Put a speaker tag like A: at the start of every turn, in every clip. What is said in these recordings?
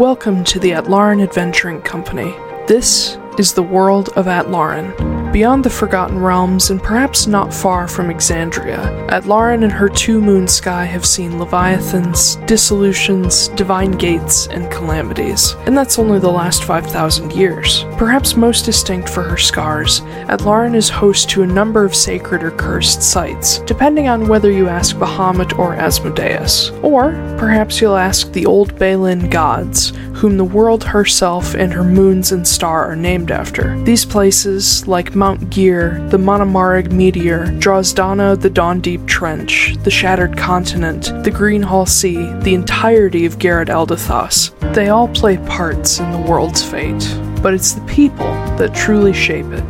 A: Welcome to the Atlaran Adventuring Company. This is the world of Atlaran. Beyond the Forgotten Realms, and perhaps not far from Exandria, Atlaran and her two moon sky have seen leviathans, dissolutions, divine gates, and calamities. And that's only the last 5,000 years. Perhaps most distinct for her scars, Atlaran is host to a number of sacred or cursed sites, depending on whether you ask Bahamut or Asmodeus. Or perhaps you'll ask the old Balin gods, whom the world herself and her moons and star are named after. These places, like Mount Gear, the Monomarig Meteor, Drozdana, the Dawn Deep Trench, the Shattered Continent, the Greenhall Sea, the entirety of Garrett Eldathos, they all play parts in the world's fate. But it's the people that truly shape it.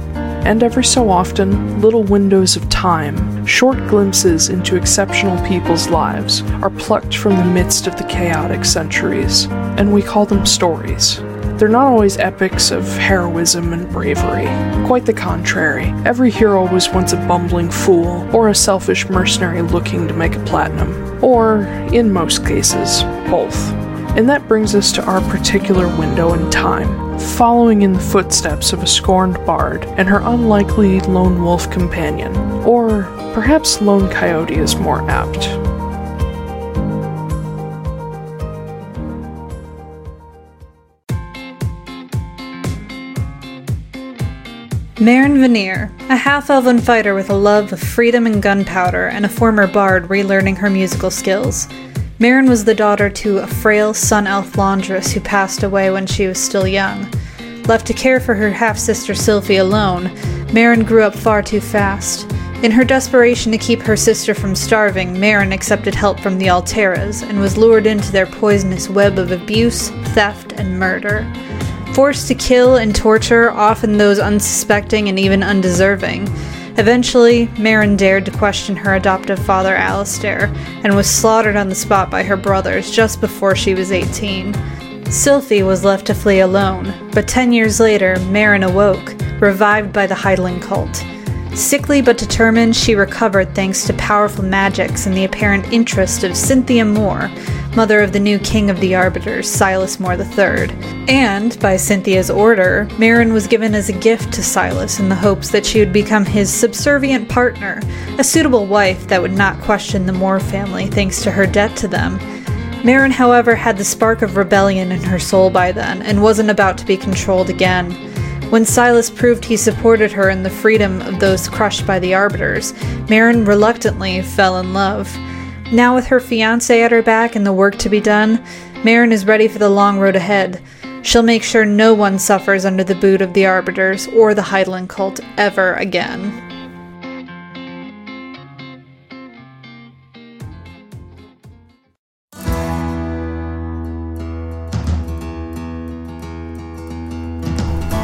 A: And every so often, little windows of time, short glimpses into exceptional people's lives, are plucked from the midst of the chaotic centuries, and we call them stories. They're not always epics of heroism and bravery. Quite the contrary. Every hero was once a bumbling fool, or a selfish mercenary looking to make a platinum. Or, in most cases, both. And that brings us to our particular window in time, following in the footsteps of a scorned bard and her unlikely lone wolf companion. Or perhaps lone coyote is more apt.
B: Marin Veneer, a half elven fighter with a love of freedom and gunpowder, and a former bard relearning her musical skills. Marin was the daughter to a frail sun elf laundress who passed away when she was still young. Left to care for her half sister Sylphie alone, Marin grew up far too fast. In her desperation to keep her sister from starving, Marin accepted help from the Alteras and was lured into their poisonous web of abuse, theft, and murder forced to kill and torture often those unsuspecting and even undeserving. Eventually, Marin dared to question her adoptive father Alistair and was slaughtered on the spot by her brothers just before she was 18. Sylphie was left to flee alone, but 10 years later, Marin awoke, revived by the Heidling cult. Sickly but determined, she recovered thanks to powerful magics and the apparent interest of Cynthia Moore, mother of the new king of the Arbiters, Silas Moore III. And, by Cynthia's order, Marin was given as a gift to Silas in the hopes that she would become his subservient partner, a suitable wife that would not question the Moore family thanks to her debt to them. Marin, however, had the spark of rebellion in her soul by then and wasn't about to be controlled again. When Silas proved he supported her in the freedom of those crushed by the Arbiters, Marin reluctantly fell in love. Now, with her fiance at her back and the work to be done, Marin is ready for the long road ahead. She'll make sure no one suffers under the boot of the Arbiters or the Heidland cult ever again.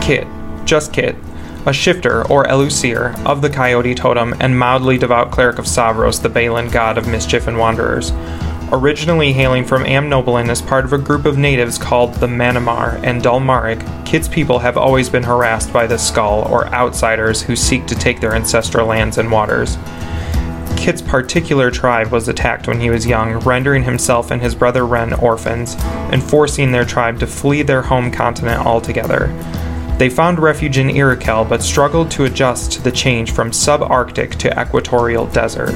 C: Kit, just Kit, a shifter or Elusir of the Coyote Totem and mildly devout cleric of Savros, the Balin god of mischief and wanderers. Originally hailing from Amnoblin as part of a group of natives called the Manamar and Dulmarig, Kit's people have always been harassed by the Skull, or outsiders who seek to take their ancestral lands and waters. Kit's particular tribe was attacked when he was young, rendering himself and his brother Ren orphans, and forcing their tribe to flee their home continent altogether. They found refuge in Irakel but struggled to adjust to the change from subarctic to equatorial desert.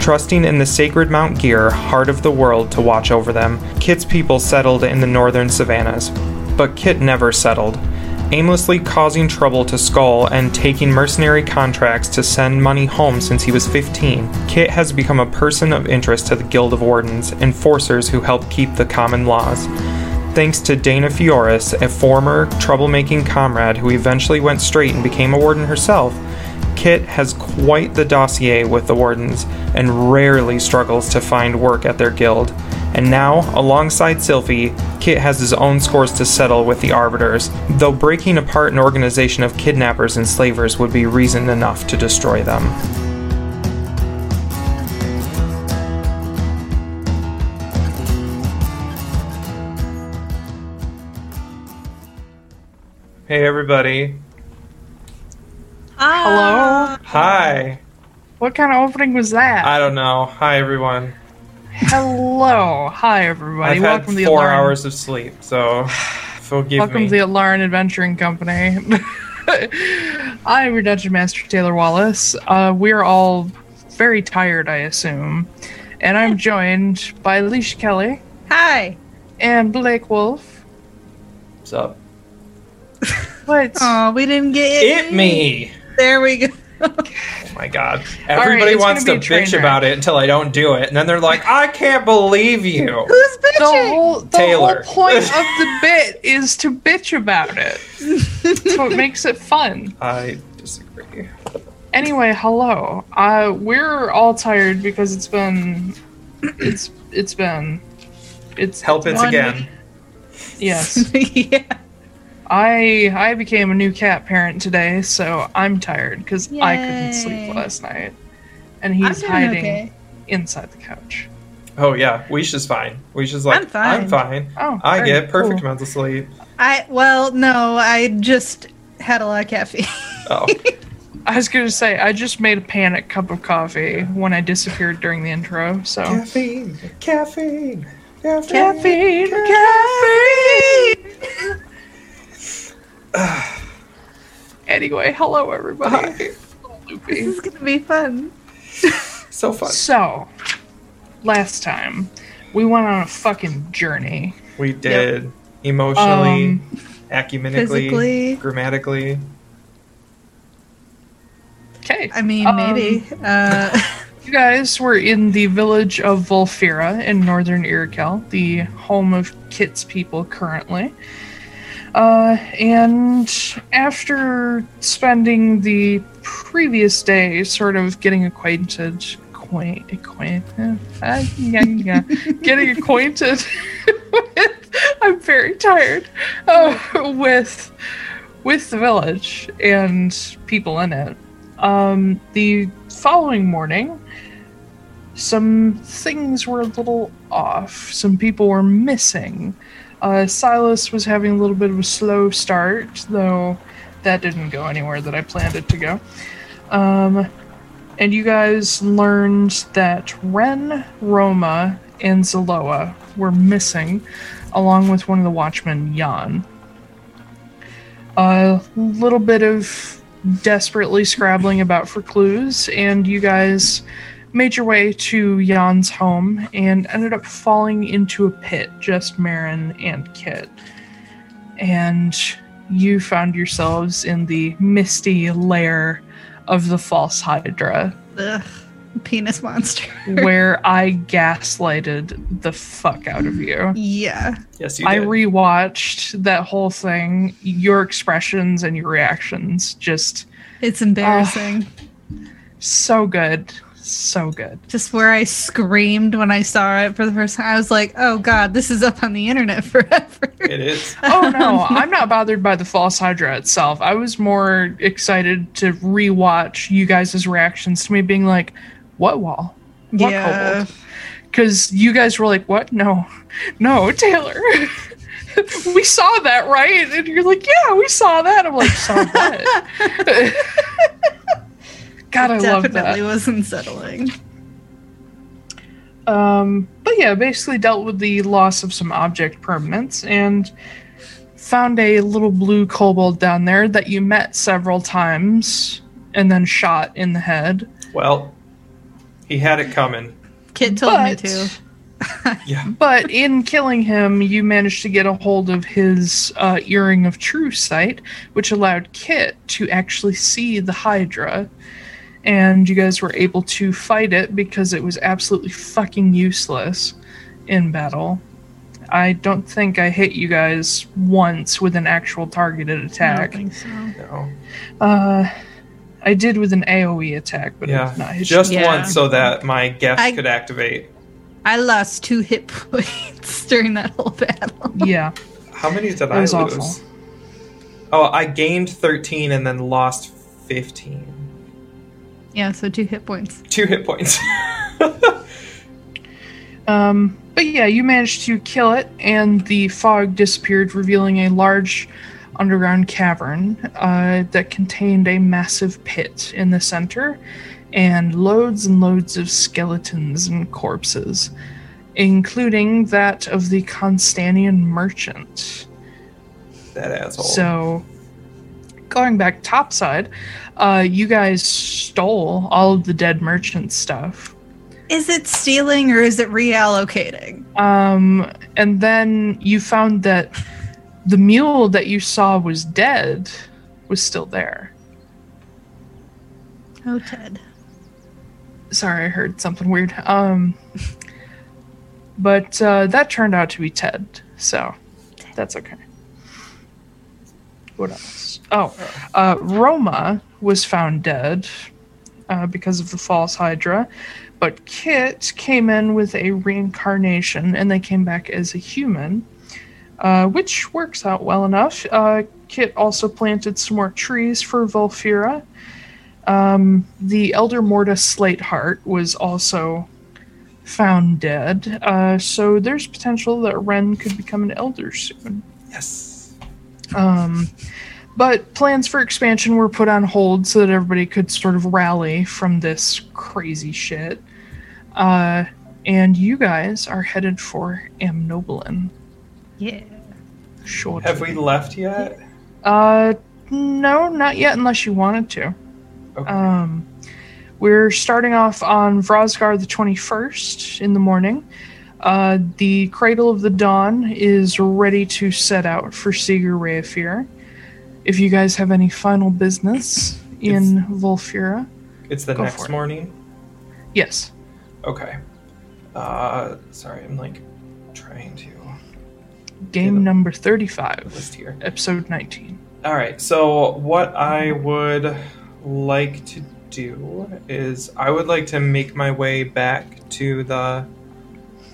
C: Trusting in the sacred Mount Gear, heart of the world, to watch over them, Kit's people settled in the northern savannas. But Kit never settled. Aimlessly causing trouble to Skull and taking mercenary contracts to send money home since he was 15, Kit has become a person of interest to the Guild of Wardens, enforcers who help keep the common laws thanks to Dana Fioris, a former troublemaking comrade who eventually went straight and became a warden herself. Kit has quite the dossier with the wardens and rarely struggles to find work at their guild. And now, alongside Sylphie, Kit has his own scores to settle with the Arbiters, though breaking apart an organization of kidnappers and slavers would be reason enough to destroy them. Hey everybody.
A: Hello?
C: Hi.
A: What kind of opening was that?
C: I don't know. Hi everyone.
A: Hello, hi everybody.
C: I've
A: Welcome
C: had
A: to the
C: four
A: Alarm.
C: hours of sleep, so forgive
A: Welcome
C: me.
A: to the Atlaran Adventuring Company. I'm your Dungeon Master Taylor Wallace. Uh, we're all very tired, I assume, and I'm joined by Alicia Kelly
B: Hi.
A: and Blake Wolf.
C: What's up?
A: What?
B: Oh, we didn't get
C: It me.
B: There we go.
C: Oh my god. Everybody
A: it's
C: wants to
A: gonna be a train
C: bitch
A: wreck.
C: about it until I don't do it, and then they're like, "I can't believe you."
B: Who's
A: the
B: bitching?
A: whole the
C: Taylor.
A: whole point of the bit is to bitch about it. That's what makes it fun.
C: I disagree.
A: Anyway, hello. Uh, we're all tired because it's been, it's it's been, it's
C: Help it again.
A: yes.
B: yeah.
A: I I became a new cat parent today, so I'm tired because I couldn't sleep last night, and he's
B: doing
A: hiding
B: okay.
A: inside the couch.
C: Oh yeah, Weesh is fine. Weesh is like,
B: I'm fine.
C: I'm fine.
A: Oh,
C: I
A: very
C: get perfect
A: cool.
C: amounts of sleep.
B: I well, no, I just had a lot of caffeine.
C: Oh,
A: I was gonna say I just made a panic cup of coffee when I disappeared during the intro. So
C: caffeine, caffeine, caffeine.
A: caffeine, caffeine. anyway, hello everybody.
B: this is gonna be fun.
C: So fun.
A: So, last time we went on a fucking journey.
C: We did emotionally,
A: Um,
C: ecumenically,
B: physically.
C: grammatically.
A: Okay,
B: I mean,
A: Um,
B: maybe. Uh,
A: you guys were in the village of Volfira in northern Iroquel, the home of Kit's people currently. Uh, and after spending the previous day sort of getting acquainted, acquaint, acquaint, uh, uh, yeah, yeah, getting acquainted with, I'm very tired, uh, with, with the village and people in it. Um, the following morning, some things were a little off. Some people were missing. Uh, Silas was having a little bit of a slow start, though that didn't go anywhere that I planned it to go. Um, and you guys learned that Ren, Roma, and Zaloa were missing, along with one of the watchmen, Jan. A little bit of desperately scrabbling about for clues, and you guys made your way to Jan's home and ended up falling into a pit, just Marin and Kit. And you found yourselves in the misty lair of the false Hydra,
B: ugh, penis monster.
A: where I gaslighted the fuck out of you.
B: Yeah.
C: Yes, you
A: I
C: did.
A: rewatched that whole thing. Your expressions and your reactions just
B: It's embarrassing.
A: so good. So good.
B: Just where I screamed when I saw it for the first time. I was like, oh god, this is up on the internet forever.
C: it is.
A: Oh no, I'm not bothered by the false Hydra itself. I was more excited to rewatch you guys' reactions to me being like, What wall? What
B: yeah.
A: Because you guys were like, What? No. No, Taylor. we saw that, right? And you're like, Yeah, we saw that. I'm like, saw what? God, I love that.
B: Definitely was unsettling.
A: Um, but yeah, basically dealt with the loss of some object permanence and found a little blue kobold down there that you met several times and then shot in the head.
C: Well, he had it coming.
B: Kit told me
A: But-
B: to.
C: Yeah.
A: But in killing him, you managed to get a hold of his uh, earring of true sight, which allowed Kit to actually see the Hydra. And you guys were able to fight it because it was absolutely fucking useless in battle. I don't think I hit you guys once with an actual targeted attack.
B: I don't
A: attack.
B: think so.
C: No.
A: Uh, I did with an AoE attack, but it did not hit
C: Just
B: Yeah.
C: once so that my guess
B: I-
C: could activate.
B: I lost two hit points during that whole battle.
A: Yeah.
C: How many did
A: It
C: I
A: was
C: lose?
A: awful.
C: Oh, I gained 13 and then lost 15.
B: Yeah, so two hit points.
C: Two hit points.
A: Um, but yeah, you managed to kill it, and the fog disappeared, revealing a large underground cavern uh, that contained a massive pit in the center and loads and loads of skeletons and corpses. including that of the Constanian merchant.
C: That asshole.
A: So, going back topside, uh, you guys stole all of the dead merchant stuff.
B: Is it stealing or is it reallocating?
A: Um, and then you found that the mule that you saw was dead was still there.
B: Oh, Ted.
A: Sorry, I heard something weird. Um, but uh, that turned out to be Ted, so that's okay. What else? Oh, uh, Roma was found dead uh, because of the false Hydra, but Kit came in with a reincarnation, and they came back as a human, uh, which works out well enough. Uh, Kit also planted some more trees for Volfira. Um, the Elder Mortis Slateheart was also found dead, uh, so there's potential that Ren could become an Elder soon.
C: yes.
A: Um, but plans for expansion were put on hold so that everybody could sort of rally from this crazy shit. Uh, and you guys are headed for Amnoblin.
B: Yeah.
A: Short.
C: Have we left yet?
A: Uh, no, not yet, unless you wanted to.
C: Okay.
A: Um, we're starting off on Vrosgar the 21st in the morning. Uh, the Cradle of the Dawn is ready to set out for Seeger Reafir. If you guys have any final business in Volfira,
C: it's the next morning.
A: yes.
C: Okay. Uh, sorry, I'm like trying to
A: Game number 35,
C: list here.
A: episode 19.
C: All right. So what I would like to do is I would like to make my way back to the.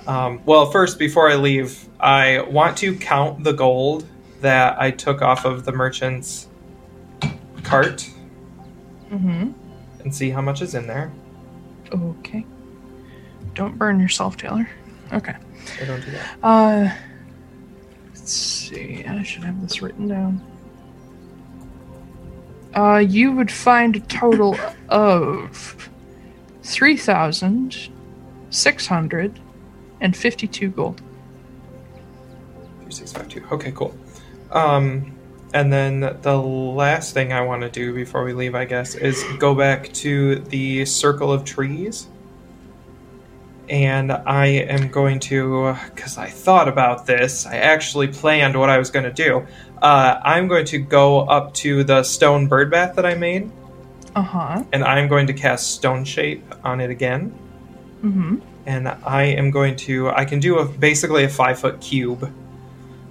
C: Um, well, first, before I leave, I want to count the gold that I took off of the merchant's cart
A: Mm-hmm.
C: and see how much is in there.
A: Okay. Don't burn yourself, Taylor. Okay.
C: I don't do that.
A: Uh, let's see. I should have this written down. Uh, you would find a total of three thousand six hundred and fifty-two gold.
C: Three, six, five, two. Okay, cool. Um, and then the last thing I want to do before we leave, I guess, is go back to the circle of trees. And I am going to, because I thought about this, I actually planned what I was going to do. Uh, I'm going to go up to the stone bird bath that I made,
A: Uh huh.
C: and I'm going to cast stone shape on it again.
A: Mm-hmm.
C: and I am going to I can do a basically a five foot cube.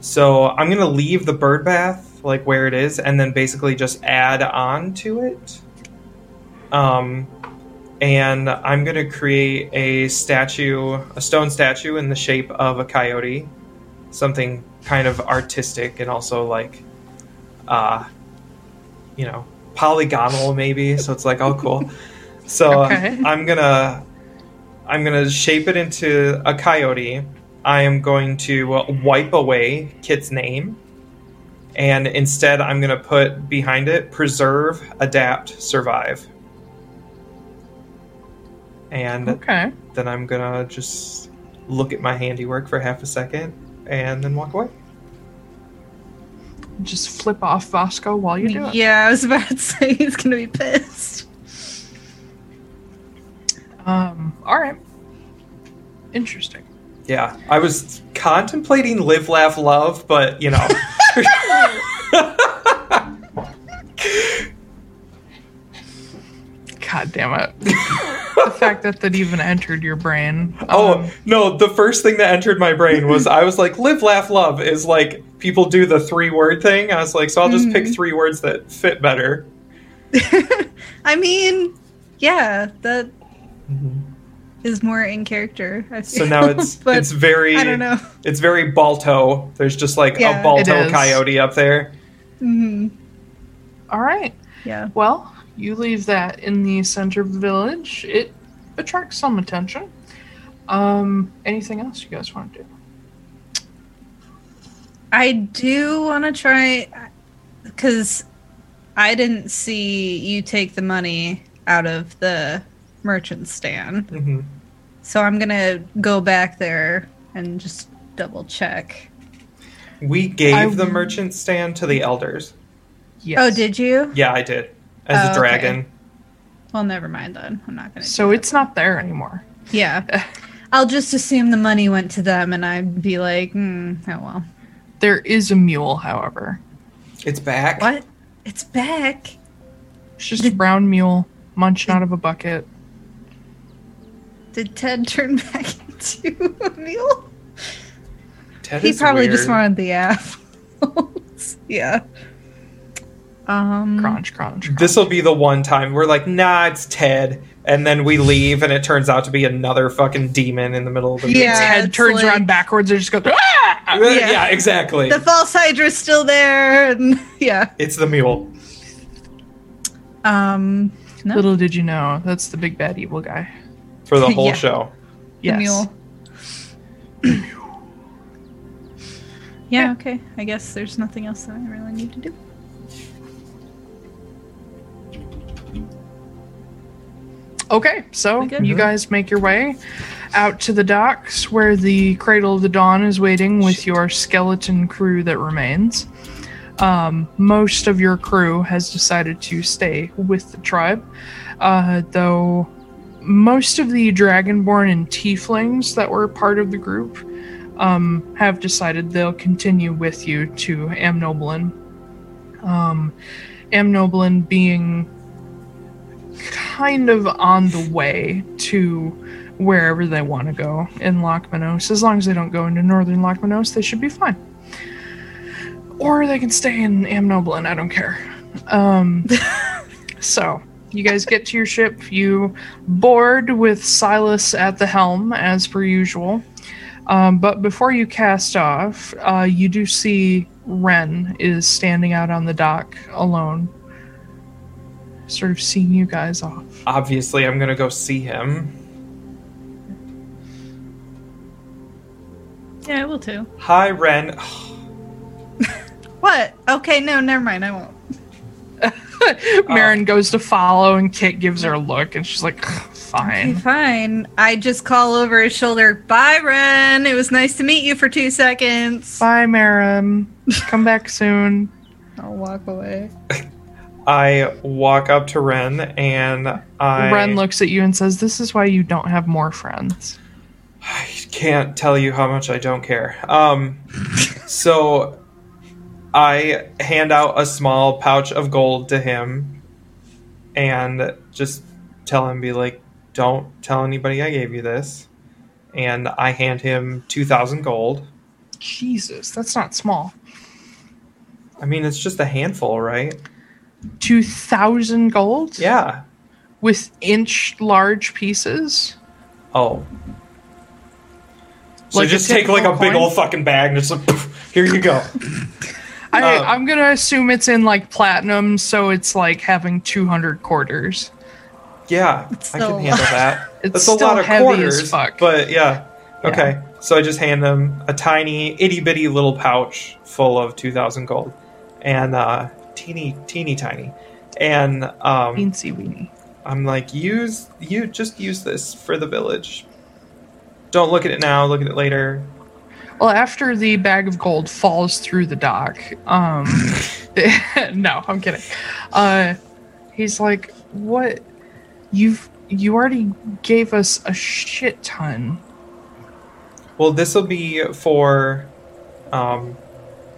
C: So I'm gonna leave the bird bath like where it is, and then basically just add on to it. Um, and I'm gonna create a statue, a stone statue in the shape of a coyote, something kind of artistic and also like, uh, you know, polygonal maybe. So it's like oh, cool. So
A: Okay.
C: I'm gonna I'm gonna shape it into a coyote. I am going to wipe away Kit's name, and instead I'm gonna put behind it preserve, adapt, survive. And
A: Okay.
C: then I'm gonna just look at my handiwork for half a second and then walk away.
A: Just flip off Vasco while you do it.
B: Yeah, I was about to say he's gonna be pissed.
A: Um. All right. Interesting.
C: Yeah, I was contemplating live, laugh, love, but you know.
A: God damn it. the fact that that even entered your brain.
C: Oh
A: Um,
C: no! The first thing that entered my brain was I was like, "Live, laugh, love" is like people do the three word thing. I was like, so I'll just pick three words that fit better.
B: I mean, yeah, that is more in character. I
C: So now it's
B: but
C: it's very
B: I don't know.
C: it's very Balto. There's just like
B: Yeah.
C: a Balto
A: It is.
C: coyote up there.
B: hmm
A: all right.
B: Yeah.
A: Well, you leave that in the center of the village. It attracts some attention. Um, anything else you guys want to do?
B: I do want to try because I didn't see you take the money out of the merchant stand.
C: hmm
B: So I'm gonna go back there and just double check.
C: We gave
A: I-
C: the merchant stand to the elders.
A: Yes.
B: Oh, did you?
C: Yeah, I did. As
B: Oh,
C: a
B: okay.
C: dragon.
B: Well, never mind then. I'm not gonna.
A: So it's not there anymore.
B: yeah. I'll just assume the money went to them, and I'd be like, hmm, oh well.
A: There is a mule, however.
C: It's back.
B: What? It's back.
A: It's just a brown mule munching out of a bucket.
B: Did Ted turn back into a mule?
C: Ted
B: He
C: is
B: probably just wanted the apples. yeah. Um.
A: Crunch, crunch. crunch.
C: This will be the one time we're like, nah, it's Ted. And then we leave, and it turns out to be another fucking demon in the middle of the
B: Yeah.
A: head
B: it's
A: turns
B: like-
A: around backwards and just goes. "Ah!"
B: Yeah.
C: yeah, exactly.
B: The false hydra's still there, and yeah.
C: it's the mule.
B: Um. No.
A: Little did you know, that's the big bad evil guy.
C: For the whole
B: Yeah.
C: show.
B: The
A: Yes.
B: mule. yeah. Okay. I guess there's nothing else that I really need to do.
A: Okay, so you guys make your way out to the docks where the Cradle of the Dawn is waiting with your skeleton crew that remains. Um, most of your crew has decided to stay with the tribe, uh, though most of the Dragonborn and Tieflings that were part of the group um, have decided they'll continue with you to Amnoblin. Um, Amnoblin being kind of on the way to wherever they want to go in Lochmanos. As long as they don't go into northern Lochmanos, they should be fine. Or they can stay in Amnoblin, I don't care. Um, so, you guys get to your ship. You board with Silas at the helm, as per usual. Um, but before you cast off, uh, you do see Ren is standing out on the dock alone, sort of seeing you guys off.
C: Obviously, I'm gonna go see him.
B: Yeah, I will too.
C: Hi, Ren.
B: What? Okay. No. Never mind. I won't.
A: Marin goes to follow, and Kit gives her a look, and she's like,
B: Okay,
A: "Fine."
B: fine. I just call over his shoulder. Bye, Ren. It was nice to meet you for two seconds.
A: Bye, Marin. Come back soon.
B: I'll walk away.
C: I walk up to Ren and I
A: Ren looks at you and says, "This is why you don't have more friends."
C: I can't tell you how much I don't care. Um, so I hand out a small pouch of gold to him and just tell him, be like, don't tell anybody I gave you this. And I hand him 2,000 gold.
A: Jesus, that's not small.
C: I mean, it's just a handful, right?
A: Two thousand gold
C: Yeah.
A: with inch large pieces.
C: Oh. So
A: Like
C: just take like a
A: typical
C: big old fucking bag and just like, here you go.
A: I,
C: Uh,
A: I'm gonna assume it's in like platinum, so it's like having 200 quarters.
C: Yeah, I can handle that.
A: It's
C: That's a lot of
A: heavy as
C: quarters,
A: fuck.
C: but yeah. Okay, so I just hand them a tiny, itty bitty little pouch full of two thousand gold, and uh, teeny, teeny tiny, and um,
A: Teensy weeny.
C: I'm like, use you just use this for the village. Don't look at it now. Look at it later.
A: Well, after the bag of gold falls through the dock, um, no, I'm kidding. Uh, he's like, "What? You've you already gave us a shit ton.
C: Well, this will be for, um,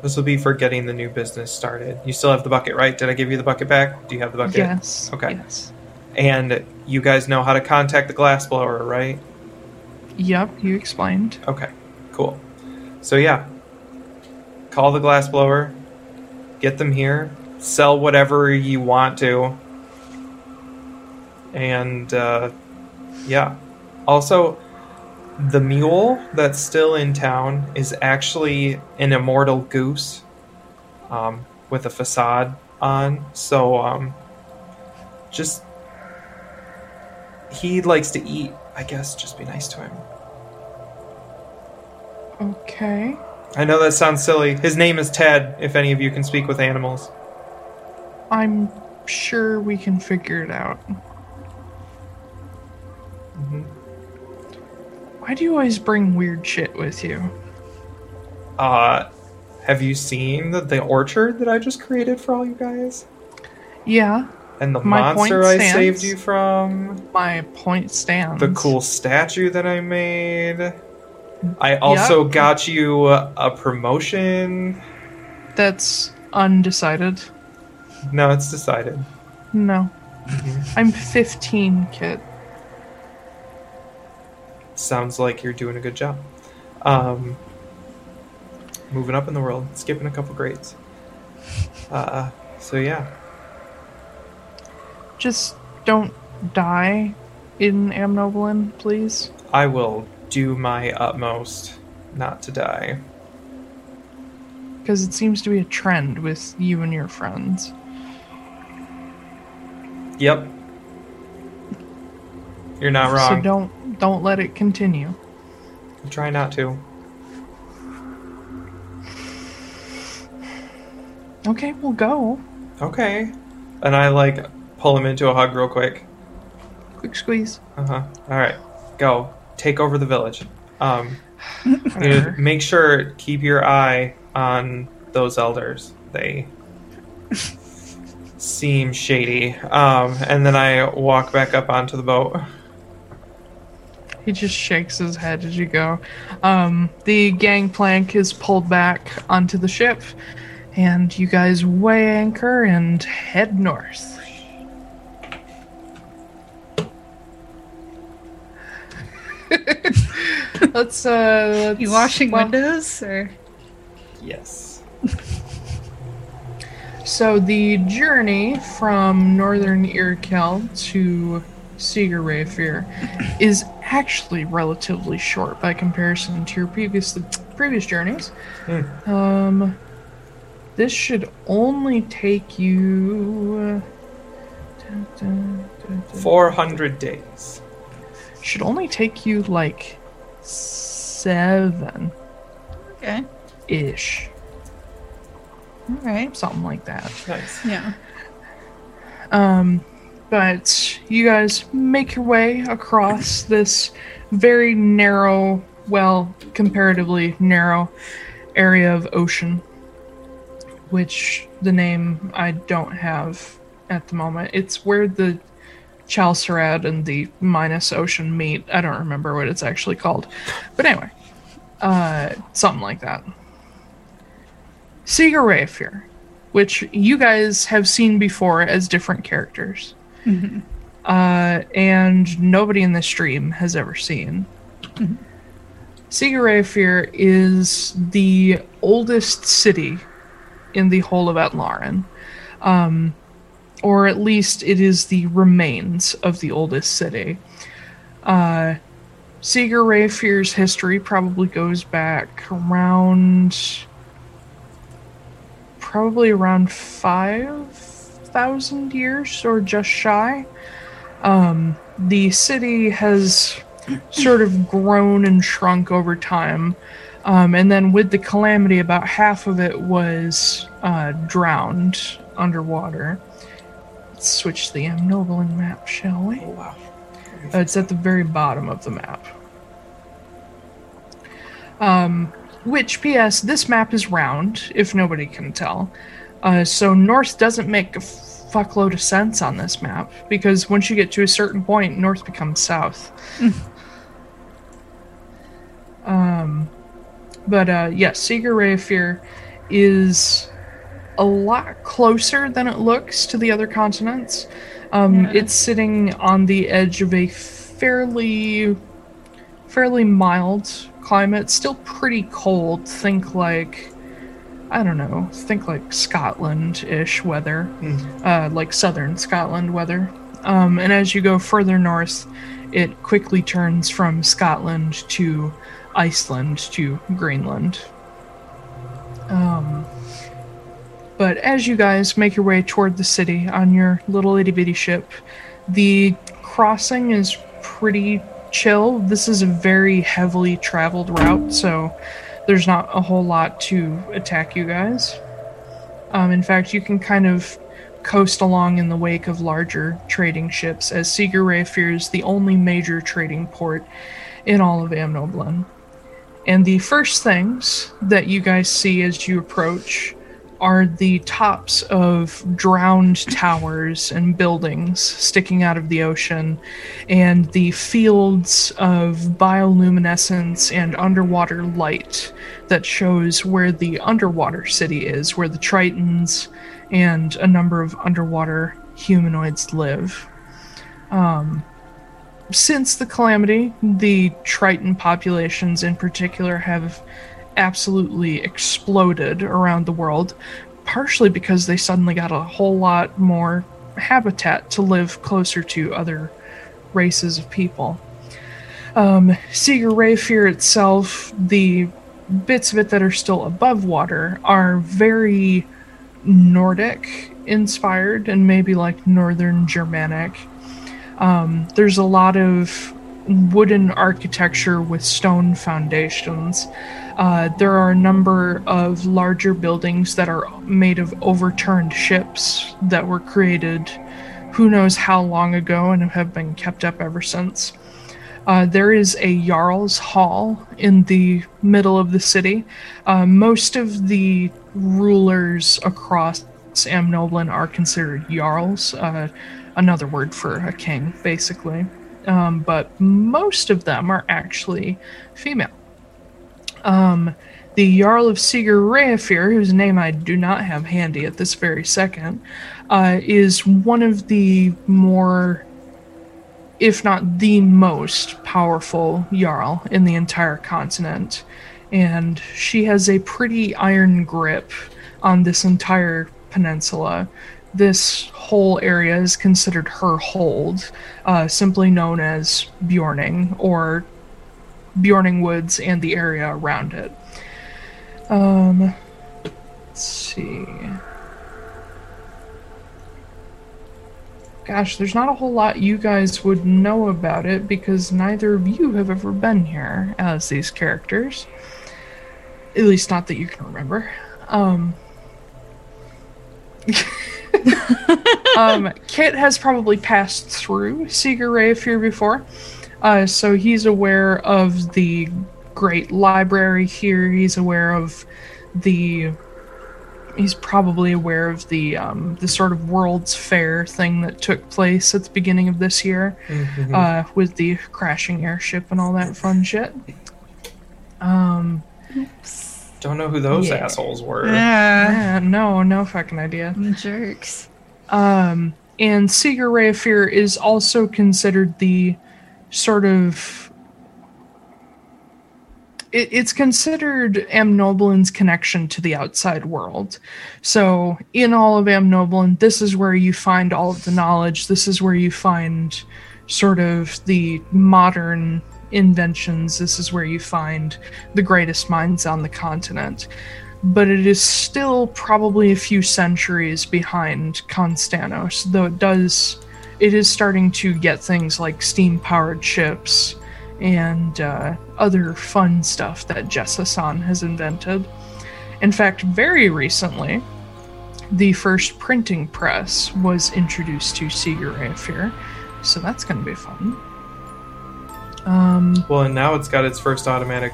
C: this will be for getting the new business started. You still have the bucket, right? Did I give you the bucket back? Do you have the bucket?
A: Yes.
C: Okay.
A: Yes.
C: And you guys know how to contact the glassblower, right?
A: Yep. You explained.
C: Okay, cool. So yeah, call the glass blower, get them here, sell whatever you want to, and uh, yeah. Also, the mule that's still in town is actually an immortal goose um, with a facade on. So um, just he likes to eat. I guess just be nice to him.
A: Okay.
C: I know that sounds silly. His name is Ted, if any of you can speak with animals.
A: I'm sure we can figure it out.
C: Mhm.
A: Why do you always bring weird shit with you?
C: Uh, have you seen the, the orchard that I just created for all you guys?
A: Yeah,
C: And the
A: My
C: monster I
A: stands.
C: saved you from?
A: my point stands.
C: The cool statue that I made? I also
A: Yep.
C: got you a, promotion.
A: That's undecided.
C: No, it's decided.
A: No. I'm 15, Kit.
C: Sounds like you're doing a good job. Um, moving up in the world, skipping a couple grades. Uh, so yeah,
A: Just don't die in Amnoblin, please.
C: I will do my utmost not to die.
A: Because it seems to be a trend with you and your friends.
C: Yep. You're not wrong.
A: So don't don't let it continue.
C: I Try not to.
A: Okay, we'll go.
C: Okay. And I like pull him into a hug real quick.
A: Quick squeeze.
C: Uh huh. All right, go take over the village. Um, make sure keep your eye on those elders. They seem shady. Um, and then I walk back up onto the boat.
A: He just shakes his head as you go. Um, the gangplank is pulled back onto the ship, and you guys weigh anchor and head north. let's uh let's
B: You washing
A: well,
B: windows or
C: Yes.
A: So the journey from northern Irkel to Seeger Rayfear is actually relatively short by comparison to your previous previous journeys.
C: Hmm.
A: Um, this should only take you.
C: Four hundred days.
A: Should only take you like seven
B: okay.
A: ish,
B: All right.
A: something like that.
C: Nice.
B: Yeah.
A: Um, but you guys make your way across this very narrow, well, comparatively narrow area of ocean, which the name I don't have at the moment. It's where the Chalcerad and the Minus Ocean meet. I don't remember what it's actually called. But anyway, uh, something like that. Seeger which you guys have seen before as different characters. Uh, and nobody in the stream has ever seen. Rayfear is the oldest city in the whole of Atlaran. Um, or at least it is the remains of the oldest city. Uh, Seeger Rayfear's history probably goes back around probably around 5,000 years or just shy. Um, the city has sort of grown and shrunk over time. Um, and then with the calamity, about half of it was uh, drowned underwater. Let's switch to the Amnoblin map, shall we?
C: Oh wow.
A: Uh, it's at the very bottom of the map. Um, which, P.S., this map is round, if nobody can tell. Uh, so north doesn't make a fuckload of sense on this map, because once you get to a certain point, north becomes south. um, but uh, yes, Seeger Rayfear is a lot closer than it looks to the other continents. Um,
B: Yeah.
A: It's sitting on the edge of a fairly, fairly mild climate. Still pretty cold. Think like, I don't know. Think like Scotland-ish weather, uh, like southern Scotland weather. Um, and as you go further north, it quickly turns from Scotland to Iceland to Greenland. Um, but as you guys make your way toward the city on your little itty bitty ship, the crossing is pretty chill. This is a very heavily traveled route, so there's not a whole lot to attack you guys. Um, in fact, you can kind of coast along in the wake of larger trading ships, as Seeger Rayfear is the only major trading port in all of Amnoblin. And the first things that you guys see as you approach are the tops of drowned towers and buildings sticking out of the ocean, and the fields of bioluminescence and underwater light that shows where the underwater city is, where the Tritons and a number of underwater humanoids live. Um, since the calamity, the Triton populations in particular have absolutely exploded around the world, partially because they suddenly got a whole lot more habitat to live closer to other races of people. Um, Rayfir itself, the bits of it that are still above water, are very Nordic inspired and maybe like Northern Germanic. Um, there's a lot of wooden architecture with stone foundations. Uh, there are a number of larger buildings that are made of overturned ships that were created who knows how long ago and have been kept up ever since. Uh, there is a Jarl's Hall in the middle of the city. Uh, most of the rulers across Amnoblin are considered Jarls, uh, another word for a king, basically. Um, but most of them are actually female. Um, the Jarl of Rayafir, whose name I do not have handy at this very second, uh, is one of the more, if not the most powerful Jarl in the entire continent. And she has a pretty iron grip on this entire peninsula. This whole area is considered her hold, uh, simply known as Bjorning or Bjorning Woods and the area around it. Um, let's see. Gosh, there's not a whole lot you guys would know about it because neither of you have ever been here as these characters. At least not that you can remember. Um, um, Kit has probably passed through Sigur Rayafir before, uh, so he's aware of the great library here. He's aware of the. He's probably aware of the um, the sort of World's Fair thing that took place at the beginning of this year,
C: Mm-hmm.
A: uh, with the crashing airship and all that fun shit. Um,
C: Don't know who those
A: Yeah.
C: assholes were.
B: Yeah.
A: yeah, no, no fucking idea.
B: Jerks.
A: Um, and Sigur Rayafir is also considered the sort of. It, it's considered Amnoblin's connection to the outside world. So, in all of Amnoblin, this is where you find all of the knowledge. This is where you find sort of the modern inventions. This is where you find the greatest minds on the continent but it is still probably a few centuries behind Constanos, though it does it is starting to get things like steam powered ships and uh, other fun stuff that Jessasan has invented. In fact, very recently, the first printing press was introduced to Sigur Rayafir, so that's going to be fun. Um,
C: Well, and now it's got its first automatic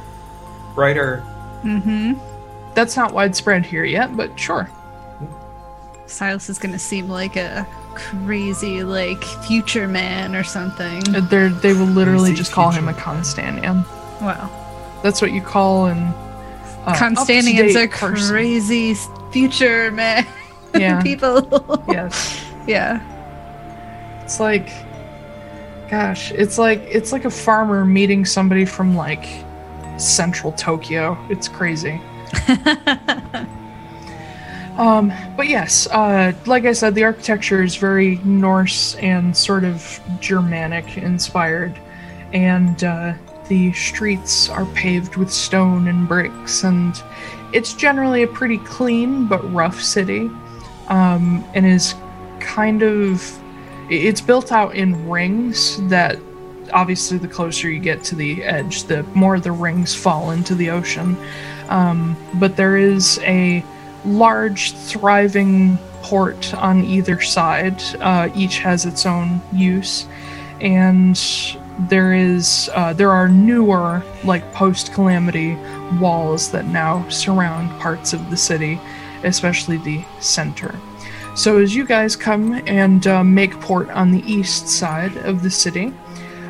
C: writer.
B: Mm-hmm.
A: that's not widespread here yet, but sure.
B: Silas is gonna seem like a crazy, like, future man or something.
A: They're, they will literally
C: Crazy
A: just call him a
C: future.
A: Constanian.
B: Wow.
A: That's what you call an uh,
B: Constanian's a
A: person.
B: crazy future man.
A: Yeah.
B: People.
A: Yes,
B: yeah.
A: it's like, gosh, it's like it's like a farmer meeting somebody from like central Tokyo. It's crazy. Um, but yes, uh, like I said, the architecture is very Norse and sort of Germanic inspired, and uh, the streets are paved with stone and bricks, and it's generally a pretty clean but rough city, um, and is kind of it's built out in rings that obviously the closer you get to the edge, the more the rings fall into the ocean. Um, but there is a large, thriving port on either side. Uh, each has its own use. And there is uh, there are newer like post calamity walls that now surround parts of the city, especially the center. So as you guys come and uh, make port on the east side of the city,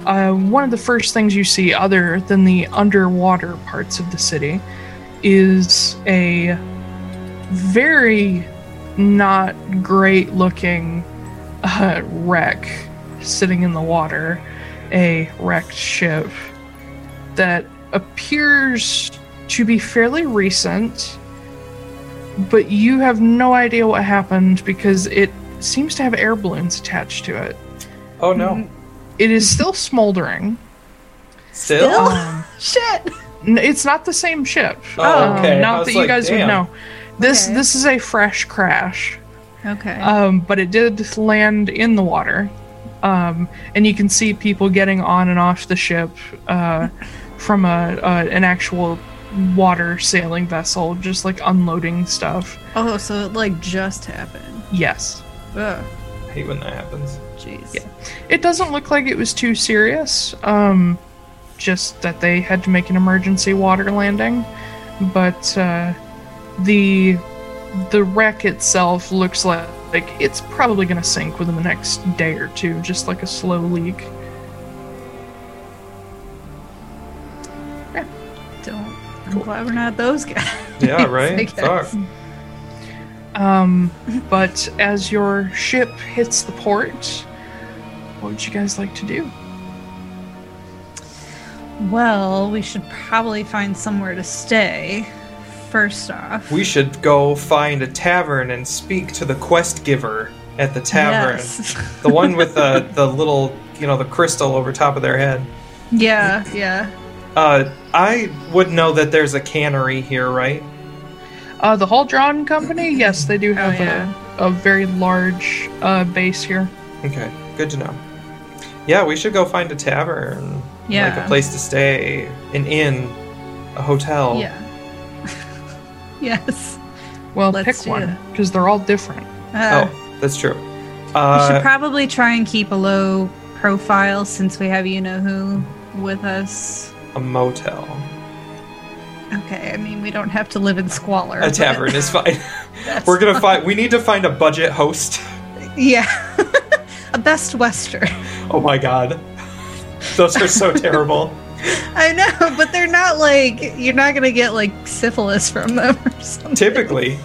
A: uh, one of the first things you see, other than the underwater parts of the city, is a very not great looking uh, wreck sitting in the water, a wrecked ship that appears to be fairly recent, but you have no idea what happened because it seems to have air balloons attached to it.
C: Oh no.
A: It is still smoldering.
C: Still?
A: Um,
B: Shit.
A: It's not the same ship.
C: Oh,
A: Um,
C: okay. I
A: not
C: was
A: that you guys
C: damn.
A: would know. This
B: Okay.
A: this is a fresh crash,
B: Okay.
A: um, but it did land in the water, um, and you can see people getting on and off the ship uh, from a, uh, an actual water sailing vessel, just like unloading stuff.
B: oh, so it like just happened.
A: Yes,
B: Ugh.
C: I hate when that happens.
B: Jeez.
A: Yeah. it doesn't look like it was too serious. Um, just that they had to make an emergency water landing, but uh, the the wreck itself looks like like it's probably going to sink within the next day or two, just like a slow leak. Yeah.
B: Don't. I'm glad we're not those guys.
C: Yeah, right? Fuck.
A: Um, but as your ship hits the port, what would you guys like to do?
B: Well, we should probably find somewhere to stay. First off.
C: We should go find a tavern and speak to the quest giver at the tavern.
B: Yes.
C: The one with the the little, you know, the crystal over top of their head.
B: yeah, yeah.
C: Uh, I would know that there's a cannery here, right?
A: Uh, the Huldron Company, yes, they do have
B: yeah.
A: a, a very large uh, base here.
C: Okay, good to know. Yeah, we should go find a tavern, like
B: Yeah.
C: a place to stay, an inn, a hotel.
B: Yeah. yes.
A: Well,
B: Let's
A: pick one because they're all different.
B: Uh,
C: Oh, that's true.
B: we should
C: Uh,
B: probably try and keep a low profile since we have you know who with us.
C: a motel.
B: Okay, I mean we don't have to live in squalor.
C: A
B: but
C: tavern is fine. We're gonna
B: fine.
C: find. We need to find a budget host.
B: Yeah. a best western.
C: Oh my god, those are so terrible.
B: I know, but they're not like you're not gonna get like syphilis from them or something.
C: Typically,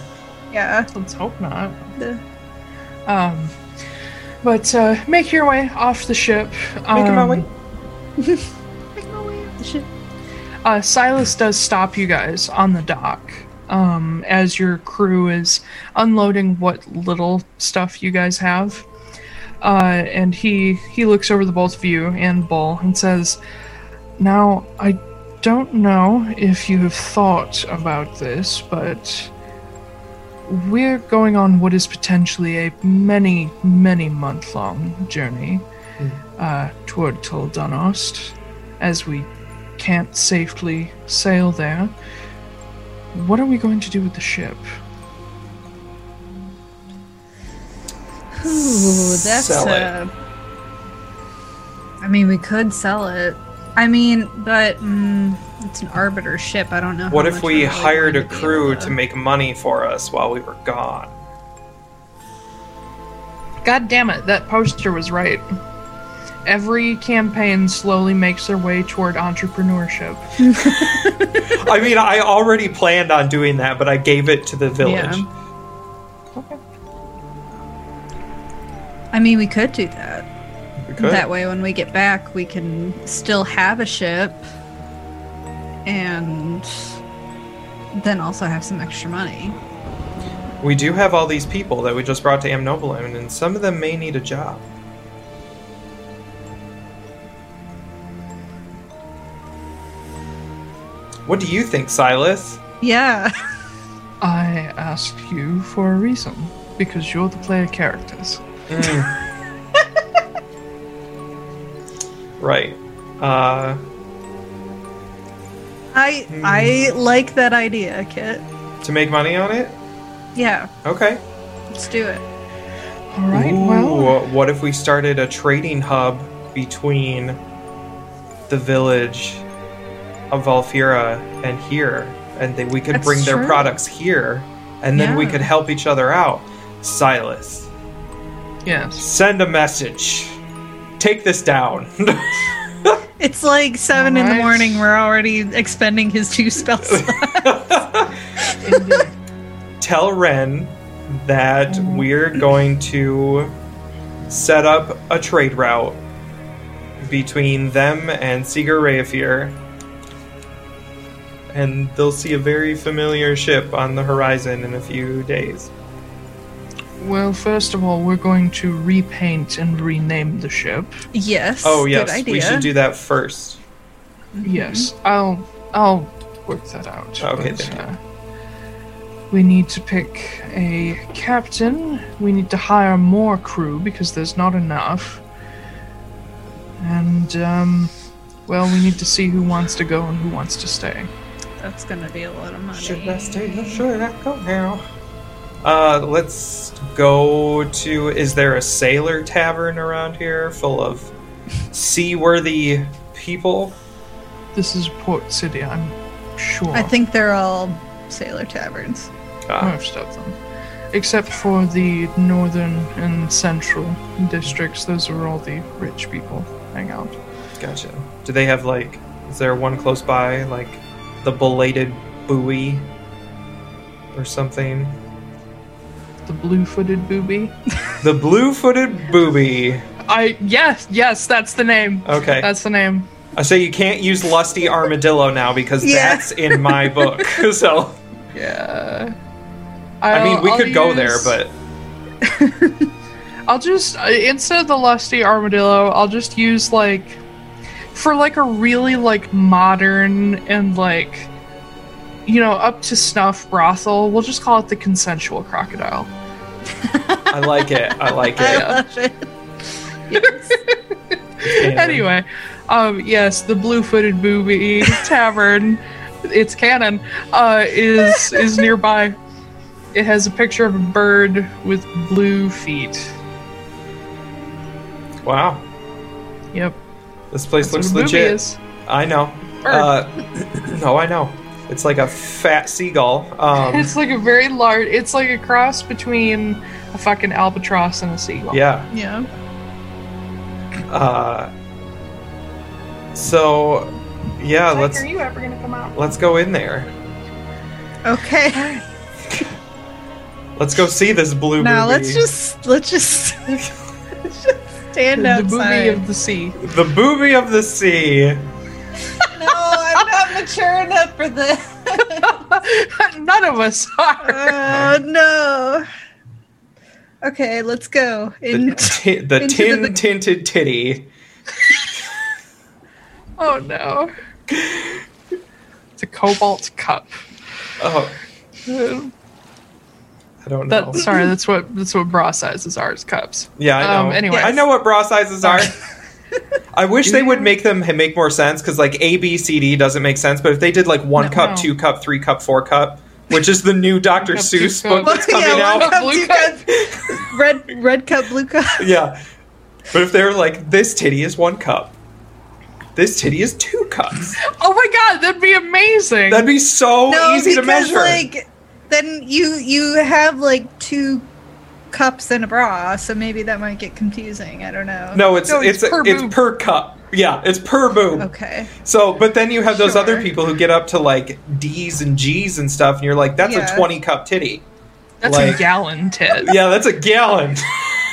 B: Yeah.
A: Let's hope not.
B: The-
A: Um, but uh, make your way off the ship.
C: Making my
A: Um,
C: way.
B: Make my way up the ship.
A: Uh, Silas does stop you guys on the dock um, as your crew is unloading what little stuff you guys have. Uh, and he he looks over the both of you and Bull and says, "Now I don't know if you have thought about this, but we're going on what is potentially a many many month long journey uh, toward Toldanost, as we can't safely sail there. What are we going to do with the ship?
B: Ooh, that's
C: Sell it.
B: uh I mean, we could sell it. I mean, but mm, it's an arbiter ship. I don't know.
C: What
B: how
C: if
B: much
C: we
B: really
C: hired a
B: going to
C: crew to make money for us while we were gone?
A: God damn it, that poster was right. Every campaign slowly makes their way toward entrepreneurship.
C: I mean, I already planned on doing that, but I gave it to the village.
A: Okay.
B: I mean, we could do that.
C: We could.
B: That way, when we get back, we can still have a ship and then also have some extra money.
C: We do have all these people that we just brought to Amnoblin, and some of them may need a job. What do you think, Silas?
B: Yeah.
A: I asked you for a reason, because you're the player characters. Hmm.
C: Right. Uh,
B: I I like that idea, Kit.
C: to make money on it?
B: Yeah,
C: Okay.
B: let's do it.
A: All right,
C: Ooh,
A: well,
C: what if we started a trading hub between the village of Valfira and here, and they, we could
B: That's
C: bring their
B: true.
C: products here, and then we
B: Yeah.
C: could help each other out. Silas,
A: Yes.
C: send a message. Take this down.
B: It's like seven in the morning. We're already expending his two spells.
A: Indeed.
C: Tell Ren that we're going to set up a trade route between them and Seeger Rayafir. And they'll see a very familiar ship on the horizon in a few days.
A: Well, first of all, we're going to repaint and rename the ship.
B: yes.
C: Oh
B: Good
C: yes,
B: idea.
C: we should do that first.
A: Yes, I'll I'll work that out.
C: Okay,
A: but,
C: thank
A: uh, we need to pick a captain. We need to hire more crew because there's not enough. And um, well, we need to see who wants to go and who wants to stay.
B: That's gonna be a lot of money.
C: Should I stay? Should I go now? Uh, let's go to. Is there a sailor tavern around here full of seaworthy people?
A: This is Port City, I'm sure.
B: I think they're all sailor taverns.
C: Ah,
A: most of them, except for the northern and central districts. Those are all the rich people hang out.
C: gotcha. Do they have like? Is there one close by, like the belated buoy or something?
A: The blue-footed booby.
C: The blue-footed booby.
A: I yes, yes, that's the name.
C: Okay.
A: That's the name.
C: I say you can't use lusty armadillo now because
B: Yeah.
C: that's in my book. so
A: Yeah.
C: I mean,
A: I'll-
C: we
A: I'll
C: could go there, but
A: I'll just instead of the lusty armadillo, I'll just use like for like a really like modern and like you know up to snuff brothel. We'll just call it the consensual crocodile.
C: I like it. I like
B: I
C: it.
B: love it.
C: And-
A: anyway, um, yes, the blue-footed booby tavern, it's canon, uh, is is nearby. It has a picture of a bird with blue feet.
C: Wow,
A: Yep,
C: this place
A: that's
C: looks
A: what a booby
C: legit. I know. Uh, no, I know. It's like a fat seagull. Um,
A: it's like a very large. It's like a cross between a fucking albatross and a seagull.
C: yeah.
B: Yeah.
C: Uh, so, yeah,
A: Jack,
C: let's
A: are you ever gonna come out?
C: let's go in there.
B: Okay.
C: Let's go see this blue.
B: Now
C: booby.
B: let's just let's just, let's just stand
A: The
B: outside.
A: booby of the sea.
C: the booby of the sea.
B: No, not mature enough for this.
A: None of us are.
B: Oh no. Okay, let's go.
C: The,
B: In-
C: ti- the
B: into
C: tin
B: the-
C: tinted titty.
A: Oh no. It's a cobalt cup.
C: Oh,
A: Uh,
C: I don't know.
A: That sorry, that's what that's what bra sizes are is cups.
C: Yeah, I know.
A: Um, anyway.
C: I know what bra sizes are. I wish they would make them make more sense because like A B C D doesn't make sense. But if they did like one
A: No.
C: cup, two cup, three cup, four cup, which is the new Dr.
A: cup,
C: Seuss
A: cup.
C: book that's coming
B: yeah,
C: out,
B: cup,
A: Blue cup.
B: cup, red red cup, blue cup.
C: yeah. But if they're like this titty is one cup, this titty is two cups,
A: Oh my god, that'd be amazing.
C: that'd be so
B: no,
C: easy to measure.
B: like then you you have like two cups and a bra, so maybe that might get confusing. I don't know.
C: no, it's
A: No,
C: it's
A: it's per
C: it's per cup. Yeah, it's per boob.
B: Okay.
C: So, but then you have those other people who get up to like D's and G's and stuff, and you're like, that's
B: Yeah.
C: a 20 cup titty.
A: that's
C: like-
A: a gallon tit.
C: Yeah, that's a gallon.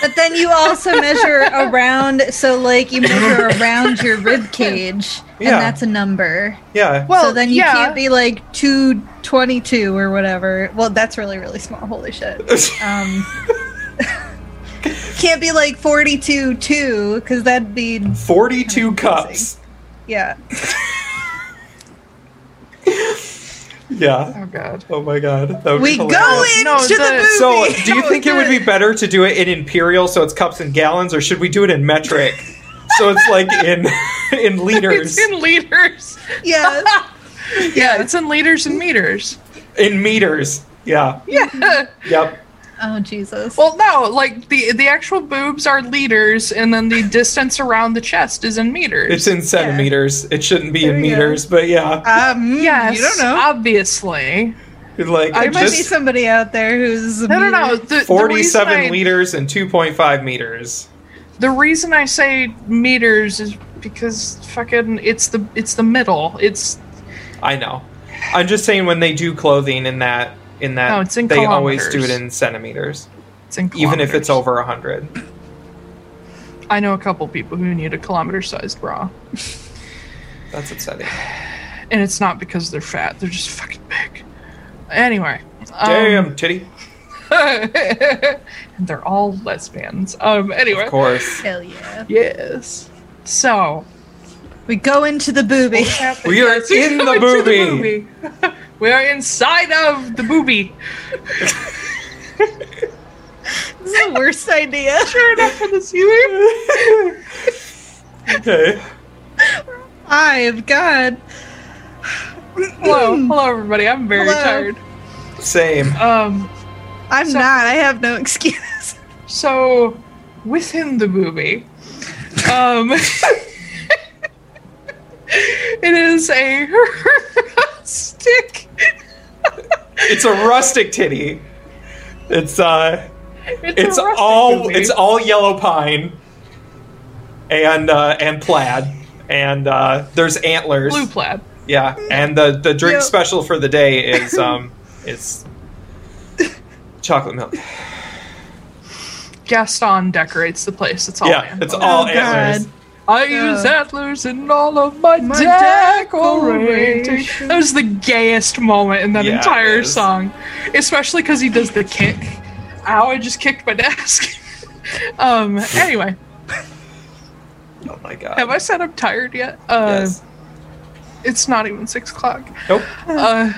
B: But then you also measure around, so like you measure around your rib cage,
C: Yeah.
B: and that's a number.
C: yeah.
A: Well,
B: so then you
A: yeah.
B: can't be like two twenty two or whatever. Well, that's really really small. Holy shit. Um, can't be like forty two two because that'd be
C: 42 cups.
B: yeah.
C: Yeah.
A: Oh god.
C: Oh my god. That would be
B: We go
C: hilarious.
B: into
A: No,
B: the
A: the-
B: movie.
C: So, do you think it would be better to do it in imperial so it's cups and gallons or should we do it in metric? so it's like in in liters.
A: It's in liters.
B: Yes.
A: Yeah, it's in liters and meters.
C: In meters. Yeah.
A: Yeah.
C: Yep.
B: Oh Jesus.
A: Well, no, like the the actual boobs are liters, and then the distance around the chest is in meters.
C: It's in centimeters. It shouldn't be
B: There
C: in
B: you go.
C: meters, but yeah.
B: um,
A: yes,
B: you don't know.
A: obviously.
C: Like
A: I
B: there might be somebody out there who's
A: No, no, no.
B: meter-
A: The, the
C: 47
A: reason I-
C: liters and 2.5 meters.
A: The reason I say meters is because fucking it's the it's the middle. It's
C: I know. I'm just saying when they do clothing in that in that
A: No, it's in
C: they always do it in centimeters,
A: it's in
C: even if it's
A: kilometers.
C: over 100.
A: I know a couple people who need a kilometer sized bra,
C: That's upsetting.
A: and it's not because they're fat. They're just fucking big. Anyway. um,
C: Damn, titty.
A: and they're all lesbians. Um. Anyway.
C: Of course.
B: Hell yeah.
A: Yes. So
B: We go into the booby.
C: We are in the
A: into
C: booby.
A: booby. we are inside of the booby.
B: This is the worst idea.
A: Sure enough for the ceiling.
C: Okay.
B: I've God.
A: Hello, hello everybody. I'm very
B: Hello.
A: tired.
C: Same.
A: Um.
B: I'm
A: So-
B: not. I have no excuse.
A: So within the movie, um, it is a stick.
C: It's a rustic titty. It's uh
A: It's,
C: it's all
A: movie.
C: it's all yellow pine and uh and plaid and uh there's antlers.
A: blue plaid.
C: Yeah, and the the drink
B: Yeah.
C: special for the day is um is chocolate milk.
A: Gaston decorates the place. It's all
C: yeah,
A: antlers.
C: it's all
B: Oh,
C: antlers.
B: God.
A: I
B: Yeah.
A: use antlers in all of my,
B: My
A: decorating.
B: decoration.
A: That was the gayest moment in that
C: Yeah,
A: entire song, especially because he does the kick. Ow! I just kicked my desk. um. Anyway,
C: Oh my god.
A: have I said I'm tired yet? Uh,
C: yes.
A: It's not even six o'clock.
C: Nope.
A: Uh.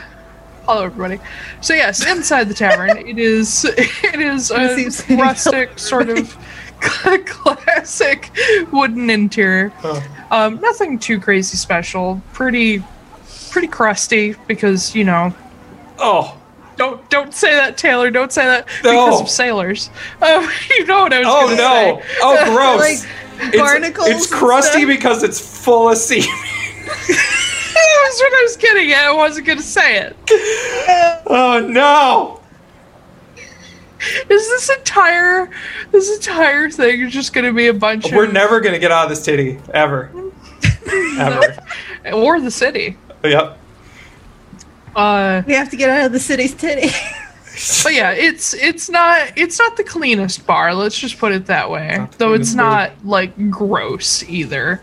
A: Hello, everybody. So yes, inside the tavern, it is it is a
B: Seems to be
A: rustic sort of classic wooden interior.
C: Oh.
A: Um, nothing too crazy special. Pretty, pretty crusty because you know.
C: Oh.
A: Don't don't say that, Taylor. Don't say that
C: No.
A: because of sailors. Oh, you know what I was
C: Oh no.
A: say.
C: Oh gross.
B: Like
C: it's,
B: barnacles
C: it's crusty because it's full of semen.
A: That's what I was getting at. I wasn't gonna say it.
C: oh no.
A: Is this entire this entire thing is just gonna be a bunch of
C: We're
A: of
C: never gonna get out of this titty ever. ever.
A: or the city?
C: Yep.
A: Uh,
B: We have to get out of the city's titty.
A: but yeah, it's it's not it's not the cleanest bar. Let's just put it that way.
C: Not the
A: Though it's
C: cleanest bar.
A: not like gross either.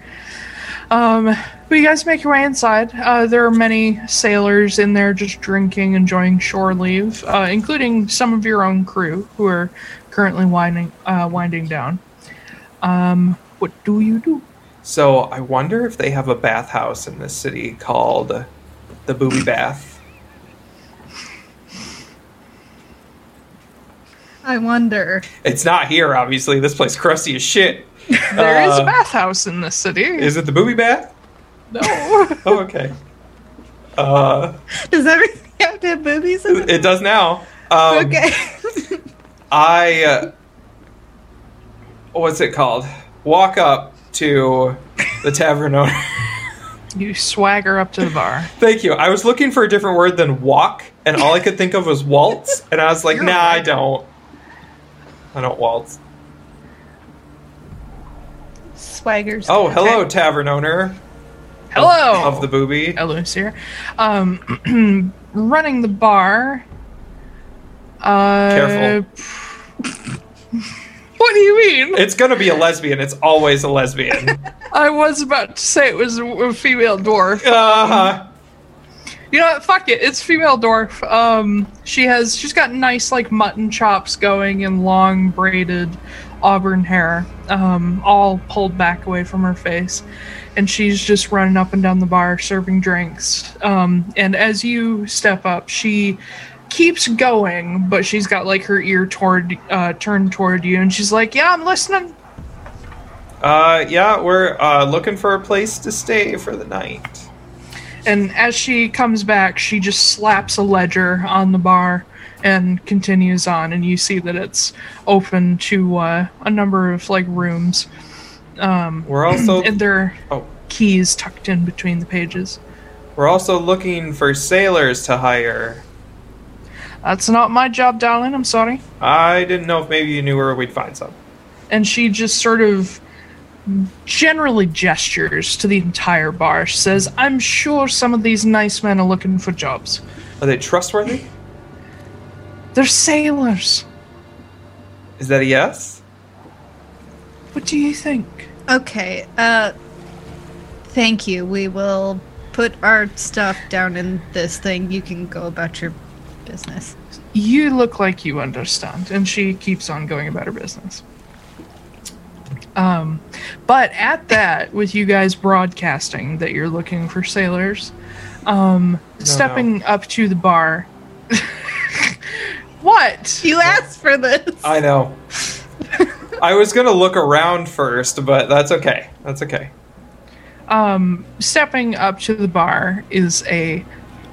A: Um, but you guys make your way inside. Uh, there are many sailors in there just drinking, enjoying shore leave, uh, including some of your own crew who are currently winding uh, winding down. Um, what do you do?
C: So I wonder if they have a bathhouse in this city called the Booby Bath.
B: I wonder.
C: It's not here, obviously. This place crusty as shit.
A: There is
C: Uh,
A: a bathhouse in this city.
C: Is it the Booby Bath?
A: no.
C: Oh, okay. Uh,
B: Does everything have to have boobies in it?
C: it does now. Um,
B: Okay.
C: I uh, what's it called? Walk up to the tavern owner.
A: you swagger up to the bar.
C: Thank you. I was looking for a different word than walk, and all I could think of was waltz, and I was like,
A: You're
C: Nah, I don't. I don't waltz.
B: Swaggers.
C: Oh, hello,
A: Okay.
C: tavern owner
A: Hello.
C: of the booby.
A: Eloise here. Um, running the bar. Uh,
C: Careful.
A: What do you mean?
C: It's gonna be a lesbian. It's always a lesbian.
A: I was about to say it was a, a female dwarf.
C: Uh-huh.
A: You know what? Fuck it. It's female dwarf. Um, she has she's got nice like mutton chops going and long braided auburn hair, um, all pulled back away from her face, and she's just running up and down the bar serving drinks. Um, and as you step up, she keeps going, but she's got like her ear toward uh, turned toward you, and she's like, "Yeah, I'm listening."
C: uh, yeah, we're uh, looking for a place to stay for the night.
A: And as she comes back, she just slaps a ledger on the bar and continues on and you see that it's open to uh, a number of like rooms um,
C: We're also
A: and there are
C: oh,
A: keys tucked in between the pages
C: we're also looking for sailors to hire.
A: that's not my job darling i'm sorry
C: I didn't know if maybe you knew where we'd find some.
A: and she just sort of generally gestures to the entire bar she says i'm sure some of these nice men are looking for jobs
C: Are they trustworthy?
A: They're sailors
C: Is that a yes?
A: what do you think
B: Okay, uh thank you. We will put our stuff down in this thing. You can go about your business.
A: You look like you understand. And she keeps on going about her business. Um, but at that, with you guys broadcasting that you're looking for sailors, um, stepping up to the bar. what?
B: You asked for this.
C: I know. I was gonna look around first, but that's okay. That's okay.
A: Um, stepping up to the bar is a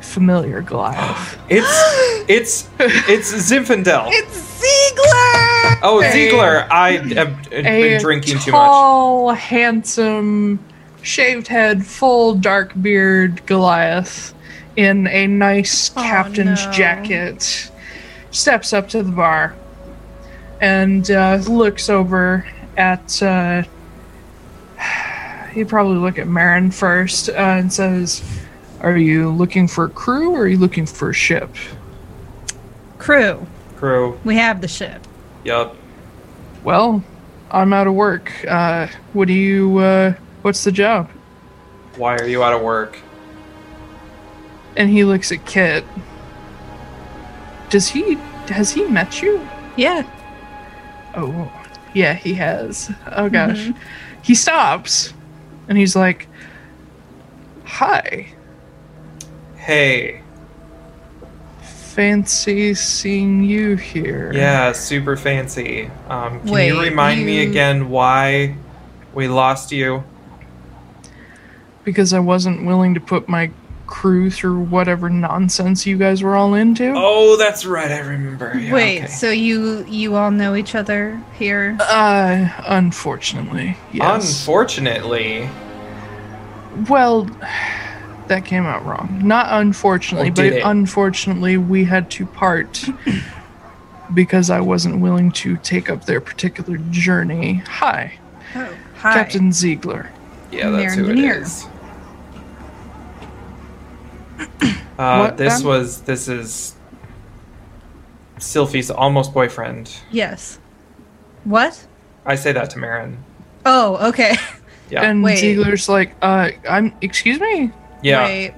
A: familiar Goliath.
C: It's it's it's Zinfandel.
B: It's Ziegler.
C: Oh,
A: Hey.
C: Ziegler. I have been
A: a
C: drinking too much.
A: tall, handsome, shaved head, full dark beard Goliath in a nice
B: Oh,
A: captain's
B: no.
A: jacket steps up to the bar and uh, looks over at. Uh, he'd probably look at Marin first uh, and says, "Are you looking for a crew or are you looking for a ship?"
B: Crew.
C: Crew.
B: We have the ship.
C: Yup.
A: Well, I'm out of work. Uh, what do you? Uh, what's the job?
C: Why are you out of work?
A: and he looks at Kit. Does he has he met you?
B: Yeah.
A: Oh, yeah, he has. Oh gosh. He stops and he's like, "Hi.
C: Hey.
A: Fancy seeing you here."
C: Yeah, super fancy. Um, can
B: Wait,
C: you remind me again why we lost you?
A: Because I wasn't willing to put my crew through whatever nonsense you guys were all into.
C: Oh, that's right. I remember. Yeah,
B: Wait,
C: okay.
B: so you you all know each other here?
A: Uh, unfortunately, yes.
C: Unfortunately,
A: Well, that came out wrong. Not unfortunately,
C: Oh,
A: but
C: it?
A: unfortunately, we had to part because I wasn't willing to take up their particular journey. Hi,
B: Oh, hi.
A: Captain Ziegler.
C: yeah, that's who
B: Marin
C: it
B: Veneer.
C: is. Uh,
A: What,
C: this
A: then?
C: was this is Sylphie's almost boyfriend.
B: Yes. What?
C: I say that to Marin.
B: Oh, okay.
C: Yeah,
A: And
B: Wait.
A: Ziegler's like, uh, I'm, excuse me?
C: yeah.
B: Wait.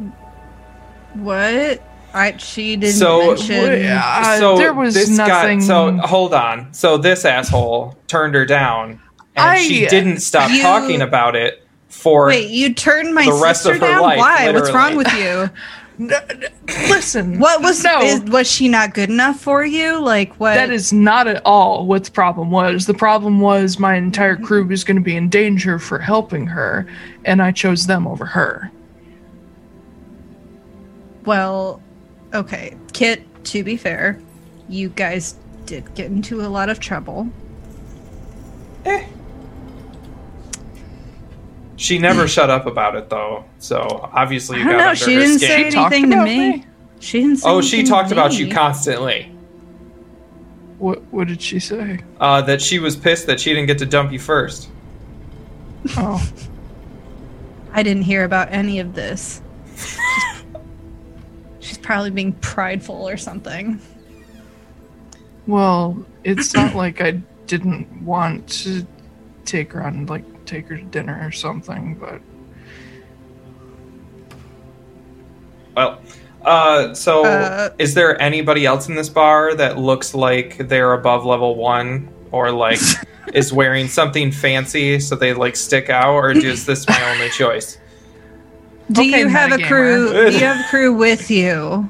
B: What? I she didn't
C: So-
B: mention.
A: Uh,
C: so
A: there was
C: this
A: nothing.
C: Guy, so hold on. So this asshole turned her down, and
A: I-
C: she didn't stop
B: You-
C: talking about it for.
B: Wait, you turned my
C: The rest
B: sister
C: of her
B: down?
C: life,
B: Why? What's wrong with you?
A: Listen.
B: What was
A: no?
B: is, was she not good enough for you? Like what?
A: That is not at all what the problem was. The problem was my entire crew was going to be in danger for helping her, and I chose them over her.
B: well, okay. Kit, to be fair, you guys did get into a lot of trouble.
C: Eh. She never shut up about it though, so obviously you
B: I don't
C: got
B: know,
C: under
B: she
C: her
B: didn't
C: skin.
B: say
A: She talked
B: anything to me.
A: me?
B: She didn't say
C: oh, she talked about you constantly.
A: What What did she say?
C: Uh, that she was pissed that she didn't get to dump you first.
A: Oh,
B: I didn't hear about any of this. She's probably being prideful or something.
A: well, it's not like I didn't want to take her on, like take her to dinner or something, but
C: Well, uh, so
B: Uh,
C: is there anybody else in this bar that looks like they're above level one or like is wearing something fancy so they like stick out, or is this my only choice?
B: Do
A: Okay,
B: you have a
A: metagamer.
B: crew? Do you have a crew with you,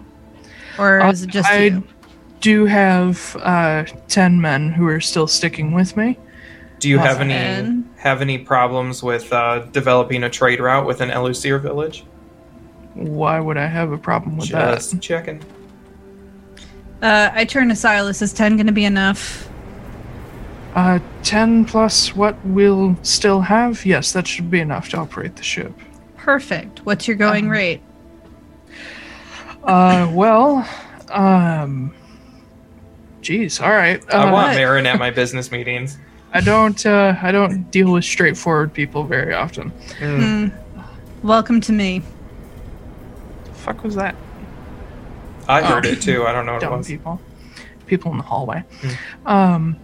B: or
A: Uh,
B: is it just
A: I
B: you?
A: do have uh, ten men who are still sticking with me.
C: Do you have any
B: Awesome.
C: Have any problems with uh, developing a trade route with an Elusir village?
A: Why would I have a problem with that?
C: Just
A: that?
C: checking.
B: Uh, I turn to Silas. Is 10 going to be enough?
A: Uh, 10 plus what we'll still have? Yes, that should be enough to operate the ship.
B: Perfect. What's your going
A: Um,
B: rate?
A: Uh, well, um. Geez, all right. Uh,
C: I want? Marin at my business meetings.
A: I don't. Uh, I don't deal with straightforward people very often.
C: Mm.
B: Welcome to me.
A: The fuck was that?
C: I heard
A: Oh.
C: it too. I don't know what it was.
A: people. People in the hallway.
C: Hmm.
A: Um.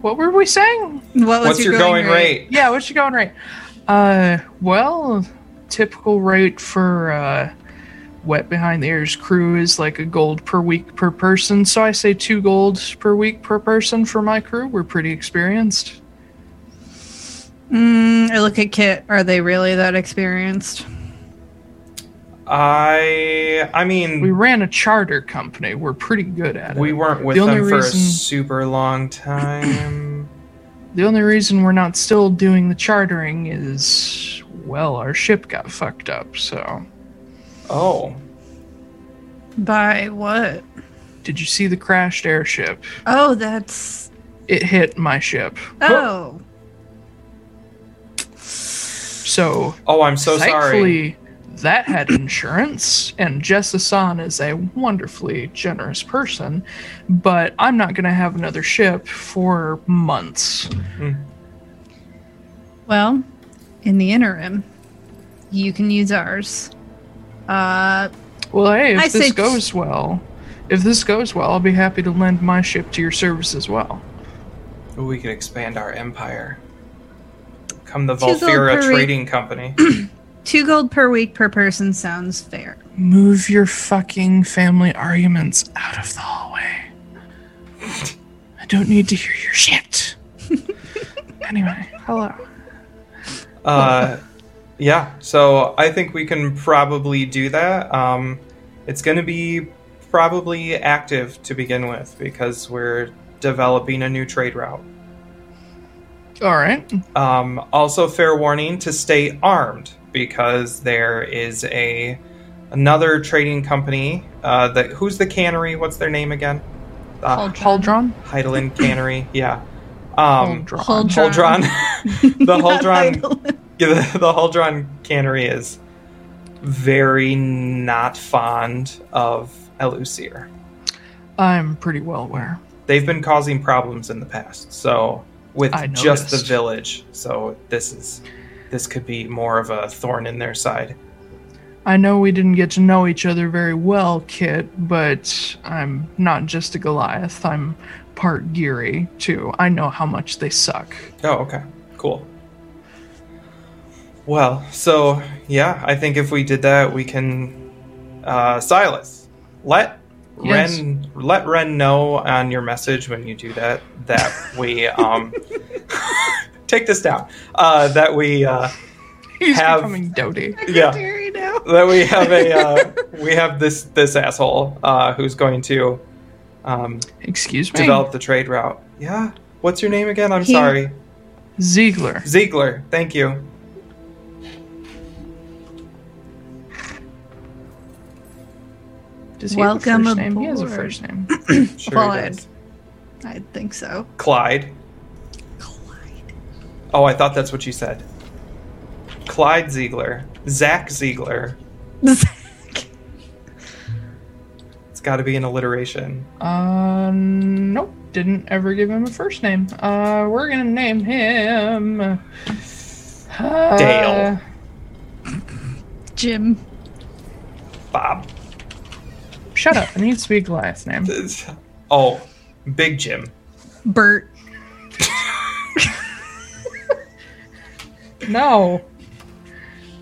A: What were we saying?
B: What was
C: What's your going rate?
A: Yeah, what's your going rate? Uh, well, typical rate for uh, wet behind the ears crew is like a gold per week per person. So I say two gold per week per person for my crew. We're pretty experienced.
B: Mm, I look at Kit. Are they really that experienced?
C: I I mean
A: We ran a charter company. We're pretty good at it.
C: we weren't with
A: The only
C: them for a
A: reason-
C: super long time.
A: The only reason we're not still doing the chartering is, well, our ship got fucked up. So,
C: oh.
B: By what?
A: did you see the crashed airship?
B: Oh, that's.
A: It hit my ship.
B: Oh.
A: So,
C: Oh, I'm so sorry.
A: thankfully, that had insurance, and Jess Hassan is a wonderfully generous person. But I'm not going to have another ship for months. Mm-hmm.
B: Well, in the interim, you can use ours. Uh,
A: Well, hey, if
B: I
A: this
B: say-
A: goes well, if this goes well, I'll be happy to lend my ship to your service as well.
C: We could expand our empire. Come the
B: Two
C: Volfira
B: per week.
C: Trading Company.
B: two gold per week per person sounds fair.
A: Move your fucking family arguments out of the hallway. I don't need to hear your shit. anyway, hello.
C: Uh, yeah, so I think we can probably do that. Um, it's going to be probably active to begin with because we're developing a new trade route.
A: All right.
C: Um, also, fair warning to stay armed because there is a another trading company. Uh, that who's the cannery? What's their name again? Uh,
A: Huldron?
C: Heidelin Cannery. Yeah. Um,
A: Huldron.
C: Huldron. the Huldron. Yeah, the, the Huldron Cannery is very not fond of Elusir.
A: I'm pretty well aware.
C: They've been causing problems in the past, so with just the village. So this is this could be more of a thorn in their side.
A: I know we didn't get to know each other very well, Kit, but I'm not just a Goliath. I'm part Geary, too. I know how much they suck.
C: Oh, okay, cool. Well, so yeah, I think if we did that, we can. Uh, Silas, let
A: Yes.
C: Ren let Ren know on your message when you do that that we um take this down. Uh, that we uh,
A: He's
C: Have-
A: becoming doty.
C: yeah
B: now.
C: that we have a uh, we have this this asshole uh, who's going to um,
A: Excuse me?
C: develop the trade route. Yeah, what's your name again? I'm
B: He-
C: sorry,
A: Ziegler.
C: Ziegler. Thank you.
A: Does he
B: Welcome
A: have a first name? He has a first name.
C: Sure
B: Well,
C: he
B: I'd-
C: does.
B: I think so.
C: Clyde. Clyde. Oh, I thought that's what you said. Clyde Ziegler. Zach Ziegler. Zach. It's got to be an alliteration.
A: Uh, nope. Didn't ever give him a first name. Uh, we're gonna name him. Uh,
C: Dale.
B: Jim.
C: Bob.
A: Shut up. It needs to be a Goliath name.
C: Oh, Big Jim.
B: Bert.
A: No.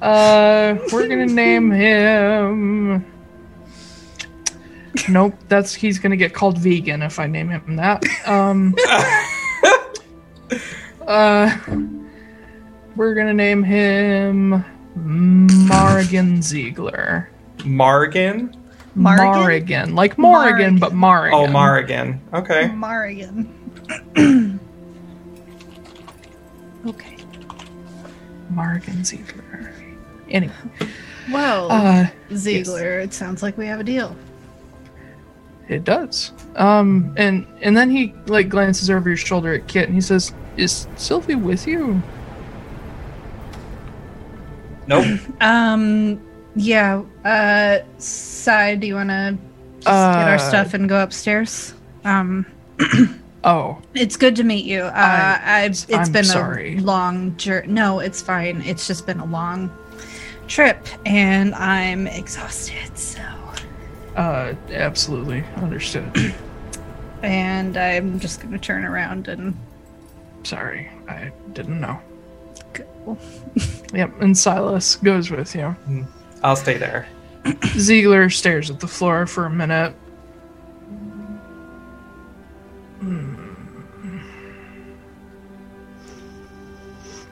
A: Uh, we're gonna name him. Nope, that's he's gonna get called vegan if I name him that. Um. uh, we're gonna name him Margan Ziegler.
C: Margan.
B: Margan?
A: Morrigan, like Morrigan, but Morrigan.
C: Oh, Margan. Okay.
B: Marigan. okay.
A: Morrigan Ziegler. Anyway,
B: Well,
A: uh,
B: Ziegler, it sounds like we have a deal.
A: it does. Um, and and then he like glances over your shoulder at Kit and he says, "Is Sylvie with you?"
C: Nope.
B: Um, yeah. Uh, Sai, do you want to just get our
A: Uh,
B: stuff and go upstairs? Um,
A: Oh,
B: it's good to meet you. Uh,
A: I-
B: I've, it's
A: I'm
B: been
A: sorry.
B: a long journey. No, it's fine. It's just been a long trip, and I'm exhausted. So,
A: uh, absolutely understood.
B: and I'm just gonna turn around and
A: sorry, I didn't know.
B: go.
A: Yep, and Silas goes with you.
C: I'll stay there.
A: Ziegler stares at the floor for a minute.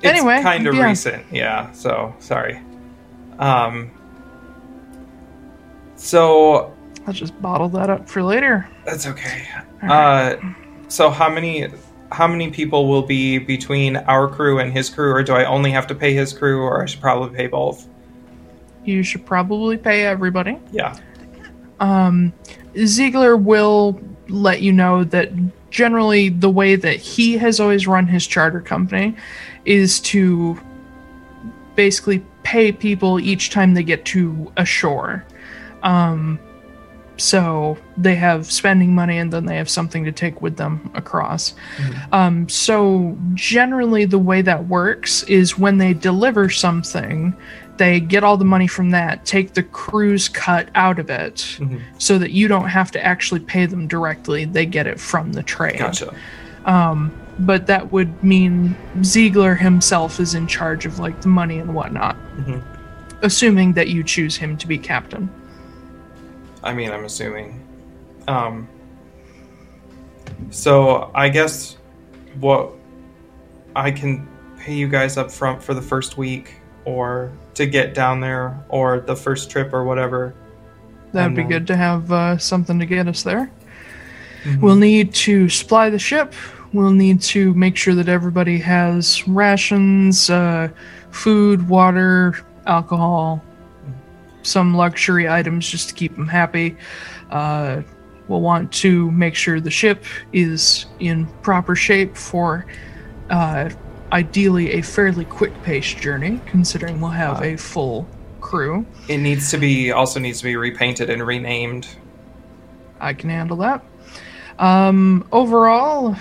C: It's
A: Anyway,
C: kind of
A: yeah.
C: recent, yeah. So sorry. Um. So
A: I'll just bottle that up for later.
C: that's okay. Uh, so how many how many people will be between our crew and his crew, or do I only have to pay his crew, or I should probably pay both?
A: You should probably pay everybody.
C: Yeah.
A: Um, Ziegler will let you know that generally the way that he has always run his charter company is to basically pay people each time they get to a shore. Um, so they have spending money and then they have something to take with them across. Um, so generally, the way that works is when they deliver something, they get all the money from that, take the cruise cut out of it,
C: Mhm.
A: so that you don't have to actually pay them directly. They get it from the trade.
C: Gotcha.
A: Um, but that would mean Ziegler himself is in charge of like the money and whatnot,
C: Mhm.
A: assuming that you choose him to be captain.
C: I mean, I'm assuming. Um, so I guess what I can pay you guys up front for the first week, or to get down there, or the first trip, or whatever.
A: That'd be
C: And, um,
A: good to have uh, something to get us there.
C: Mhm.
A: We'll need to supply the ship. We'll need to make sure that everybody has rations, uh, food, water, alcohol, some luxury items just to keep them happy. Uh, we'll want to make sure the ship is in proper shape for uh, ideally a fairly quick paced journey, considering we'll have a full crew.
C: It needs to be also needs to be repainted and renamed.
A: I can handle that. Um, overall,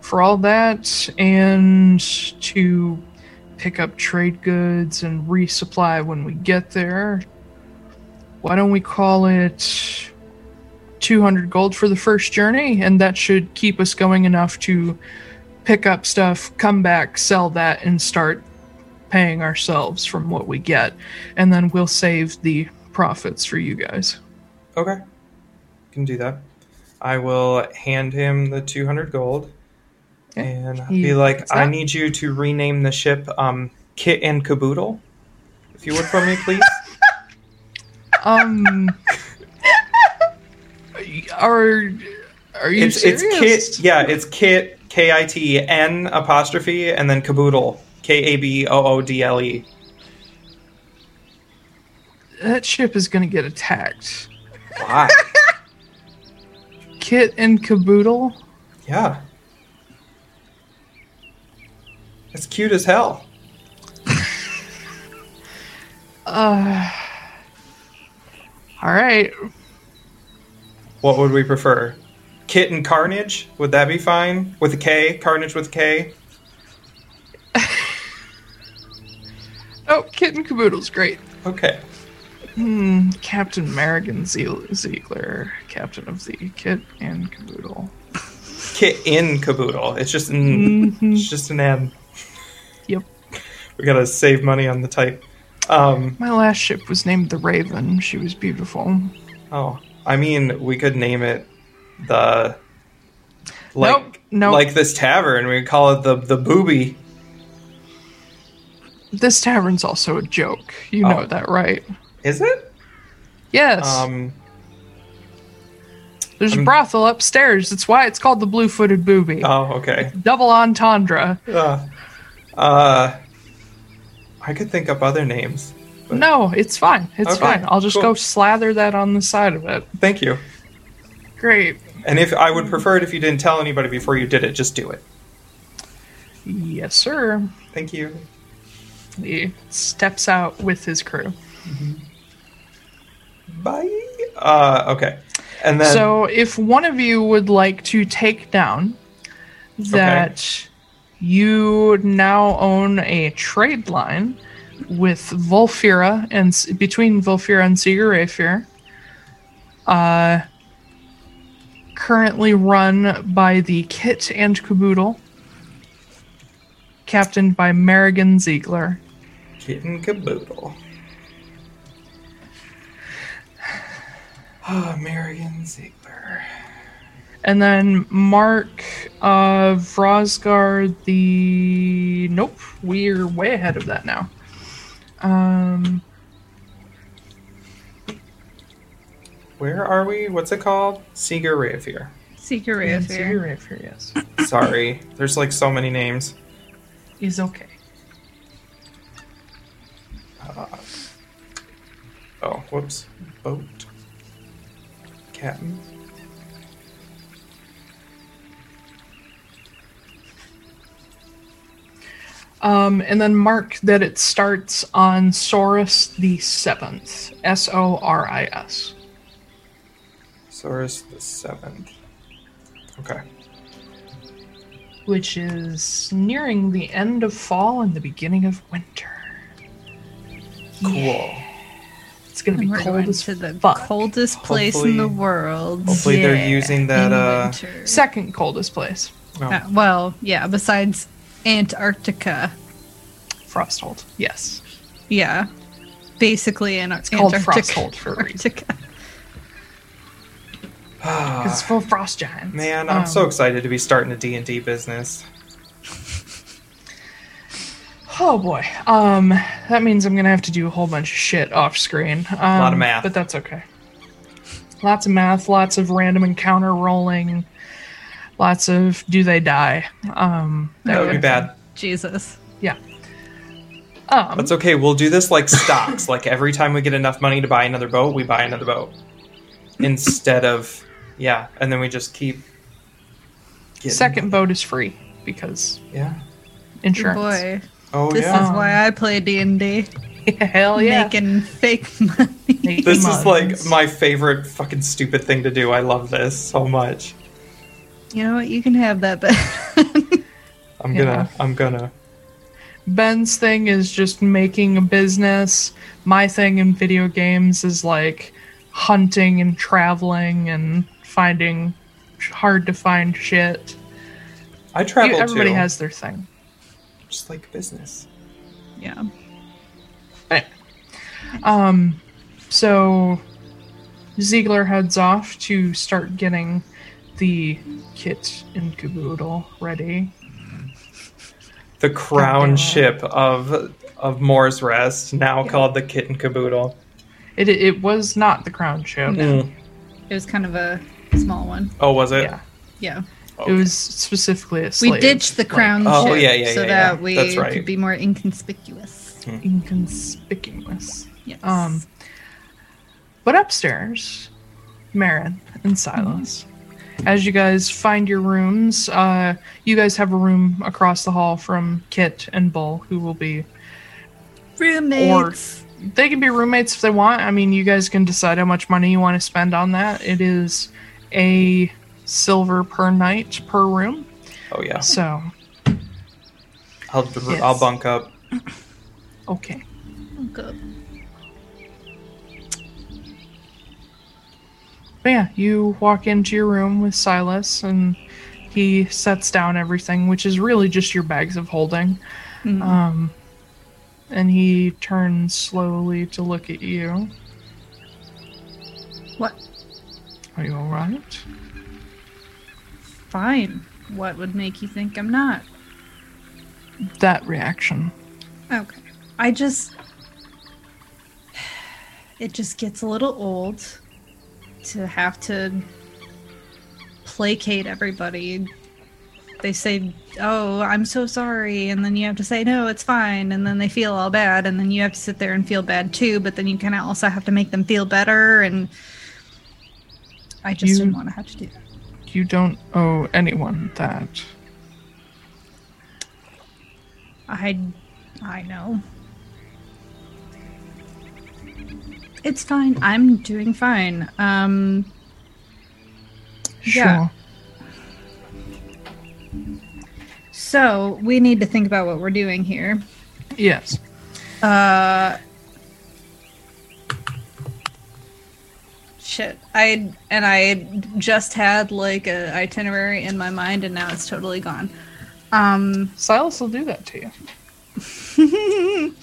A: for all that, and to pick up trade goods and resupply when we get there, why don't we call it 200 gold for the first journey? And that should keep us going enough to pick up stuff, come back, sell that, and start paying ourselves from what we get. And then we'll save the profits for you guys.
C: Okay, can do that. I will hand him the 200 gold,
A: Okay.
C: and I'll be like, "I need you to rename the ship um, Kit and Caboodle, if you would for me, please."
A: Um, are are you
C: it's
A: serious?
C: it's Kit. Yeah, it's Kit K I T N apostrophe and then Caboodle K A B O O D L E.
A: That ship is gonna get attacked.
C: Why?
A: Kit and Caboodle.
C: yeah, it's cute as hell.
A: Uh, all right.
C: What would we prefer? Kit and Carnage? Would that be fine? With a K? Carnage with a K?
A: Oh, Kit and Caboodle's great.
C: Okay.
A: Hmm. Captain Marigan Ziegler, captain of the Kit and Caboodle.
C: Kit in Caboodle. It's just an,
A: Mhm.
C: it's just an N.
A: Yep.
C: We gotta save money on the type. Um,
A: My last ship was named the Raven. She was beautiful.
C: oh, I mean, we could name it the like
A: Nope, nope.
C: like this tavern. We call it the the booby.
A: This tavern's also a joke. You know
C: Oh.
A: that, right?
C: Is it?
A: Yes.
C: Um,
A: There's a
C: I'm-
A: brothel upstairs. That's why it's called the Blue Footed Booby.
C: oh, okay.
A: Double entendre.
C: Uh, uh, I could think up other names.
A: No, it's fine. It's
C: Okay,
A: fine. I'll just
C: cool.
A: go slather that on the side of it.
C: Thank you.
A: Great.
C: And if I would prefer it if you didn't tell anybody before you did it, just do it.
A: Yes, sir.
C: Thank you.
A: He steps out with his crew.
C: Bye. Uh, okay. And then
A: so, if one of you would like to take down that you now own a trade line with Volfira and between Volfira and Sigarafir, uh, currently run by the Kit and Caboodle, captained by Marigan Ziegler.
C: Kitten Caboodle. Ah, Marion Ziegler.
A: And then Mark uh Vrosgar the nope, we're way ahead of that now. Um
C: Where are we? What's it called? Seeger Rayafir.
B: Seeker
A: and
B: Rayafir.
A: Rayafir, yes.
C: Sorry. There's like so many names.
A: Is okay.
C: Oh, whoops. Boat. Captain.
A: Um and then mark that it starts on Soris the seventh. S O R I S.
C: Soris the seventh. Okay.
A: Which is nearing the end of fall and the beginning of winter.
C: Cool.
A: It's gonna be
B: And we're
A: cold
B: going
A: as
B: to the
A: fuck.
B: coldest place in the world.
C: Hopefully they're using that, uh.
A: Second coldest place.
C: Oh,
B: Uh, well, yeah, besides Antarctica.
A: Frosthold. Yes.
B: Yeah. Basically in
A: It's called
B: Antarctica.
A: Frosthold for a reason.
B: Antarctica.
A: It's full of frost giants.
C: Man, I'm
A: Um,
C: so excited to be starting a D&D business.
A: Oh boy. Um, that means I'm gonna have to do a whole bunch of shit off screen. Um,
C: lot of math.
A: but that's okay. Lots of math, lots of random encounter rolling, lots of do they die? Um,
C: That would be
A: kind of
C: bad.
B: Jesus.
A: thing. Yeah. Um,
C: That's okay. We'll do this like stocks. like every time we get enough money to buy another boat, we buy another boat. Instead of yeah, and then we just keep getting
A: second boat is free because
C: Yeah.
A: insurance.
B: Boy,
C: Oh
B: this
C: yeah.
B: is why I play D&D.
A: Hell yeah.
B: Making fake money.
A: Making
C: this is like
A: mugs.
C: my favorite fucking stupid thing to do. I love this so much.
B: you know what? You can have that back.
C: I'm
A: Yeah.
C: gonna I'm gonna
A: Ben's thing is just making a business. My thing in video games is like hunting and traveling and finding hard to find shit.
C: I travel
A: Everybody
C: too.
A: has their thing.
C: just like business.
B: yeah.
A: Anyway. Um, so Ziegler heads off to start getting the kit and caboodle ready.
C: The crown
A: Goddamn.
C: ship of of Moore's Rest, now called the Kitten Caboodle.
A: It it was not the crown ship.
B: No.
C: Mm.
B: It was kind of a small one.
C: Oh, was it?
A: Yeah,
B: Yeah.
A: it was specifically a
B: We ditched the
A: like,
B: crown
C: Oh,
B: ship
C: yeah, yeah,
B: so
C: yeah,
B: that
C: yeah.
B: we
C: That's right.
B: could be more inconspicuous.
A: inconspicuous.
B: Yes.
A: Um, but upstairs, Marin and Silas, as you guys find your rooms, uh, you guys have a room across the hall from Kit and Bull, who will be.
B: roommates.
A: Or They can be roommates if they want. I mean, you guys can decide how much money you want to spend on that. It is a silver per night per room.
C: Oh yeah.
A: So,
C: I'll
A: Yes.
C: I'll bunk up.
A: okay.
B: Good.
A: But yeah, you walk into your room with Silas, and he sets down everything, which is really just your bags of holding.
B: Mm.
A: Um, and he turns slowly to look at you.
B: What?
A: Are you alright?
B: Fine. What would make you think I'm not?
A: That reaction.
B: Okay. I just. It just gets a little old to have to placate everybody they say, "Oh, I'm so sorry," and then you have to say, "No, it's fine," and then they feel all bad, and then you have to sit there and feel bad too. But then you kind of also have to make them feel better, and I just
A: You-
B: didn't want to have to do that.
A: You don't owe anyone that.
B: I, I know. It's fine. I'm doing fine. Um,
A: Sure.
B: Yeah. so we need to think about what we're doing here.
A: Yes.
B: Uh shit. I and I just had like a itinerary in my mind and now it's totally gone. Um
A: Silas will do that to you.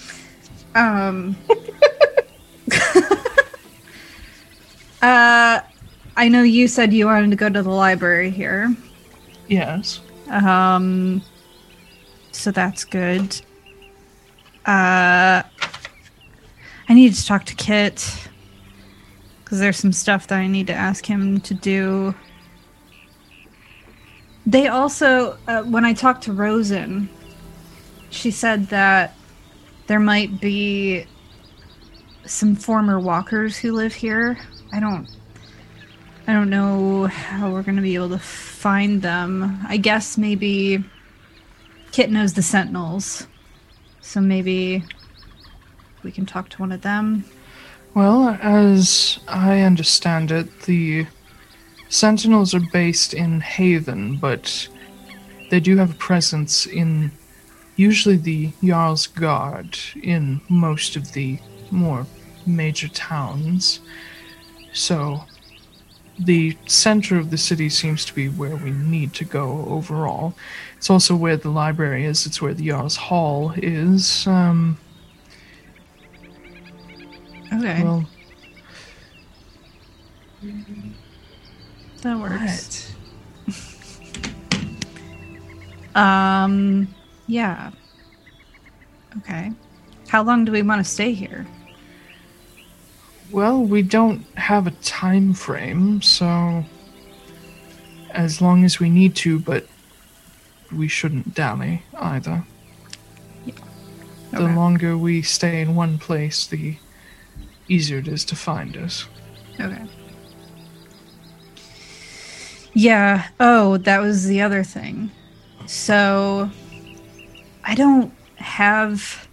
B: um Uh I know you said you wanted to go to the library here.
A: Yes.
B: Um so that's good. Uh I need to talk to Kit cuz there's some stuff that I need to ask him to do. They also uh, when I talked to Rosen, she said that there might be some former walkers who live here. I don't I don't know how we're going to be able to find them. I guess maybe Kit knows the Sentinels. So maybe we can talk to one of them.
A: Well, as I understand it, the Sentinels are based in Haven, but they do have a presence in usually the Jarl's Guard in most of the more major towns. So the center of the city seems to be where we need to go overall. It's also where the library is, it's where the Jarl's Hall is. Um,
B: Okay,
A: well,
B: that works. Um, yeah. Okay. How long do we want to stay here?
A: Well, we don't have a time frame, so as long as we need to, but we shouldn't dally either. The
B: Okay.
A: longer we stay in one place, the easier it is to find us.
B: Okay. Yeah. Oh, that was the other thing. So, I don't have.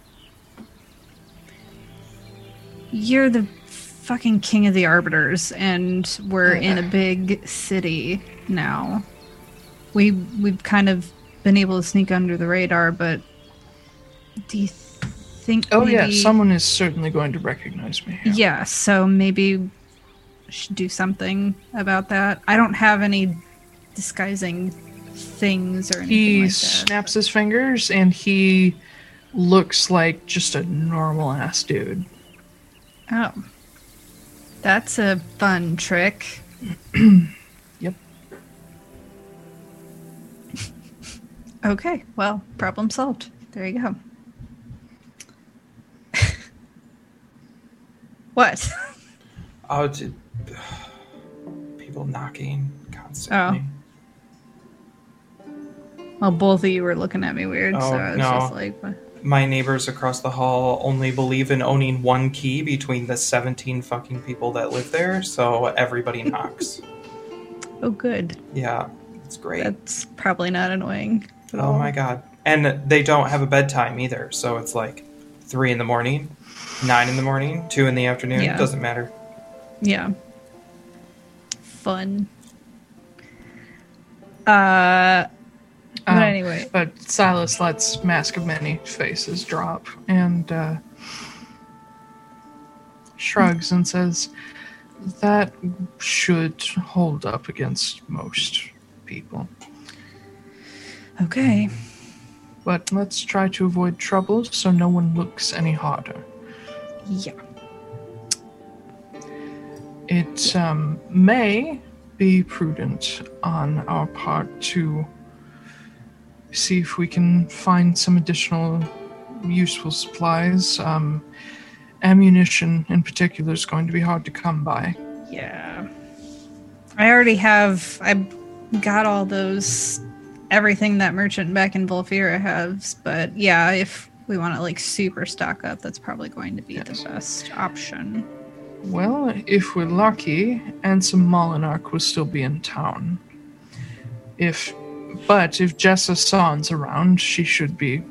B: You're the fucking king of the arbiters, and we're in a big city now. We we've kind of been able to sneak under the radar, but do you think?
A: Oh, yeah, someone is certainly going to recognize me. here.
B: yeah, so maybe should do something about that. I don't have any disguising things or anything
A: He
B: like that.
A: snaps his fingers and he looks like just a normal ass dude.
B: Oh. That's a fun trick.
A: Yep.
B: Okay, well, problem solved. There you go. What?
C: Oh, people knocking constantly. Oh.
B: Well, both of you were looking at me weird, so
C: Oh,
B: I was
C: no.
B: just like, what?
C: My neighbors across the hall only believe in owning one key between the 17 fucking people that live there, so everybody knocks.
B: oh, good.
C: Yeah, it's great.
B: That's probably not annoying.
C: Oh
B: all.
C: my god. And they don't have a bedtime either, so it's like 3 in the morning, 9 in the morning, 2 in the afternoon,
B: Yeah.
C: doesn't matter.
B: Yeah. Fun. Uh, but
A: Um,
B: anyway,
A: But Silas lets Mask of Many Faces drop and uh, shrugs and says, That should hold up against most people.
B: okay.
A: But let's try to avoid trouble so no one looks any harder.
B: Yeah.
A: It um, may be prudent on our part to see if we can find some additional useful supplies. Um, ammunition, in particular, is going to be hard to come by.
B: Yeah. I already have. I got all those everything that merchant back in Volfira has, but yeah, if we want to like super stock up, that's probably going to be
A: Yes.
B: the best option.
A: Well, if we're lucky, Ansem Molinarch will still be in town. If, but if Jessa San's around, she should be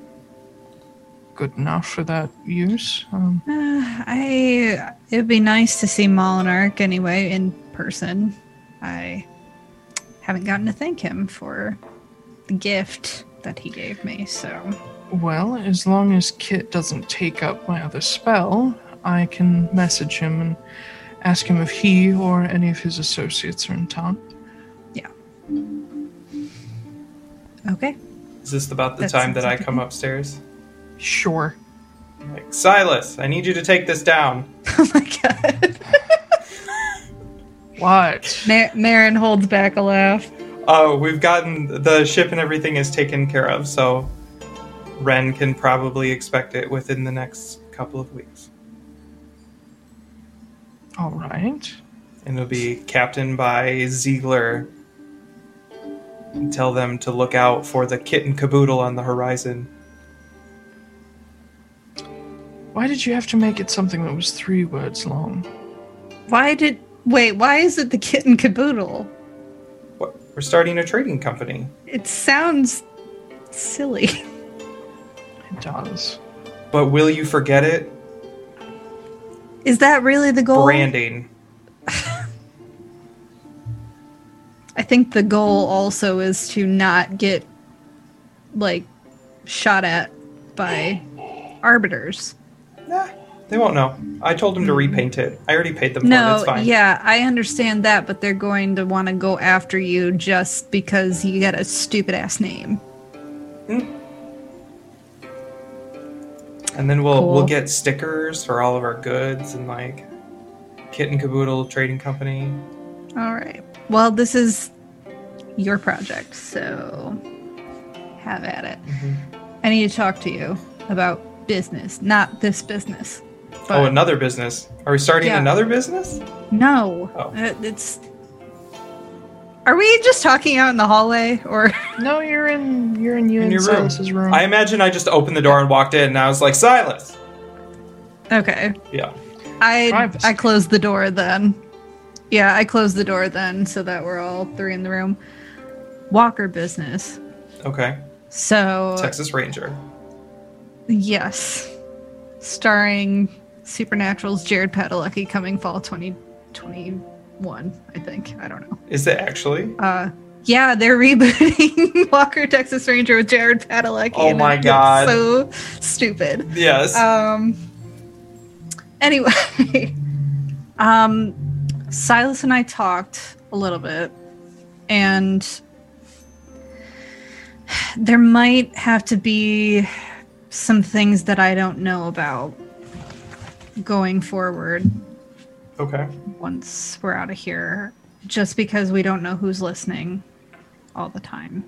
A: good enough for that use. Um,
B: Uh, I it would be nice to see Molinarch anyway in person. I haven't gotten to thank him for the gift that he gave me, so
A: well, as long as Kit doesn't take up my other spell, I can message him and ask him if he or any of his associates are in town. Yeah.
B: Okay.
C: Is this about the
B: That
C: time that
B: sounds
C: I
B: like
C: come upstairs?
A: Sure.
C: Like, Silas, I need you to take this down.
B: Oh my god.
A: What?
B: Mar- Marin holds back a laugh.
C: Oh, we've gotten the ship and everything is taken care of, so Ren can probably expect it within the next couple of weeks.
A: All right.
C: And it'll be captained by Ziegler. And tell them to look out for the kitten caboodle on the horizon.
A: Why did you have to make it something that was three words long?
B: Why did wait? Why is it the kitten caboodle?
C: What? We're starting a trading company.
B: It sounds silly.
A: It does.
C: But will you forget it?
B: Is that really the goal?
C: Branding.
B: I think the goal also is to not get like shot at by arbiters.
C: Nah, they won't know. I told them to mm-hmm. repaint it. I already paid them for it.
B: No,
C: It's fine.
B: yeah, I understand that, but they're going to want to go after you just because you got a stupid ass name. Mm.
C: And then we'll
B: Cool.
C: we'll get stickers for all of our goods and like Kitten Caboodle Trading Company.
B: All right. Well, this is your project, so have at it.
C: Mm-hmm.
B: I need to talk to you about business, not this business.
C: oh, another business. Are we starting
B: Yeah.
C: another business?
B: no,
C: Oh.
B: uh, it's. Are we just talking out in the hallway, or
A: No, you're in you're in you
C: In your room.
A: Silas's room.
C: I imagine I just opened the door and walked in and I was like, Silas.
B: okay?
C: Yeah.
B: I
A: Privacy.
B: I closed the door then. Yeah, I closed the door then, so that we're all three in the room. Walker business.
C: Okay.
B: So
C: Texas Ranger.
B: Yes. Starring Supernatural's Jared Padalecki coming fall 2021, I think. I don't know.
C: Is it actually?
B: Uh yeah, they're rebooting Walker Texas Ranger with Jared Padalecki.
C: Oh my God.
B: So stupid.
C: Yes.
B: Um anyway, um Silas and I talked a little bit and there might have to be some things that I don't know about going forward
C: okay.
B: once we're out of here just because we don't know who's listening all the time.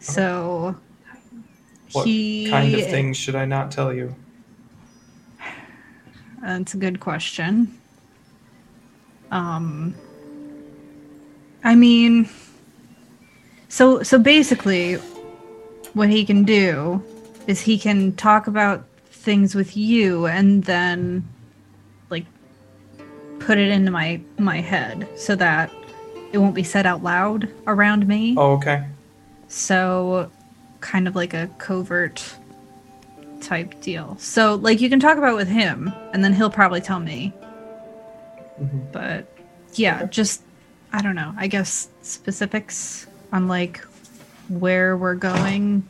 B: So
C: What
B: he
C: kind of things should I not tell you?
B: That's a good question. Um I mean so so basically what he can do is he can talk about things with you and then put it into my my head so that it won't be said out loud around me.
C: Oh, okay.
B: So, kind of like a covert type deal. So, like, you can talk about it with him, and then he'll probably tell me.
C: Mhm.
B: But yeah,
C: Okay.
B: just I don't know. I guess specifics on like where we're going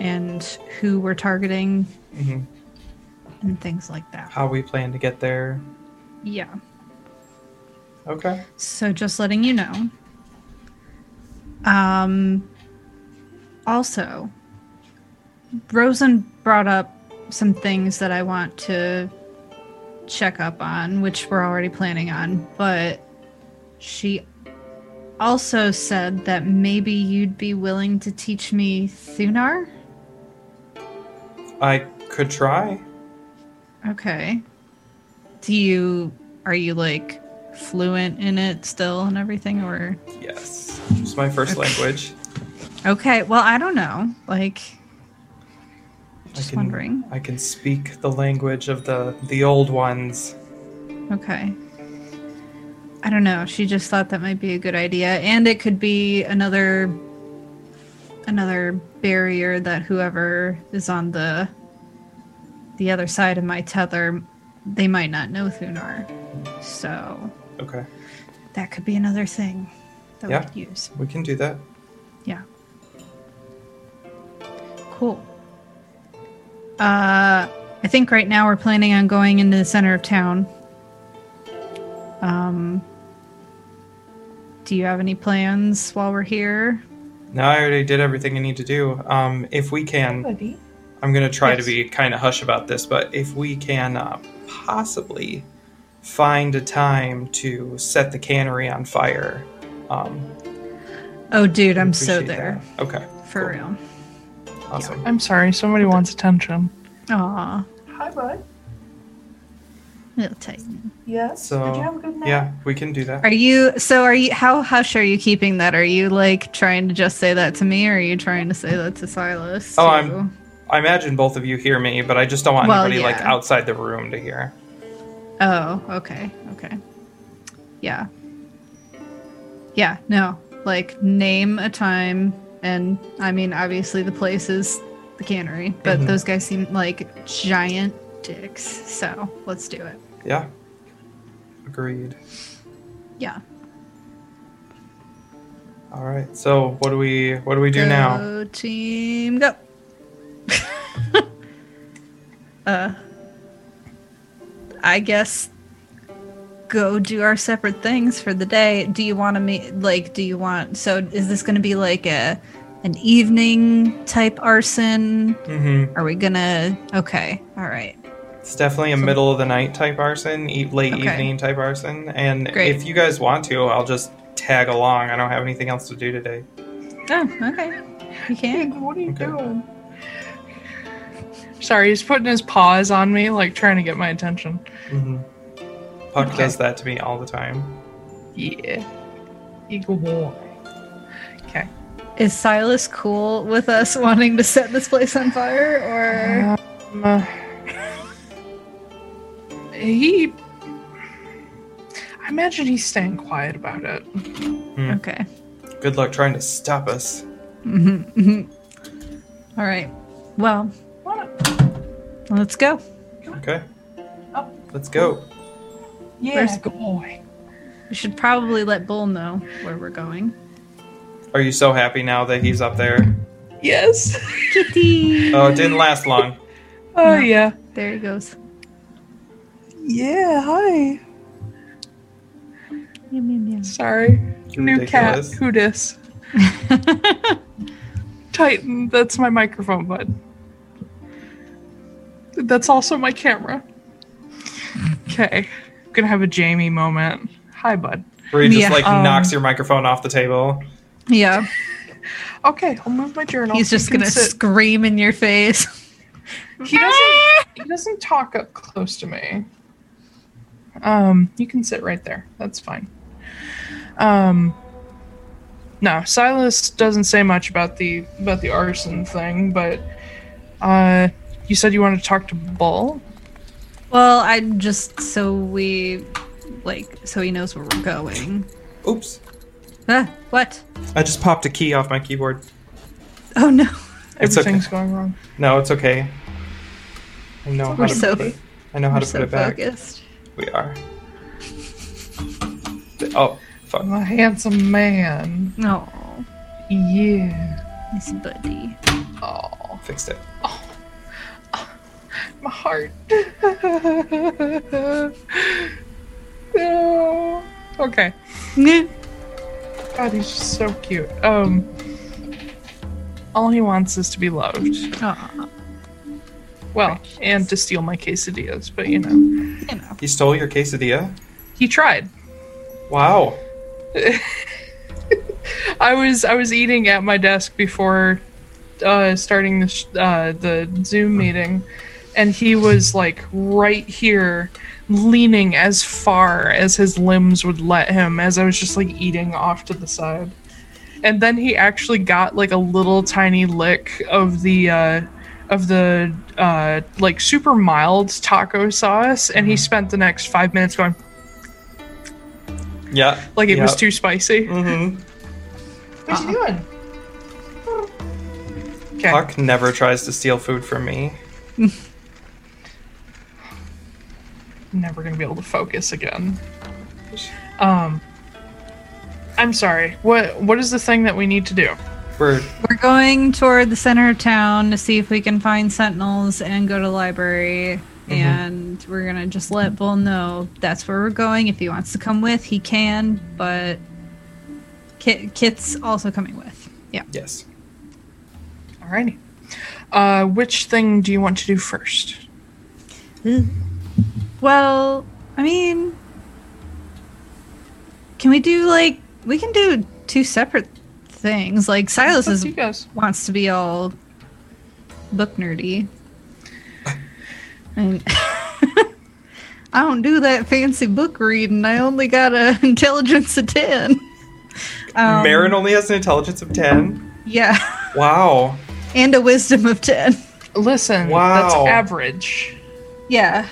B: and who we're targeting
C: hmm
B: and things like that.
C: How we plan to get there.
B: Yeah.
C: Okay.
B: So just letting you know. Um also Rosen brought up some things that I want to check up on, which we're already planning on, but she also said that maybe you'd be willing to teach me Thunar?
C: I could try.
B: Okay. Do you are you like fluent in it still and everything or
C: Yes. It's my first language.
B: Okay, well, I don't know. Like,
C: I
B: just
C: can,
B: wondering.
C: I can speak the language of the the old ones.
B: Okay. I don't know. She just thought that might be a good idea, and it could be another another barrier that whoever is on the the other side of my tether, they might not know Thunar. So
C: Okay,
B: that could be another thing that
C: Yeah.
B: we could use.
C: we can do that.
B: Yeah. Cool. Uh, I think right now we're planning on going into the center of town. Um, do you have any plans while we're here?
C: No, I already did everything I need to do. Um, if we can, I'm gonna try
B: Yes.
C: to be kind of hush about this, but if we can uh, possibly find a time to set the cannery on fire, um,
B: Oh, dude, I'm so there
C: that. Okay,
B: for
C: cool.
B: real.
C: awesome.
A: I'm sorry, somebody wants attention.
B: Aw,
D: Hi, bud.
B: little Titan.
D: Yes.
C: So
D: Did you have a good night?
C: yeah, we can do that.
B: Are you? So are you? How hush are you keeping that? Are you like trying to just say that to me, or are you trying to say that to Silas?
C: Oh,
B: too?
C: I'm- I imagine both of you hear me, but I just don't want
B: Well,
C: anybody like outside the room to hear.
B: Oh, okay, okay. Yeah. Yeah, no. Like, name a time, and I mean, obviously the place is the cannery, but
C: Mhm.
B: those guys seem like giant dicks, so let's do it.
C: Yeah. Agreed.
B: Yeah.
C: All right. So what do we what do we do now?
B: Team, go. Uh, I guess go do our separate things for the day. Do you want to meet? Like, do you want? So, is this going to be like a an evening type arson?
C: Mm-hmm.
B: Are we gonna? Okay, all right.
C: It's definitely a middle of the night type arson, e- late
B: Okay.
C: evening type arson. And
B: Great.
C: if you guys want to, I'll just tag along. I don't have anything else to do today.
B: Oh, okay. You can.
A: What are you
C: Okay.
A: doing? Sorry, he's putting his paws on me, like trying to get my attention.
C: Mm-hmm. Puck
A: Okay.
C: does that to me all the time.
A: Yeah. Eagle boy. Okay.
B: Is Silas cool with us wanting to set this place on fire, or?
A: Um, uh, he. I imagine he's staying quiet about it.
B: Okay.
C: Good luck trying to stop us.
B: Mm-hmm. All right. Well, let's go.
C: Okay.
D: Oh.
C: Let's go.
D: Yeah.
A: Where's the boy?
B: We should probably let Bull know where we're going.
C: Are you so happy now that he's up there?
A: Yes.
B: Kitty.
C: Oh, it didn't last long.
A: Oh yeah.
B: There he goes.
A: Yeah. Hi.
B: Yum, yum, yum.
A: Sorry.
C: You're
A: New cat.
C: ridiculous.
A: Who dis? Titan. That's my microphone, bud. That's also my camera. Okay. I'm Gonna have a Jamie moment. Hi, bud.
C: Where he just
B: Yeah,
C: like
A: um,
C: knocks your microphone off the table.
B: yeah.
A: Okay, I'll move my journal.
B: He's
A: You
B: just
A: can
B: gonna
A: sit.
B: scream in your face.
A: He doesn't. he doesn't talk up close to me. Um, you can sit right there. That's fine. Um, no, Silas doesn't say much about the about the arson thing, but uh, you said you wanted to talk to Bull.
B: Well, I just so we like so he knows where we're going.
C: Oops.
B: Ah, what?
C: I just popped a key off my keyboard.
B: Oh no.
C: It's okay.
A: Everything's going wrong.
C: No, it's okay. I know how
B: We're
C: to
B: so
C: put it. I know how
B: we're
C: to put
B: so
C: it back.
B: focused.
C: We are. Oh, fuck.
A: I'm a handsome man.
B: Oh,
A: Yeah.
B: nice buddy.
A: Oh,
C: Fixed it.
A: My heart. no. Okay. God, he's just so cute. Um, all he wants is to be loved.
B: Aw,
A: Well, and to steal my quesadillas, but you know,
B: you know.
C: He stole your quesadilla?
A: he tried.
C: Wow.
A: I was I was eating at my desk before uh, starting the sh- uh, the Zoom meeting, and he was like right here, leaning as far as his limbs would let him, as I was just like eating off to the side, and then he actually got like a little tiny lick of the uh of the uh like super mild taco sauce and he spent the next five minutes going
C: Yeah.
A: like it was too spicy
C: Mm-hmm.
D: What's he doing?
A: okay
C: Puck never tries to steal food from me.
A: never gonna be able to focus again um i'm sorry what what is the thing that we need to do
C: We're
B: We're going toward the center of town to see if we can find sentinels and go to the library. And we're gonna just let Bull know that's where we're going. If he wants to come with, he can. But Kit, Kit's also coming with. Yeah.
C: yes.
A: alrighty uh which thing do you want to do first
B: Well, I mean, can we do like we can do two separate things? Like Silas is
A: you guys
B: wants to be all book nerdy. And I don't do that fancy book reading. I only got an intelligence of ten. Um,
C: Marin only has an intelligence of 10.
B: yeah,
C: Wow.
B: and a wisdom of ten.
A: listen
C: Wow.
A: that's average
B: Yeah,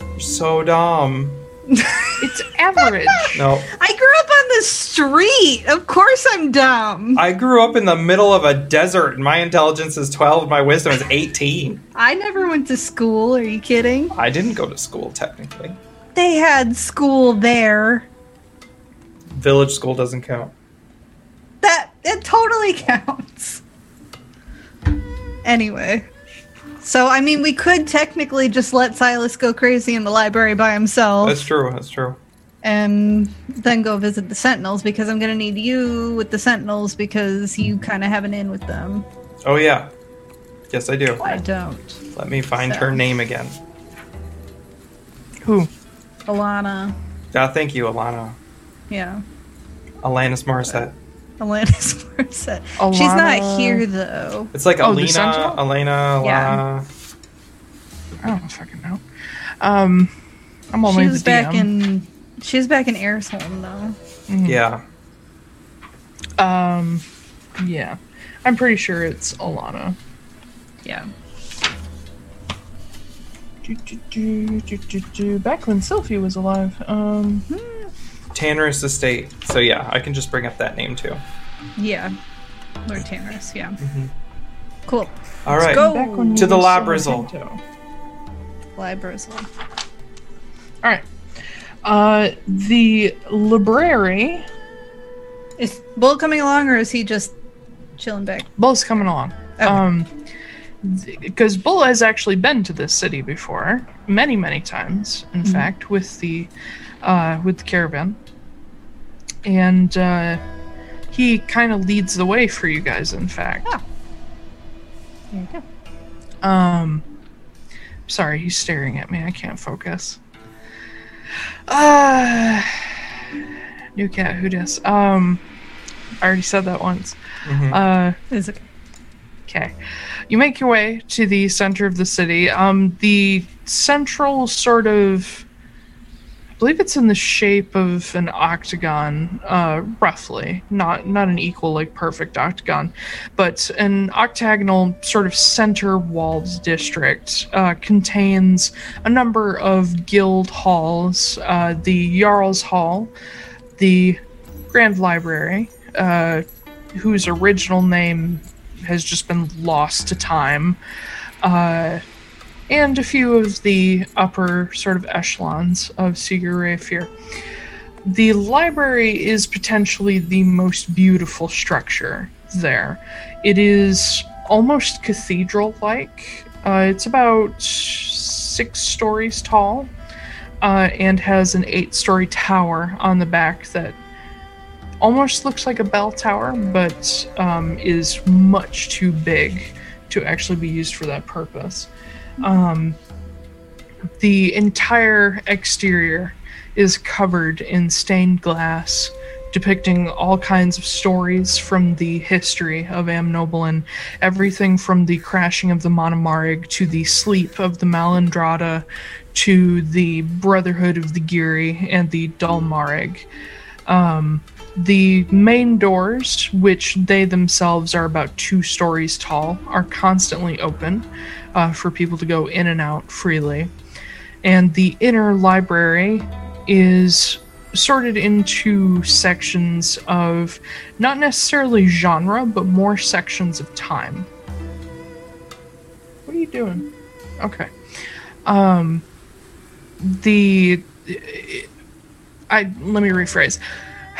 C: You're so dumb.
A: it's average
C: No.
B: I grew up on the street. Of course, I'm dumb.
C: I grew up in the middle of a desert and my intelligence is 12, my wisdom is 18.
B: I never went to school. Are you kidding?
C: I didn't go to school technically.
B: They had school there.
C: Village school doesn't count.
B: That it totally counts. Anyway. So I mean we could technically just let Silas go crazy in the library by himself
C: That's true. That's true.
B: and then go visit the Sentinels because I'm gonna need you with the Sentinels because you kinda have an in with them.
C: Oh yeah. Yes, I do.
B: I don't.
C: Let me find
B: So.
C: her name again.
A: who
B: Alana.
C: Ah, thank you, Alana.
B: Yeah.
C: Alanis Morissette.
B: Alanis Morissette. She's not here though.
C: It's like
A: Oh, the
C: Alina,
A: Sentinel?
C: Elena,
B: Yeah.
C: Alana.
A: I don't fucking know. Um, I'm only
B: She
A: the
B: was back
A: DM.
B: in she was back in Airshome though.
C: Yeah.
A: Um, yeah, I'm pretty sure it's Alana.
B: Yeah.
A: Do, do, do, do, do, do. Back when Sylphie was alive. Um,
C: Tanner's estate. So yeah, I can just bring up that name too.
B: Yeah. Lord Tanaris, yeah.
C: Mhm.
B: Cool.
C: All right.
B: go.
A: back when
C: To the
A: were
C: lab
A: still
C: result.
A: Pinto.
B: Libraries.
A: All right. Uh, the library.
B: Is Bull coming along or is he just chilling back?
A: Bull's coming along.
B: Okay.
A: Um, because Bull has actually been to this city before, many, many times. In fact, with the, uh, with the caravan, and uh, he kind of leads the way for you guys. In fact.
B: Oh. There you go.
A: Um, sorry, he's staring at me. I can't focus. Uh, new cat, who dis? Um, I already said that once.
C: Mhm.
A: Uh,
B: Is it
A: okay. You make your way to the center of the city. Um, the central sort of, I believe it's in the shape of an octagon, uh, roughly. Not not an equal, like perfect octagon, but an octagonal sort of center walled district uh, contains a number of guild halls. Uh, the Jarl's Hall, the Grand Library, uh, whose original name has just been lost to time, uh, and a few of the upper sort of echelons of Sigur Rafir. The library is potentially the most beautiful structure there. It is almost cathedral like. Uh, it's about six stories tall uh, and has an eight story tower on the back that almost looks like a bell tower, but um, is much too big to actually be used for that purpose. Um, the entire exterior is covered in stained glass, depicting all kinds of stories from the history of Amnoblin, everything from the crashing of the Monomarig to the sleep of the Malandrada to the Brotherhood of the Giri and the Dalmarig. Um, The main doors, which they themselves are about two stories tall, are constantly open uh, for people to go in and out freely. And the inner library is sorted into sections of not necessarily genre, but more sections of time. What are you doing? Okay. Um, the I let me rephrase.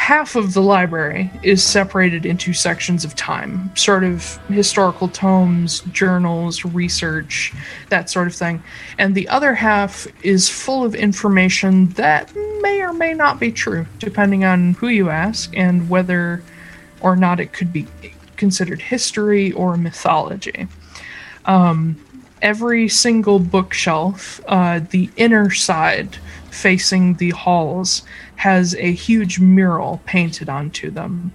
A: Half of the library is separated into sections of time, sort of historical tomes, journals, research, that sort of thing. And the other half is full of information that may or may not be true, depending on who you ask and whether or not it could be considered history or mythology. Um, every single bookshelf, uh, the inner side facing the halls, has a huge mural painted onto them.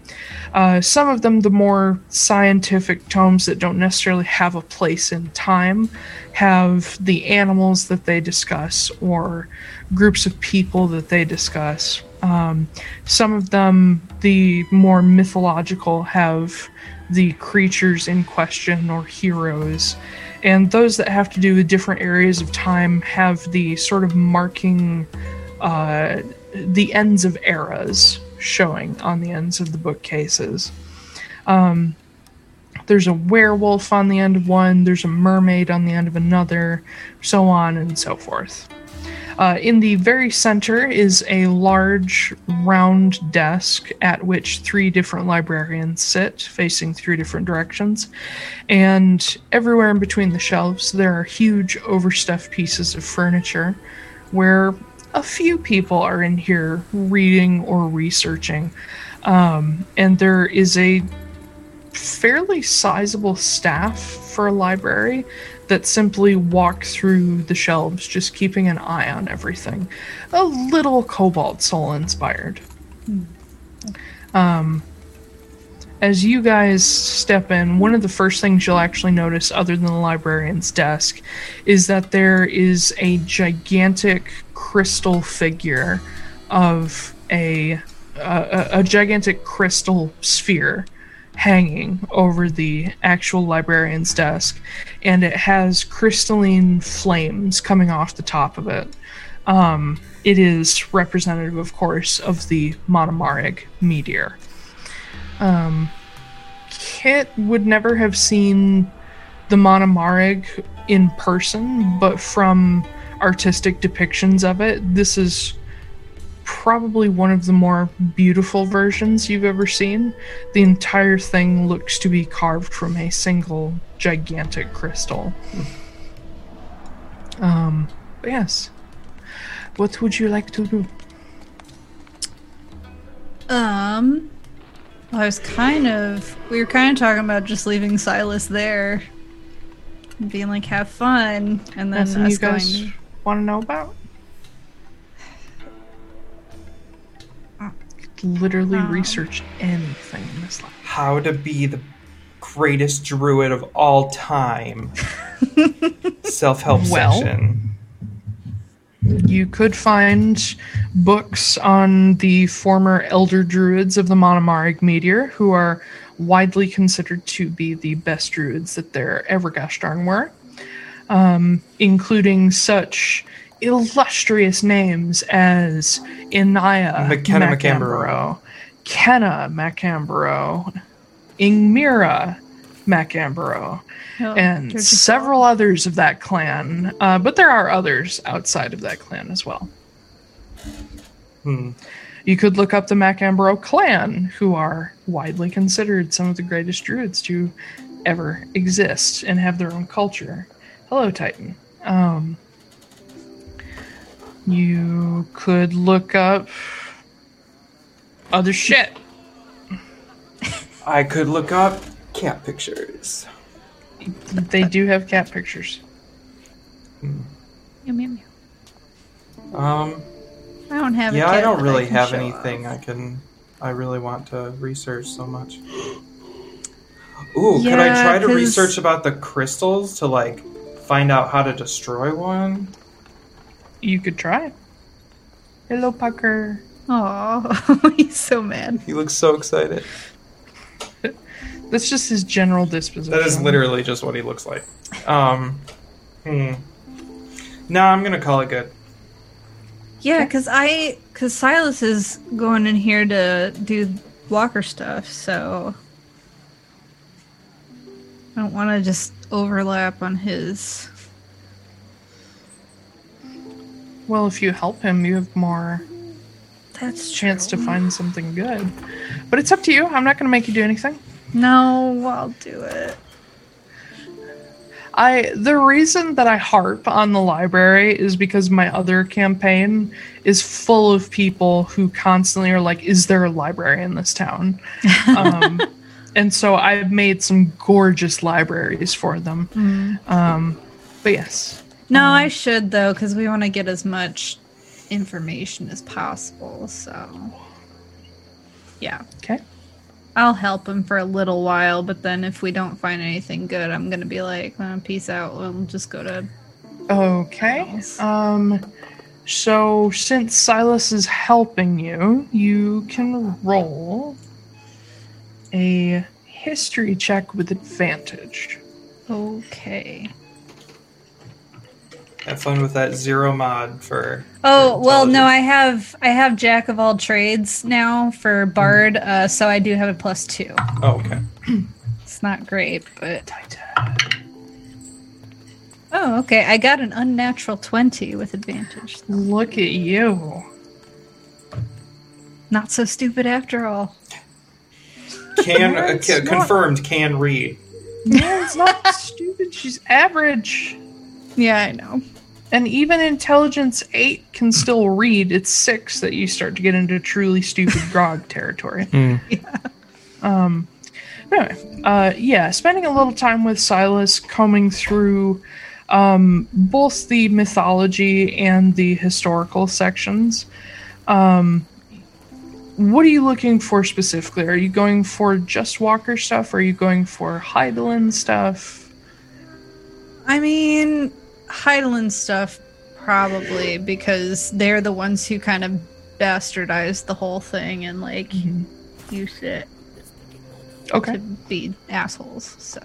A: Uh, some of them, the more scientific tomes that don't necessarily have a place in time, have the animals that they discuss or groups of people that they discuss. Um, some of them, the more mythological, have the creatures in question or heroes and those that have to do with different areas of time have the sort of marking uh, the ends of eras showing on the ends of the bookcases. Um, there's a werewolf on the end of one, there's a mermaid on the end of another, so on and so forth. Uh, in the very center is a large round desk at which three different librarians sit, facing three different directions. And everywhere in between the shelves, there are huge overstuffed pieces of furniture where a few people are in here reading or researching. Um, and there is a fairly sizable staff for a library that simply walk through the shelves, just keeping an eye on everything. A little Cobalt Soul inspired. Um, as you guys step in, one of the first things you'll actually notice, other than the librarian's desk, is that there is a gigantic crystal figure of a a, a gigantic crystal sphere hanging over the actual librarian's desk, and it has crystalline flames coming off the top of it. Um, it is representative, of course, of the Monomarig meteor. Um, Kit would never have seen the Monomarig in person, but from artistic depictions of it, this is probably one of the more beautiful versions you've ever seen. The entire thing looks to be carved from a single gigantic crystal. Um, but yes. What would you like to do?
B: Um, I was kind of. We were kind of talking about just leaving Silas there, and being like, "Have fun," and then
A: Nothing
B: us
A: you guys
B: going.
A: want to know about? Literally
B: Um.
A: research anything in this life.
C: How to be the greatest druid of all time. Self help
A: Well.
C: section.
A: You could find books on the former elder druids of the Monomarig meteor, who are widely considered to be the best druids that there ever gosh darn were, um, including such illustrious names as Inaya
C: McKenna
A: Macambro, Kenna Macambro, Ingmira Macambro,
B: Oh,
A: and
B: they're just
A: several others of that clan. Uh, but there are others outside of that clan as well.
C: Hmm.
A: You could look up the Macambro clan, who are widely considered some of the greatest druids to ever exist and have their own culture. Hello, Titan. Um, you could look up other shit.
C: I could look up cat pictures.
A: They do have cat pictures.
B: Meow, meow, meow.
C: Um,
B: I don't have. a
C: yeah, I don't
B: that
C: really
B: can
C: have anything
B: off.
C: I can. I really want to research so much. Ooh, could I try to
B: 'cause-
C: research about the crystals to like find out how to destroy one?
A: You could try. Hello, Pucker.
B: Oh, he's so mad.
C: He looks so excited.
A: That's just his general disposition.
C: That is literally just what he looks like. Um, hmm. No, I'm gonna call it good.
B: Yeah, because I, because Silas is going in here to do Walker stuff, so I don't want to just overlap on his.
A: Well, if you help him, you have more
B: That's
A: chance to find something good. But it's up to you. I'm not going to make you do anything.
B: No, I'll do it.
A: I the reason that I harp on the library is because my other campaign is full of people who constantly are like, "Is there a library in this town?" um, and so I've made some gorgeous libraries for them. Um, but yes,
B: No, I should though, because we want to get as much information as possible. So, yeah,
A: okay.
B: I'll help him for a little while, but then if we don't find anything good, I'm gonna be like, "Uh, "Peace out." We'll just go to.
A: Okay. Um so since Silas is helping you, you can roll a history check with advantage.
B: Okay.
C: Have fun with that zero mod for.
B: Oh
C: for
B: well, no. I have I have Jack of all trades now for Bard, uh, so I do have a plus two.
C: Oh, okay.
B: It's not great, but oh, okay. I got an unnatural twenty with advantage.
A: Look at you.
B: Not so stupid after all.
C: Can
A: No,
C: uh,
A: it's
C: ca-
A: not.
C: confirmed? Can read.
A: No, it's not stupid. She's average.
B: Yeah, I know.
A: And even intelligence 8 can still read. It's 6 that you start to get into truly stupid grog territory. Um, anyway, uh, yeah, spending a little time with Silas, combing through um, both the mythology and the historical sections. Um, what are you looking for specifically? Are you going for just Walker stuff? Or are you going for Heidelin stuff?
B: I mean, Heidelin stuff probably because they're the ones who kind of bastardized the whole thing and like used it
A: Okay.
B: to be assholes. So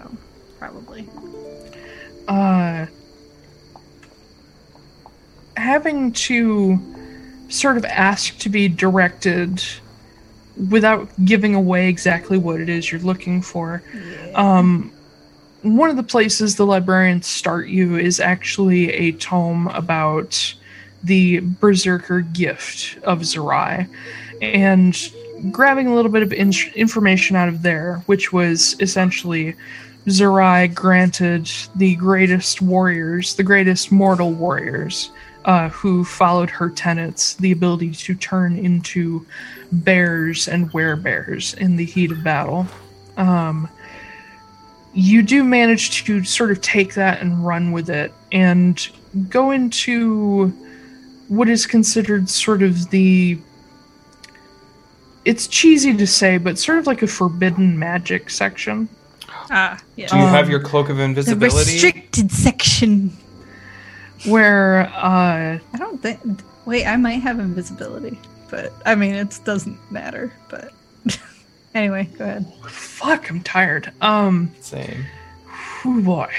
B: probably.
A: uh, having to sort of ask to be directed without giving away exactly what it is you're looking for. Um, one of the places the librarians start you is actually a tome about the Berserker gift of Zerai. And grabbing a little bit of in- information out of there, which was essentially Zerai granted the greatest warriors, the greatest mortal warriors, uh, who followed her tenets, the ability to turn into bears and werebears in the heat of battle. Um, you do manage to sort of take that and run with it and go into what is considered sort of the it's cheesy to say but sort of like a forbidden magic section
B: Ah, yeah.
C: Do you have
A: Um,
C: your cloak of invisibility
B: the
C: invisibility?
B: restricted section.
A: where uh
B: I don't think. Wait, I might have invisibility, but I mean, it doesn't matter. But anyway, go ahead.
A: fuck i'm tired. Um
C: Same.
A: whew, boy.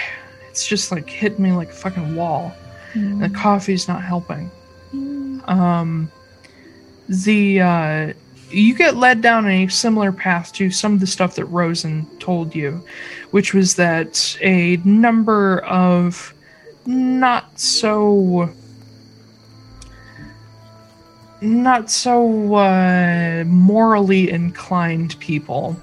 A: It's just like hitting me like a fucking wall. The coffee's not helping. Um the uh you get led down a similar path to some of the stuff that Rosen told you, which was that a number of not so not so uh, morally inclined people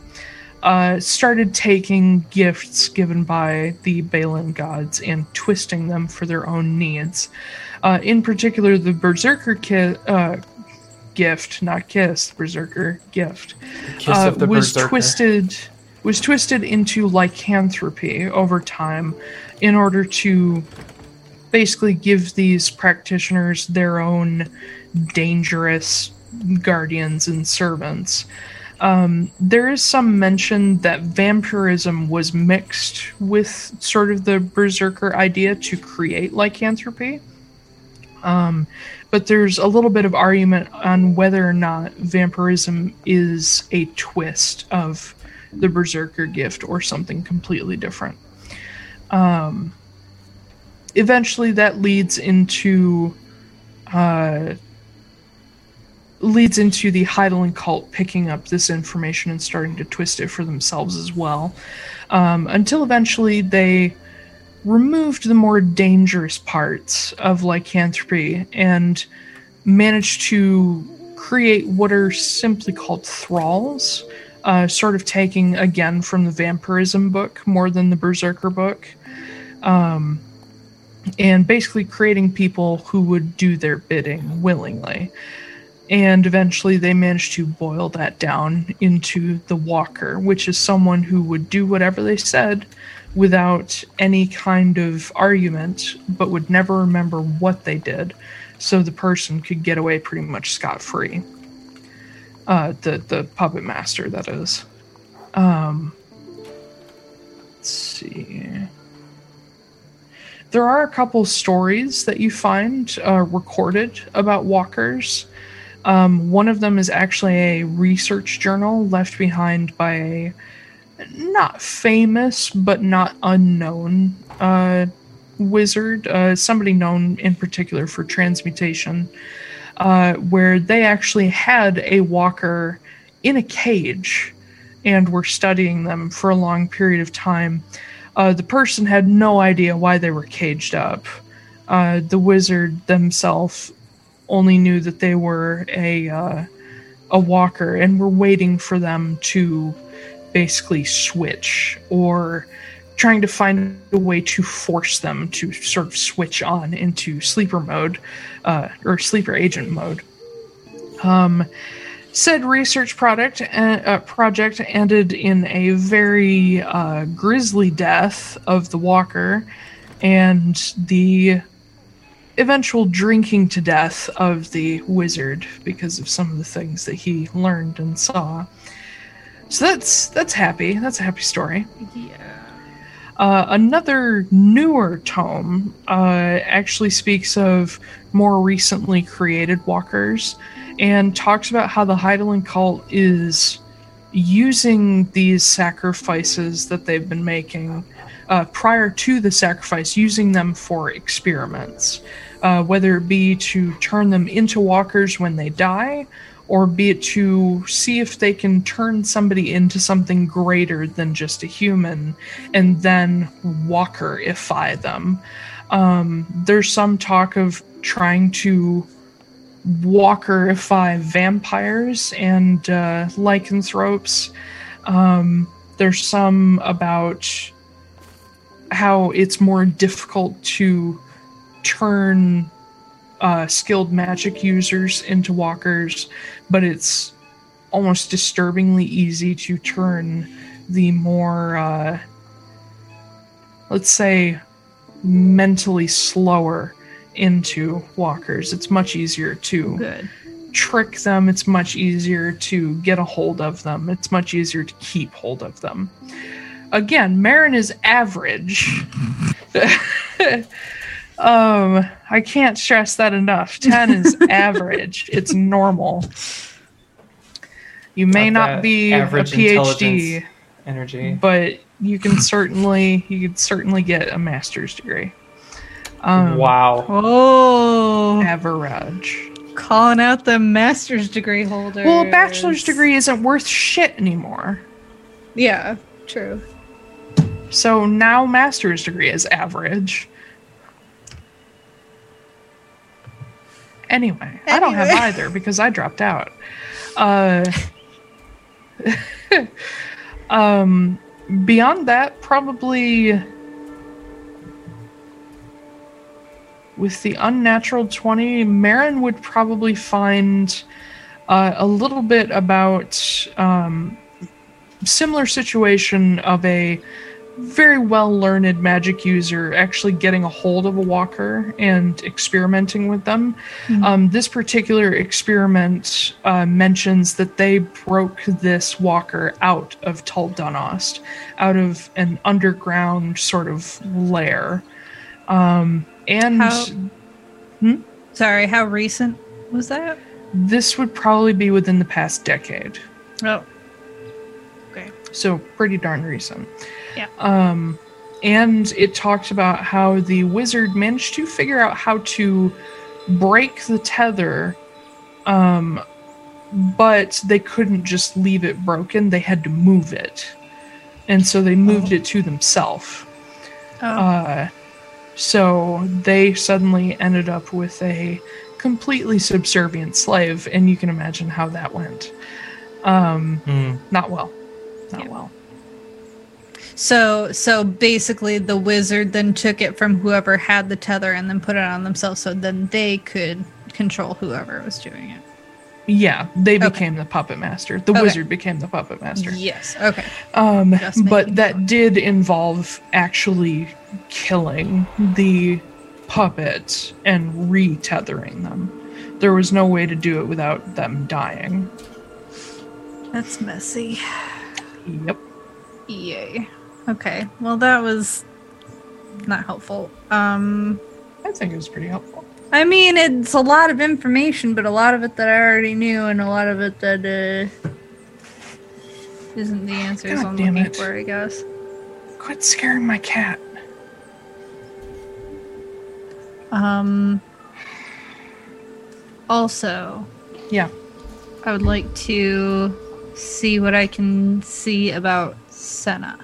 A: uh, started taking gifts given by the Balin gods and twisting them for their own needs. Uh, in particular, the Berserker ki- uh, gift, not kiss, the Berserker gift, uh, was
C: Berserker.
A: twisted was twisted into lycanthropy over time in order to basically give these practitioners their own dangerous guardians and servants. Um, there is some mention that vampirism was mixed with sort of the berserker idea to create lycanthropy. Um, but there's a little bit of argument on whether or not vampirism is a twist of the berserker gift or something completely different. Um, eventually, that leads into uh, leads into the Hydaelyn cult picking up this information and starting to twist it for themselves as well. Um, until eventually they removed the more dangerous parts of lycanthropy and managed to create what are simply called thralls, uh, sort of taking again from the vampirism book more than the berserker book. Um, and basically creating people who would do their bidding willingly and eventually they managed to boil that down into the walker which is someone who would do whatever they said without any kind of argument but would never remember what they did so the person could get away pretty much scot-free. Uh, the the puppet master that is. Um let's see. There are a couple stories that you find uh, recorded about walkers um, one of them is actually a research journal left behind by a not famous but not unknown uh, wizard, uh, somebody known in particular for transmutation, uh, where they actually had a walker in a cage and were studying them for a long period of time. Uh, the person had no idea why they were caged up. Uh, the wizard themselves only knew that they were a uh, a walker and were waiting for them to basically switch or trying to find a way to force them to sort of switch on into sleeper mode uh, or sleeper agent mode. Um, said research product uh, project ended in a very uh, grisly death of the walker, and the eventual drinking to death of the wizard because of some of the things that he learned and saw. So that's that's happy. That's a happy story.
B: Yeah.
A: Uh, another newer tome uh, actually speaks of more recently created walkers and talks about how the Hydaelyn cult is using these sacrifices that they've been making uh, prior to the sacrifice, using them for experiments, uh, whether it be to turn them into walkers when they die, or be it to see if they can turn somebody into something greater than just a human and then walkerify them. Um, there's some talk of trying to walkerify vampires and uh, lycanthropes. Um, there's some about how it's more difficult to turn uh, skilled magic users into walkers, but it's almost disturbingly easy to turn the more, uh, let's say, mentally slower into walkers. It's much easier to
B: Good.
A: trick them, it's much easier to get a hold of them, it's much easier to keep hold of them. Again, Marin is average. um, I can't stress that enough. 10 is average, it's normal. You may
C: Got
A: not
C: that
A: be a PhD,
C: energy.
A: but you can certainly you could certainly get a master's degree. Um,
C: wow.
B: Oh,
A: Average.
B: calling out the master's degree holder.
A: Well, a bachelor's degree isn't worth shit anymore.
B: Yeah, true.
A: So now master's degree is average. Anyway, I don't have either because I dropped out. Uh, um, beyond that, probably with the unnatural 20, Marin would probably find uh, a little bit about um, similar situation of a very well learned magic user actually getting a hold of a walker and experimenting with them. Um, this particular experiment uh, mentions that they broke this walker out of Tul Dunost, out of an underground sort of lair. Um, and
B: How- Sorry, how recent was that?
A: This would probably be within the past decade.
B: Oh. Okay.
A: So pretty darn recent.
B: Yeah.
A: Um, and it talked about how the wizard managed to figure out how to break the tether, um, but they couldn't just leave it broken. They had to move it, and so they moved it to themselves.
B: Oh.
A: Uh, so they suddenly ended up with a completely subservient slave, and you can imagine how that went. Um,
C: Hmm.
A: not well. Not
B: Yeah.
A: well.
B: So so basically the wizard then took it from whoever had the tether and then put it on themselves so then they could control whoever was doing it.
A: Yeah, they
B: Okay.
A: became the puppet master. The
B: Okay.
A: wizard became the puppet master.
B: Yes. Okay.
A: Um, but that did involve actually killing the puppet and retethering them. There was no way to do it without them dying.
B: That's messy.
A: Yep.
B: Yay. Okay. Well that was not helpful. Um
A: I think it was pretty helpful.
B: I mean, it's a lot of information, but a lot of it that I already knew, and a lot of it that uh, isn't the answers
A: God
B: I'm looking
A: it.
B: for, I guess.
A: Quit scaring my cat.
B: Um. Also,
A: Yeah.
B: I would like to see what I can see about Senna.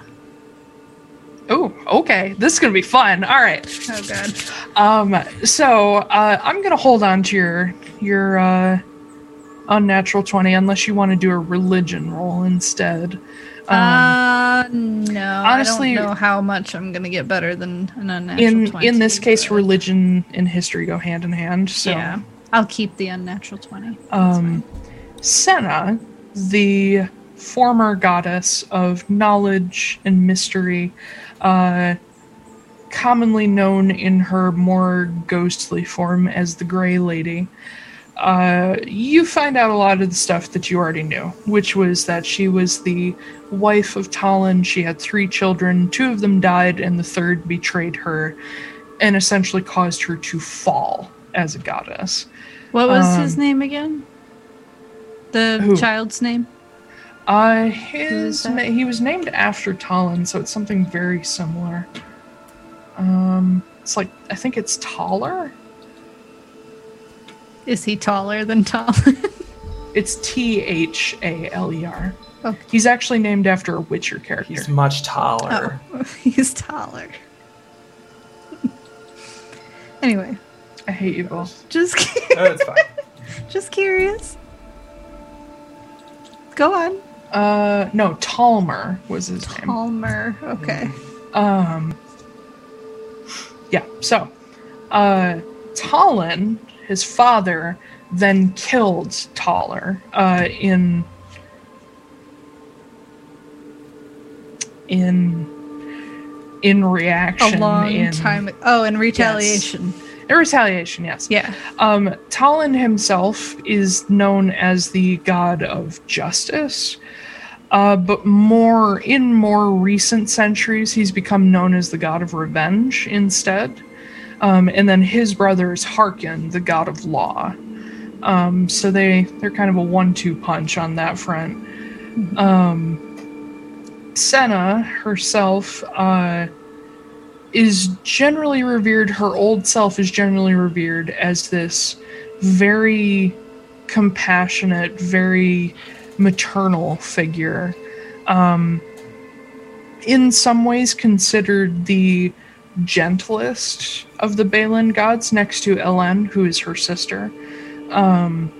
A: Oh, okay. This is gonna be fun. All right.
B: Oh God.
A: Um, so uh, I'm gonna hold on to your your uh, unnatural twenty unless you want to do a religion roll instead. Um,
B: uh, no.
A: honestly-
B: I don't know how much I'm gonna get better than an unnatural
A: in
B: 20.
A: in this case,
B: but-
A: religion and history go hand in hand. So,
B: yeah, I'll keep the unnatural twenty. That's
A: um, Senna, the former goddess of knowledge and mystery, uh, commonly known in her more ghostly form as the Grey Lady. Uh, you find out a lot of the stuff that you already knew, which was that she was the wife of Talon. She had three children. Two of them died, and the third betrayed her and essentially caused her to fall as a goddess.
B: What was his
A: Um,
B: name again? The
A: who?
B: child's name?
A: Uh, his na- he was named after Talon, so it's something very similar. Um, it's like I think it's taller.
B: Is he taller than Tom?
A: It's T H A L E R.
B: Okay.
A: He's actually named after a Witcher character.
C: He's much taller.
B: oh, he's taller. anyway,
A: I hate you both.
B: just
C: Oh, it's fine.
B: just curious. Go on.
A: Uh, no, Talmer was his name.
B: Palmer. Okay.
A: Um, yeah. So, uh, Talon, his father, then killed Taller uh, in in in reaction
B: A long
A: in,
B: time. Oh, in retaliation.
A: in retaliation. Yes.
B: Yeah.
A: Um, Talon himself is known as the god of justice, uh, but more in more recent centuries, he's become known as the god of revenge instead. Um, and then his brother is Harkin, the god of law. Um, so they they're kind of a one-two punch on that front. Um, Senna herself uh, is generally revered. Her old self is generally revered as this very compassionate, very maternal figure. Um, in some ways, considered the gentlest of the Balin gods, next to Elen, who is her sister. Um,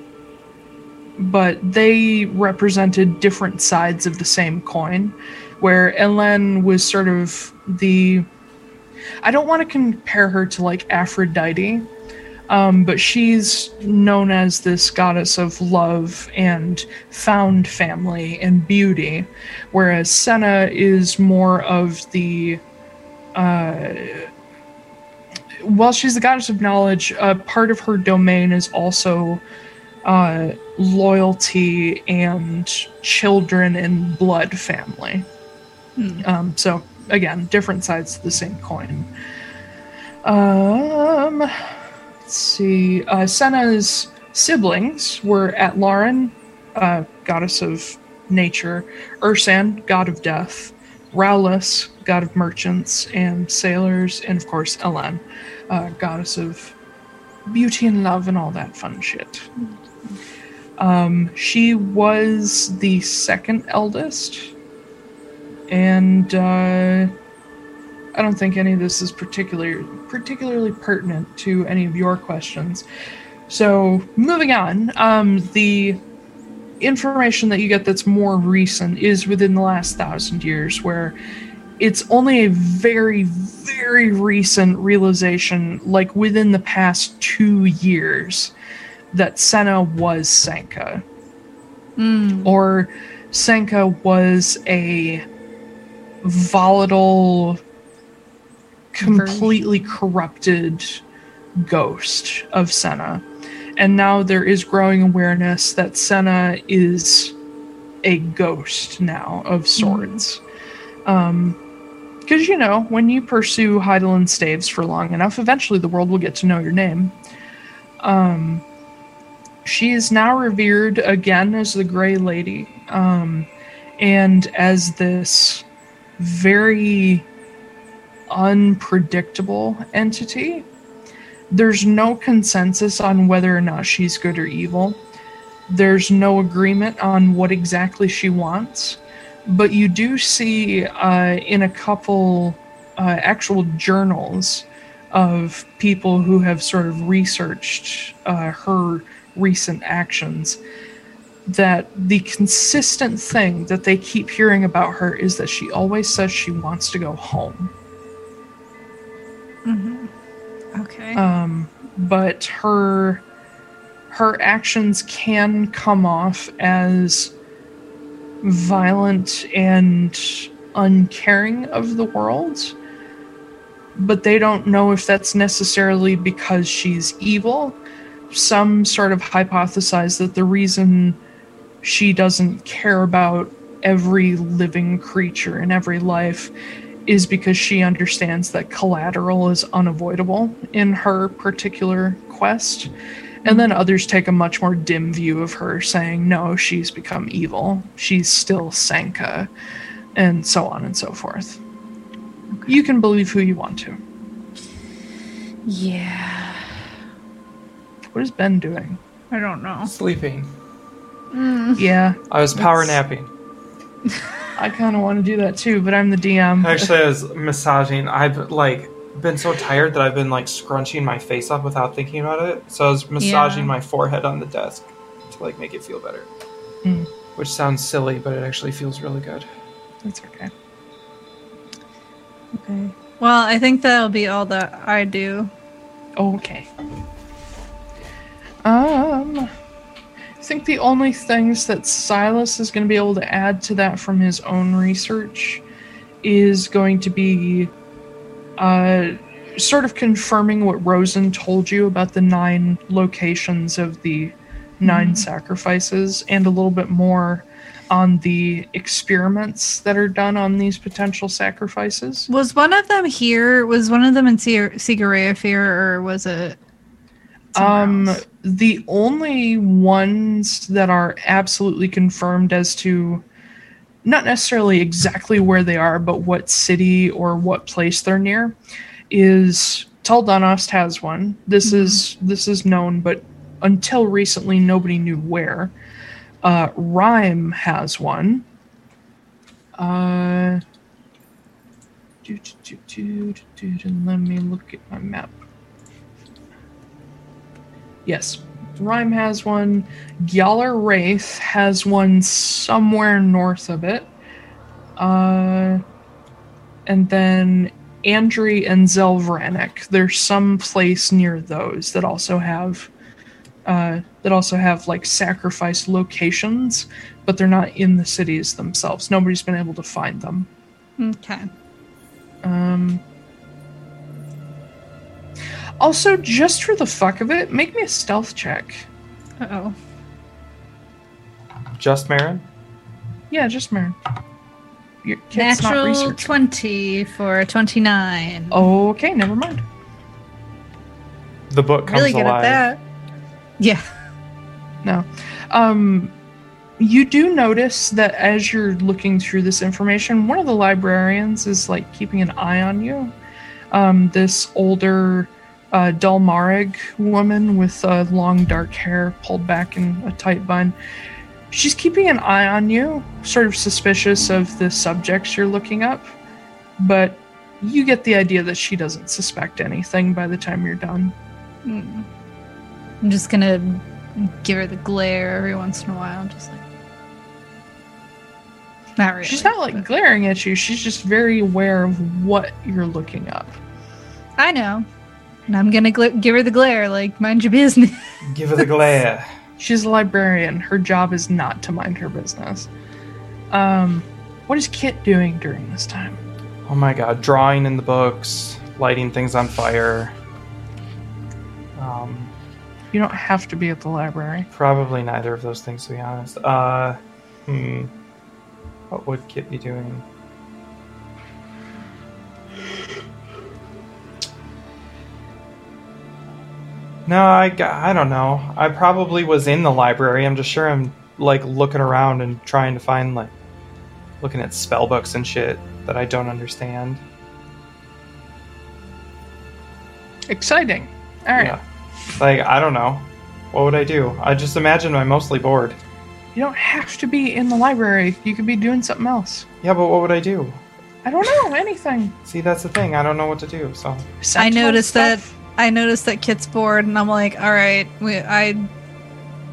A: but they represented different sides of the same coin, where Elen was sort of the. I don't want to compare her to like Aphrodite, um, but she's known as this goddess of love and found family and beauty, whereas Senna is more of the. Uh, while she's the goddess of knowledge, uh, part of her domain is also uh, loyalty and children and blood family.
B: Hmm.
A: Um, so again, different sides to the same coin. Um, let's see. Uh, Senna's siblings were Atlaran, uh, goddess of nature, Ursan, god of death, Raulis, god of merchants and sailors, and of course Elan, uh, goddess of beauty and love and all that fun shit. Um, she was the second eldest, and uh, I don't think any of this is particularly particularly pertinent to any of your questions. So moving on, um, the information that you get that's more recent is within the last thousand years, where it's only a very very recent realization, like within the past two years, that Senna was Sanka, or Senka was a volatile completely corrupted ghost of Senna. And now there is growing awareness that Senna is a ghost now of sorts. Um, because you know, when you pursue Heidelin staves for long enough, eventually the world will get to know your name. Um, she is now revered again as the Grey Lady, um, and as this very unpredictable entity. There's no consensus on whether or not she's good or evil. There's no agreement on what exactly she wants. But you do see uh, in a couple uh, actual journals of people who have sort of researched uh, her recent actions that the consistent thing that they keep hearing about her is that she always says she wants to go home.
B: Okay.
A: um, but her her actions can come off as violent and uncaring of the world but they don't know if that's necessarily because she's evil some sort of hypothesize that the reason she doesn't care about every living creature in every life is because she understands that collateral is unavoidable in her particular quest. And then others take a much more dim view of her, saying, no, she's become evil. She's still Sanka, and so on and so forth. You can believe who you want to.
B: yeah.
A: What is Ben doing?
B: I don't know.
C: Sleeping. Mm.
A: Yeah,
C: I was power
A: It's-
C: napping.
A: I kind of want to do that too, but I'm the DM.
C: Actually, I was massaging. I've like been so tired that I've been like scrunching my face up without thinking about it. So I was massaging
B: Yeah.
C: my forehead on the desk to like make it feel better.
A: Mm.
C: Which sounds silly, but it actually feels really good.
A: That's okay.
B: Okay. Well, I think that'll be all that I do.
A: Okay. Um, I think the only things that Silas is going to be able to add to that from his own research is going to be uh, sort of confirming what Rosen told you about the nine locations of the 9 sacrifices and a little bit more on the experiments that are done on these potential sacrifices.
B: Was one of them here? Was one of them in Sigarea Fear, or was it?
A: Um,
B: else?
A: The only ones that are absolutely confirmed as to not necessarily exactly where they are, but what city or what place they're near is Taldanost has one. This is this is known, but until recently nobody knew where. Uh, Rhyme has one. Uh, do, do, do, let me look at my map. Yes, Rhyme has one. Gyalar Wraith has one somewhere north of it. Uh, and then Andri and Zelvranik. There's some place near those that also have uh, that also have like sacrifice locations, but they're not in the cities themselves. Nobody's been able to find them.
B: Okay.
A: Um, also, just for the fuck of it, make me a stealth check.
B: Uh oh.
C: Just Marin?
A: Yeah, just Marin. Your kid's not
B: Natural
A: research.
B: 20 for 29.
A: Okay, never mind.
C: The book comes
B: really good
C: alive.
B: at that. Yeah.
A: No. Um, you do notice that as you're looking through this information, one of the librarians is like keeping an eye on you. Um, this older uh, Dalmarig woman with uh, long dark hair pulled back in a tight bun. She's keeping an eye on you, sort of suspicious of the subjects you're looking up, but you get the idea that she doesn't suspect anything by the time you're done.
B: Hmm. I'm just gonna give her the glare every once in a while, just like. Not really.
A: She's not like
B: but-
A: glaring at you. She's just very aware of what you're looking up.
B: I know. And I'm gonna gla- give her the glare, like, mind your business.
C: Give her the glare.
A: She's a librarian. Her job is not to mind her business. Um, what is Kit doing during this time?
C: Oh my god, drawing in the books, lighting things on fire. Um,
A: You don't have to be at the library.
C: probably neither of those things, to be honest. Uh, hmm. What would Kit be doing? No, I, I don't know. I probably was in the library. I'm just sure I'm like looking around and trying to find like looking at spell books and shit that I don't understand.
A: Exciting. All right.
C: Yeah. Like, I don't know. What would I do? I just imagine I'm mostly bored.
A: You don't have to be in the library. You could be doing something else.
C: Yeah, but what would I do?
A: I don't know. Anything.
C: See, that's the thing. I don't know what to do. So,
B: I
A: Sentinel
B: noticed that. I noticed that Kit's bored, and I'm like, all right, we I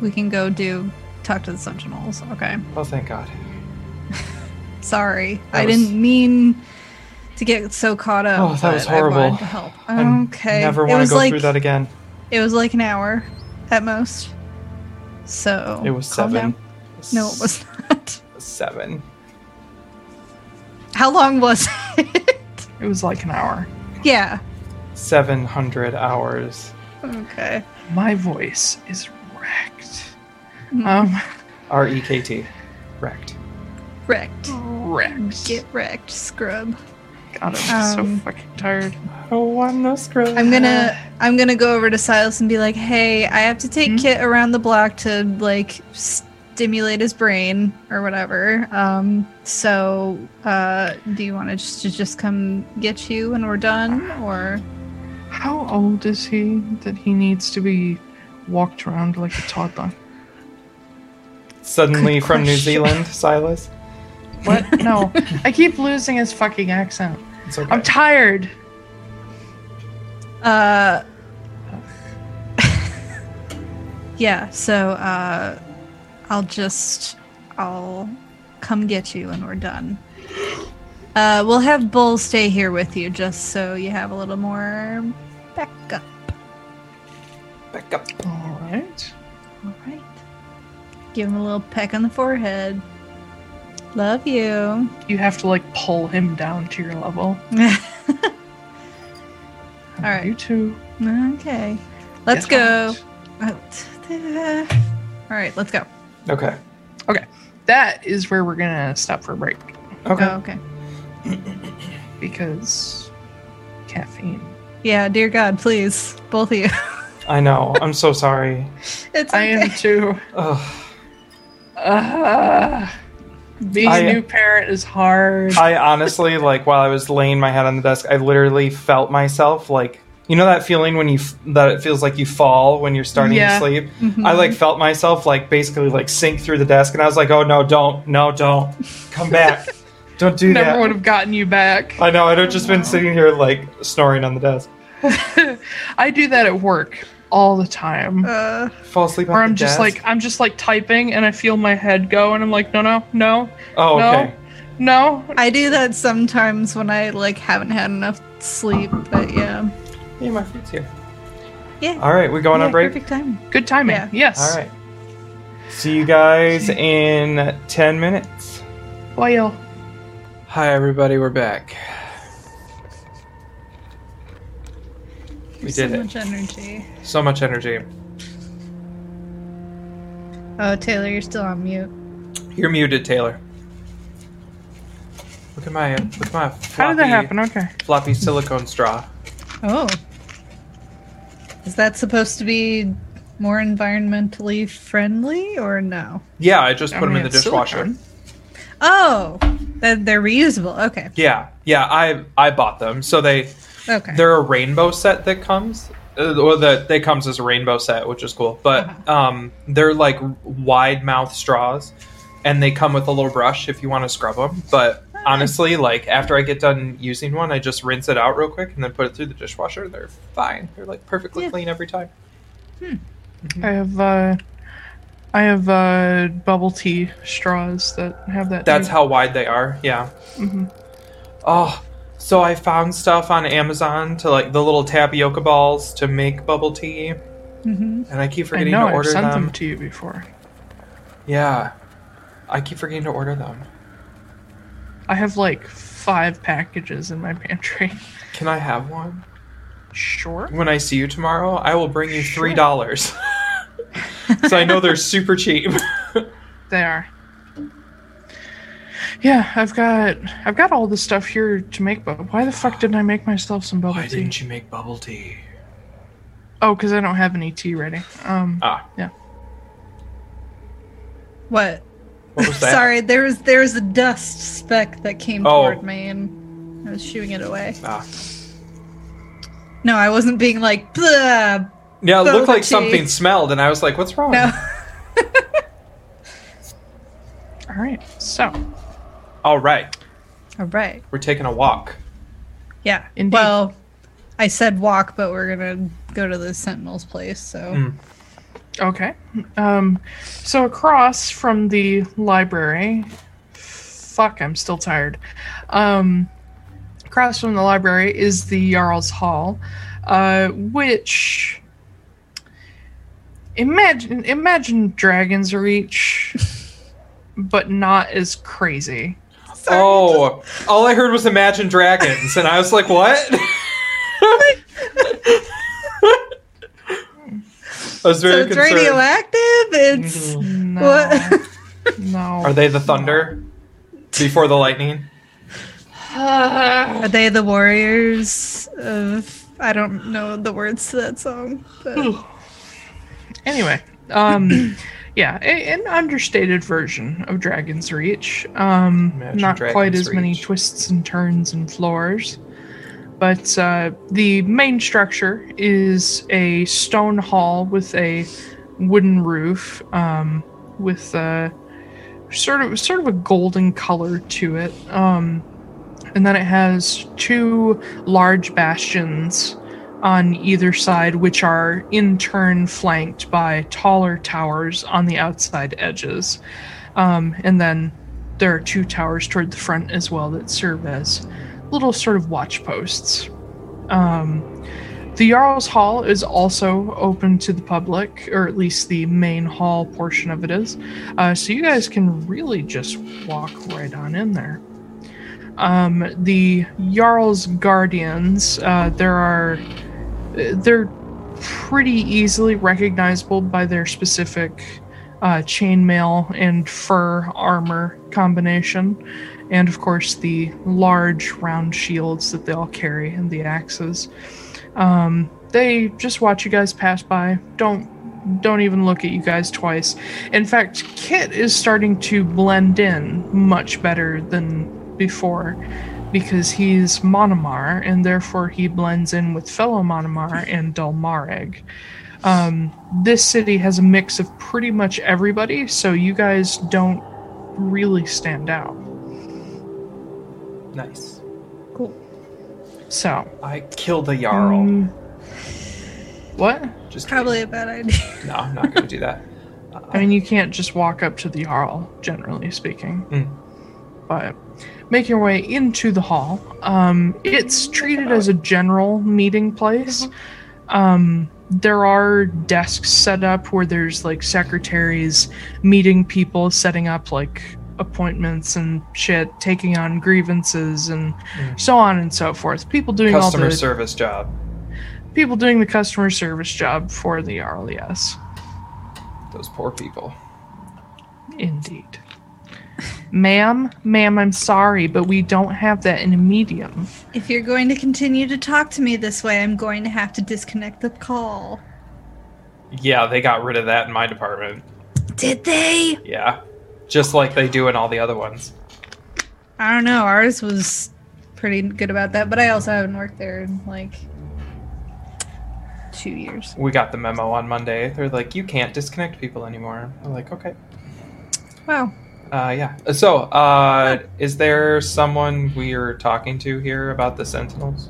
B: we can go do talk to the Sentinels. Okay,
C: oh, thank God.
B: sorry,
C: That
B: I
C: was-
B: didn't mean to get so caught up.
C: Oh, that was
B: but I wanted
C: horrible.
B: to help.
C: I
B: Okay,
C: never want to go
B: like
C: through that again.
B: it was like an hour at most. So
C: It was seven.
B: No, it was not.
C: seven.
B: How long was it?
A: It was like an hour.
B: yeah.
C: Seven hundred hours.
B: Okay.
A: My voice is wrecked.
B: Mm.
A: Um,
C: R E K T. Wrecked.
B: Wrecked.
A: wrecked.
B: Get wrecked, scrub.
A: God, I'm
B: Um,
A: so fucking tired.
C: Oh, I don't want no scrub.
B: I'm gonna I'm gonna go over to Silas and be like, "Hey, I have to take
A: Hmm?
B: Kit around the block to like stimulate his brain or whatever. Um, so uh, do you want to just to just come get you when we're done, or
A: How old is he that he needs to be walked around like a toddler?
C: Suddenly
B: Good
C: from New. Zealand, Silas.
A: What? No, I keep losing his fucking accent.
C: It's okay.
A: I'm tired.
B: uh, yeah. So uh, I'll just I'll come get you when we're done. Uh, we'll have Bull stay here with you just so you have a little more backup.
C: Back up.
A: All right.
B: All right. Give him a little peck on the forehead. Love you.
A: You have to like pull him down to your level.
B: All right.
A: You too.
B: okay. Let's
A: Get
B: go.
A: out.
B: All right, let's go.
C: Okay. Okay.
A: That is where we're gonna stop for a break
C: Okay.
B: Oh, okay.
A: because caffeine.
B: Yeah, dear God, please, both of you.
C: I know. I'm so sorry.
B: it's
A: I am too.
C: Ugh.
A: Uh, being
C: I-
A: a new parent is hard.
C: I honestly, like, while I was laying my head on the desk, I literally felt myself, like, you know that feeling when you, f- that it feels like you fall when you're starting
A: Yeah.
C: to sleep?
B: Mhm.
C: I, like, felt myself, like, basically, like, sink through the desk, and I was like, oh, no, don't, no, don't. Come back. don't do that.
A: Never
C: that.
A: would have gotten you back.
C: I know, I'd have just been sitting here, like, snoring on the desk.
A: I do that at work all the time.
B: Uh,
C: Fall asleep
A: where
C: on
A: I'm
C: the
A: just
C: desk.
A: like I'm just like typing and I feel my head go and I'm like no no no
C: oh,
A: no
C: okay.
A: no
B: I do that sometimes when I like haven't had enough sleep, but yeah.
C: Hey, my food's here.
B: Yeah.
C: All right, we going
B: yeah,
C: on break?
B: Perfect time.
A: good timing
B: Yeah.
A: yes
C: All right. See you guys in 10 minutes.
A: well
C: Hi, everybody. We're back. We
B: so
C: did it.
B: much energy.
C: So much energy.
B: Oh, Taylor, you're still on mute.
C: You're muted, Taylor. Look at my look at my floppy,
A: how did that happen okay
C: floppy silicone straw.
B: Oh. Is that supposed to be more environmentally friendly or no?
C: Yeah, I just
A: I
C: put them
A: mean,
C: in the
A: it's
C: dishwasher.
A: silicone.
B: Oh, that they're reusable. Okay.
C: Yeah, yeah, I I bought them. So they
B: Okay.
C: they're a rainbow set that comes uh, or that they comes as a rainbow set, which is cool. But
B: Uh-huh.
C: um they're like wide mouth straws and they come with a little brush if you want to scrub them. But honestly, like after I get done using one, I just rinse it out real quick and then put it through the dishwasher. They're fine. They're like perfectly
B: Yeah.
C: clean every time.
A: I have uh, I have uh, bubble tea straws that have that.
C: That's how wide they are. Yeah.
A: Mhm.
C: Oh, so I found stuff on Amazon to like the little tapioca balls to make bubble tea,
B: hmm
C: and I keep
A: I
C: forgetting
A: know
C: to
A: I've
C: order
A: sent
C: them.
A: them to you before.
C: Yeah, I keep forgetting to order them.
A: I have like five packages in my pantry.
C: Can I have one?
A: Sure.
C: When I see you tomorrow, I will bring you
A: Sure.
C: three dollars. so I know they're super cheap.
A: They are. Yeah, I've got I've got all the stuff here to make, but why the fuck didn't I make myself some bubble
C: Why
A: tea?
C: Why didn't you make bubble tea?
A: Oh, because I don't have any tea ready. Um,
C: Ah,
B: What?
C: what was that?
B: Sorry, there was there was a dust speck that came
C: Oh.
B: toward me, and I was shooing it away.
C: Ah.
B: No, I wasn't being like, Blah.
C: Yeah, it looked like
B: tea.
C: something smelled, and I was like, "What's wrong?"
B: no.
A: all right. So,
C: All right,
B: All right.
C: we're taking a walk.
B: Yeah.
A: Indeed.
B: Well, I said walk, but we're gonna go to the Sentinel's place. So
C: Mm.
A: okay. Um, so across from the library. Fuck, I'm still tired. Um, across from the library is the Jarl's Hall, uh, which imagine imagine Dragon's Reach, but not as crazy.
C: Oh, all I heard was Imagine Dragons, and I was like, "What?" I was
B: so
C: very
B: it's
C: concerned.
B: radioactive. It's mm,
A: No,
B: what?
A: no.
C: Are they the thunder before the lightning?
B: Are they the warriors of? I don't know the words to that song. But
A: Anyway, um, yeah, a, an understated version of Dragon's Reach. Um,
C: Imagine
A: not quite
C: Dragon's
A: as many twists and turns and floors. But uh, the main structure is a stone hall with a wooden roof, um, with uh, sort of sort of a golden color to it. Um, and then it has two large bastions on either side, which are in turn flanked by taller towers on the outside edges. Um, and then there are two towers toward the front as well that serve as little sort of watch posts. Um, the Jarl's Hall is also open to the public, or at least the main hall portion of it is. Uh, so you guys can really just walk right on in there. Um, the Jarl's Guardians, uh, there are they're pretty easily recognizable by their specific uh, chainmail and fur armor combination, and of course the large round shields that they all carry and the axes. Um, they just watch you guys pass by. Don't don't even look at you guys twice. In fact, Kit is starting to blend in much better than before because he's Monomar, and therefore he blends in with fellow Monomar and Dalmareg. Um, this city has a mix of pretty much everybody, so you guys don't really stand out.
C: Nice.
B: cool.
A: So,
C: I killed a Jarl.
A: um, what?
C: Just
B: Probably a bad idea.
C: No, I'm not going to do that.
A: I mean, you can't just walk up to the Jarl, generally speaking.
C: Mm.
A: But make your way into the hall. Um, it's treated as a general meeting place. Um, there are desks set up where there's like secretaries meeting people, setting up like appointments and shit, taking on grievances and so on and so forth. People doing all
C: Customer
A: the
C: service job.
A: people doing the customer service job for the Jarl, yes.
C: Those poor people.
A: Indeed. Ma'am, ma'am, I'm sorry, but we don't have that in a medium.
B: If you're going to continue to talk to me this way, I'm going to have to disconnect the call.
C: Yeah, they got rid of that in my department.
B: Did they?
C: Yeah. Just like they do in all the other ones.
B: I don't know. Ours was pretty good about that, but I also haven't worked there in like two years.
C: We got the memo on Monday. They're like, you can't disconnect people anymore. I'm like, okay.
B: Wow.
C: Uh, yeah. So, uh, is there someone we are talking to here about the Sentinels?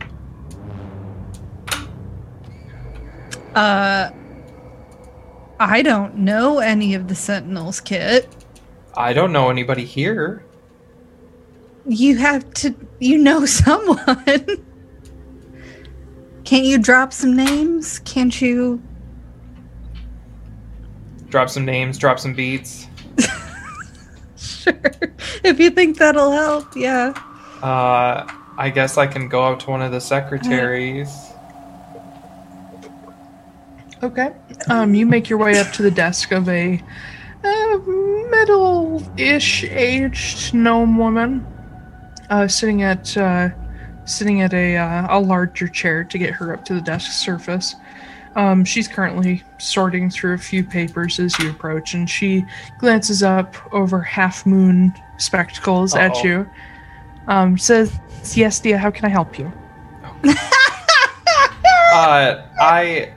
B: Uh, I don't know any of the Sentinels, Kit.
C: I don't know anybody here.
B: You have to. You know someone. Can't you drop some names? Can't you?
C: Drop some names, drop some beats.
B: Sure. If you think that'll help, yeah.
C: Uh, I guess I can go up to one of the secretaries.
A: Okay. Um, you make your way up to the desk of a uh, middle-ish aged gnome woman, uh, sitting at uh, sitting at a uh, a larger chair to get her up to the desk surface. Um, she's currently sorting through a few papers as you approach, and she glances up over half moon spectacles at
C: Uh-oh.
A: you. Um, says, "Yes, dear. How can I help you?"
C: Uh, I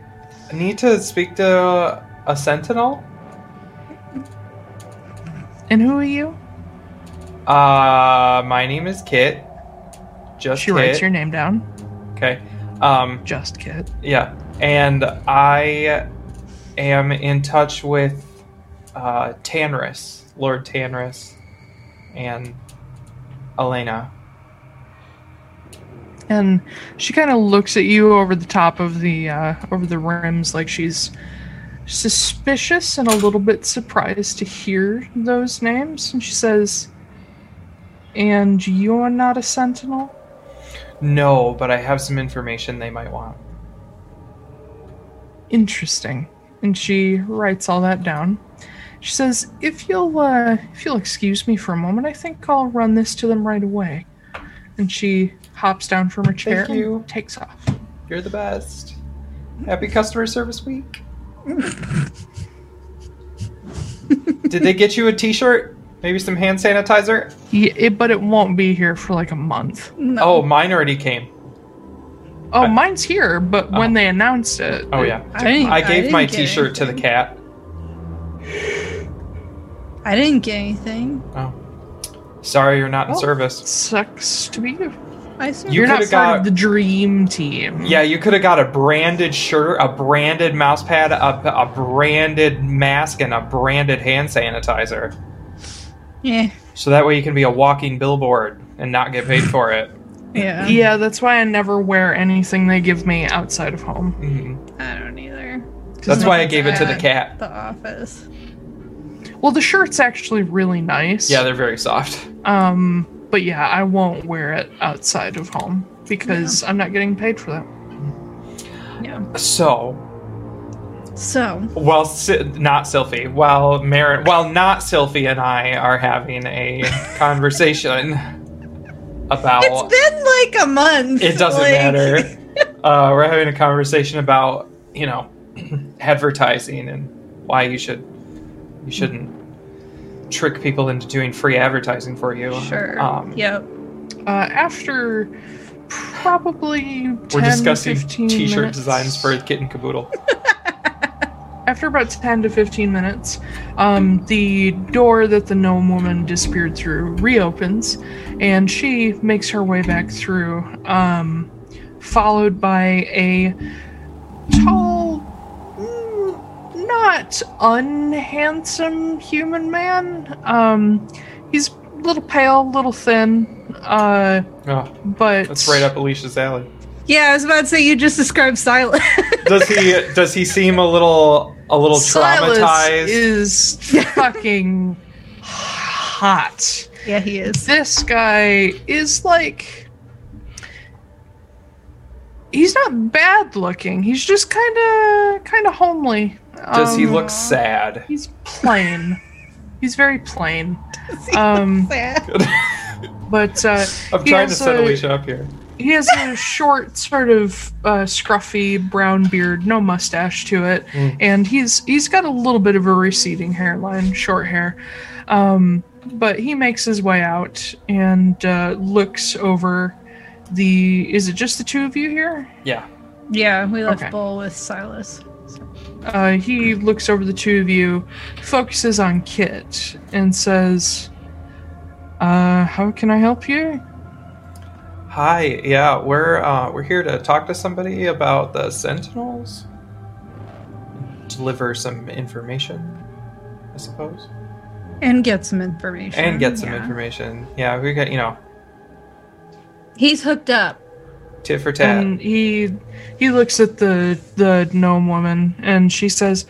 C: need to speak to a sentinel.
A: And who are you?
C: Uh, my name is Kit. Just
A: She
C: Kit.
A: writes your name down.
C: Okay. Um,
A: Just Kit.
C: yeah, and I am in touch with uh, Tanris, Lord Tanris, and Elena.
A: and she kind of looks at you over the top of the uh, over the rims like she's suspicious and a little bit surprised to hear those names and she says and you're not a sentinel
C: No, but I have some information they might want.
A: Interesting and she writes all that down she says if you'll uh, if you'll excuse me for a moment i think i'll run this to them right away and she hops down from her chair
C: you.
A: and takes off
C: You're the best. Happy customer service week. Did they get you a t-shirt? Maybe some hand sanitizer?
A: yeah, it, but it won't be here for like a month
B: No.
C: Oh, mine already came.
A: Oh,
C: I-
A: mine's here, but when
C: Oh.
A: they announced it,
C: Oh yeah.
B: I
C: I
B: I
C: gave
B: didn't
C: my t-shirt to the cat.
B: I didn't get anything.
C: Oh. Sorry you're not in
A: Oh.
C: service.
A: sucks to be you.
B: I assume.
C: You
A: You're not
C: could've
A: part
C: got-
A: of the dream team.
C: Yeah, you could have got a branded shirt, a branded mouse pad, a, a branded mask, and a branded hand sanitizer.
B: yeah.
C: So that way you can be a walking billboard and not get paid for it.
B: Yeah.
A: Yeah, that's why I never wear anything they give me outside of home.
C: Mhm.
B: I don't either.
C: That's why I gave it to the cat.
B: The office.
A: Well, the shirt's actually really nice.
C: Yeah, they're very soft.
A: Um, but yeah, I won't wear it outside of home because I'm not getting paid for that.
B: Yeah.
C: So,
B: So.
C: while Si- not Sylphie, while Marin, while not Sylphie and I are having a conversation about
B: It's been like a month.
C: it doesn't
B: like-
C: matter. Uh, we're having a conversation about you know advertising and why you should you shouldn't trick people into doing free advertising for you.
B: Sure.
C: Um,
B: yep.
A: Uh, after probably 10
C: We're discussing
A: 15
C: t-shirt
A: minutes-
C: designs for Kitten Caboodle.
A: After about 10 to 15 minutes, um, the door that the gnome woman disappeared through reopens, and she makes her way back through, um, followed by a tall, mm, not unhandsome human man. Um, he's a little pale, a little thin, uh,
C: Oh,
A: but
C: that's right up Alicia's alley.
B: Yeah, I was about to say you just described Silas.
C: Does he does he seem a little a little
A: Silas
C: traumatized?
A: is fucking hot.
B: yeah, he is.
A: This guy is like he's not bad looking. He's just kind of kind of homely.
C: Does he
A: Um,
C: look sad?
A: He's plain. he's very plain. Um, but uh,
C: I'm trying to
A: has
C: set
A: a-
C: Alicia up here.
A: He has a short, sort of uh, scruffy brown beard, no mustache to it,
C: Mm.
A: and he's he's got a little bit of a receding hairline, short hair. Um, but he makes his way out and uh, looks over the. Is it just the two of you here?
C: Yeah.
B: Yeah, we left
A: Okay.
B: Bull with Silas.
A: Uh, he looks over the two of you, focuses on Kit, and says, uh, "How can I help you?"
C: Hi. Yeah, we're uh, we're here to talk to somebody about the Sentinels. Deliver some information, I suppose,
B: And get some information.
C: and get some
B: yeah.
C: information. Yeah, we got you know
B: He's hooked up.
C: tit for tat.
A: And he he looks at the the gnome woman and she says,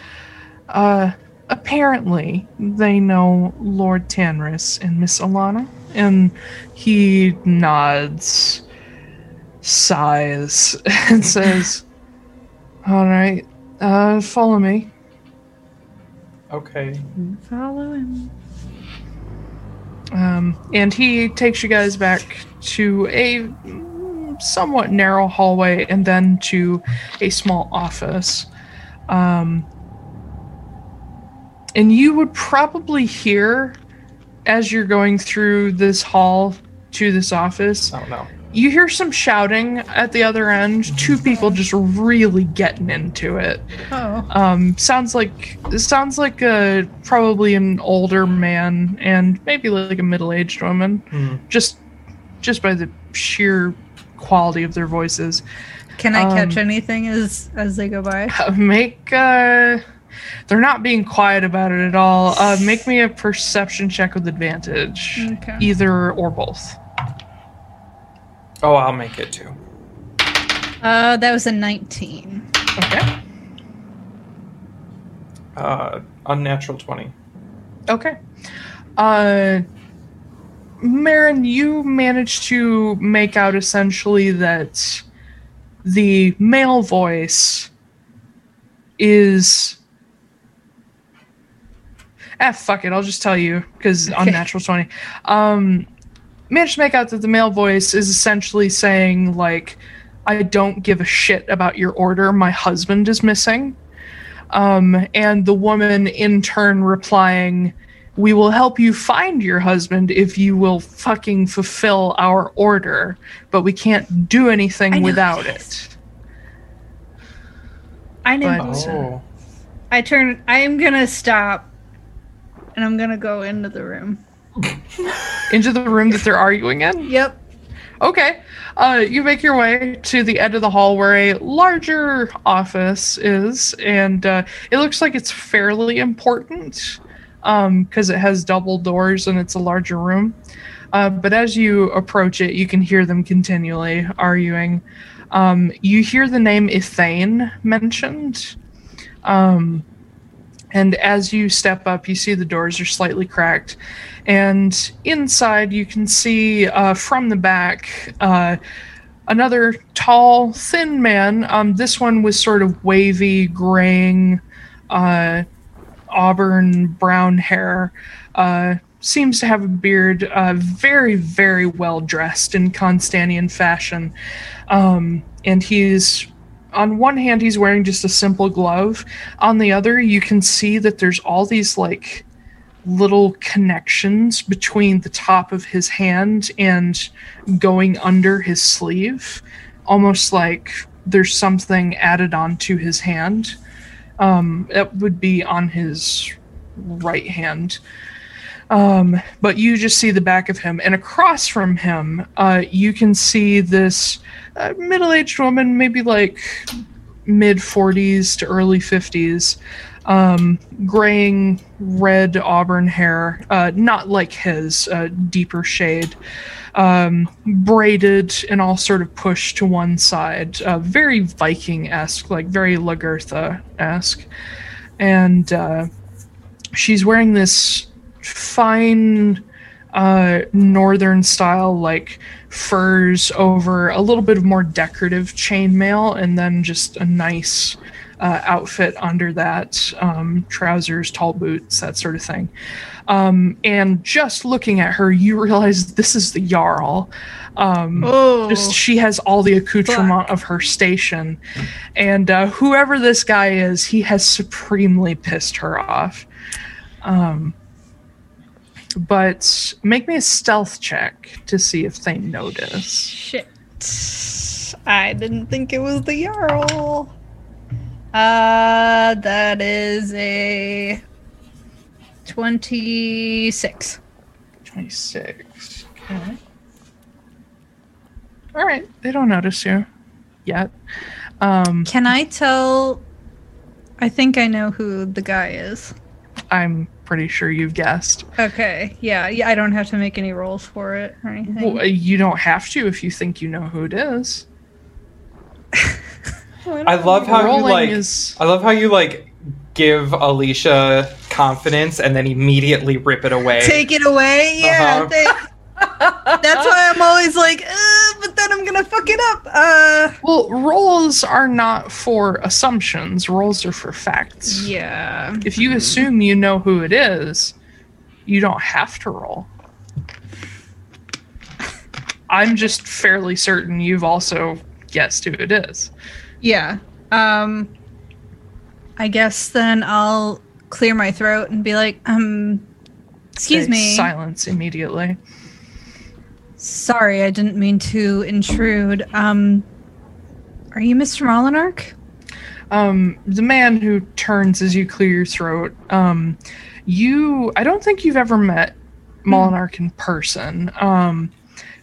A: uh apparently they know Lord Tanris and Miss Alana. And he nods, sighs, and says, Alright, uh follow me.
C: okay.
B: Follow him.
A: Um, and he takes you guys back to a somewhat narrow hallway and then to a small office. Um, and you would probably hear as you're going through this hall to this office,
C: Oh no.
A: you hear some shouting at the other end. Two people just really getting into it.
B: Oh.
A: Um, sounds like sounds like a probably an older man and maybe like a middle-aged woman.
C: Hmm.
A: Just just by the sheer quality of their voices.
B: Can I catch
A: Um,
B: anything as as they go by?
A: Make uh, they're not being quiet about it at all. Uh, make me a perception check with advantage,
B: Okay.
A: either or both.
C: Oh, I'll make it too.
B: Uh, that was a 19.
A: Okay.
C: Uh, unnatural twenty.
A: Okay. Uh Marin, you managed to make out essentially that the male voice is Ah, fuck it. I'll just tell you because unnatural 20. Um, managed to make out that the male voice is essentially saying, like, I don't give a shit about your order. My husband is missing. Um, and the woman in turn replying, We will help you find your husband if you will fucking fulfill our order, but we can't do anything without
B: this.
A: it.
B: I know.
A: But-
C: Oh.
B: I turn. I am gonna stop, and I'm gonna go into the room.
A: Into the room that they're arguing in?
B: Yep.
A: Okay. Uh, you make your way to the end of the hall where a larger office is, and uh, it looks like it's fairly important because it has double doors and it's a larger room. Uh, but as you approach it, you can hear them continually arguing. Um, you hear the name Ithane mentioned. Um, and as you step up, you see the doors are slightly cracked. And inside, you can see uh, from the back uh, another tall, thin man. Um, this one was sort of wavy, graying, uh, auburn brown hair. Uh, seems to have a beard. Uh, very, very well dressed in Constantian fashion. Um, and he's on one hand he's wearing just a simple glove. On the other you can see that there's all these like little connections between the top of his hand and going under his sleeve. Almost like there's something added onto his hand. Um it would be on his right hand um, but you just see the back of him, and across from him, uh, you can see this uh, middle-aged woman, maybe like mid 40s to early 50s, um, graying red auburn hair, uh, not like his, uh, deeper shade, um, braided and all sort of pushed to one side, uh, very Viking-esque, like very Lagertha-esque, and uh, she's wearing this fine uh, northern style like furs over a little bit of more decorative chainmail and then just a nice uh, outfit under that um, trousers, tall boots, that sort of thing. Um, and just looking at her, you realize this is the Jarl. Um,
B: Oh,
A: just she has all the accoutrement of her station and uh, whoever this guy is he has supremely pissed her off um, but make me a stealth check to see if they notice
B: shit. I didn't think it was the Jarl. Uh, that is a 26.
A: 26 okay all right they don't notice you yet um,
B: Can I tell? I think I know who the guy is.
A: i'm pretty sure you've guessed
B: Okay, yeah, yeah. I don't have to make any rolls for it or anything.
A: well, you don't have to if you think you know who it is
C: I love how you like.
A: is-
C: I love how you like give Alicia confidence and then immediately rip it away.
B: Take it away, yeah.
C: Uh-huh.
B: they- that's why I'm always like, uh, but then I'm gonna fuck it up. Uh,
A: Well, rolls are not for assumptions. Rolls are for facts.
B: yeah.
A: If you assume you know who it is, you don't have to roll. I'm just fairly certain you've also guessed who it is.
B: Yeah. Um I guess then I'll clear my throat and be like, um excuse
A: Say
B: me.
A: Silence immediately.
B: Sorry, I didn't mean to intrude. Um are you Mr. Molinarch?
A: Um, the man who turns as you clear your throat. Um, you, I don't think you've ever met Molinarch in person. Um,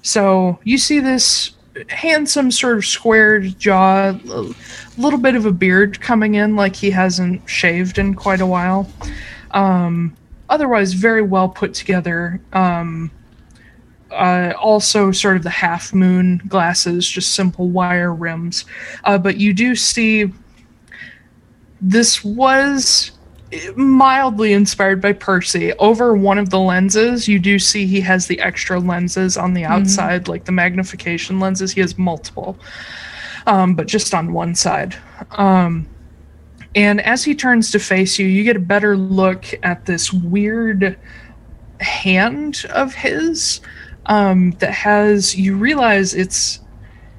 A: so you see this handsome, sort of squared jaw, a little bit of a beard coming in, like he hasn't shaved in quite a while. Um, otherwise, very well put together. Um, uh, also, sort of the half moon glasses, just simple wire rims. Uh, but you do see this was mildly inspired by Percy. Over one of the lenses, you do see he has the extra lenses on the outside, like the magnification lenses. He has multiple, um, but just on one side. Um, and as he turns to face you, you get a better look at this weird hand of his um, that has. You realize it's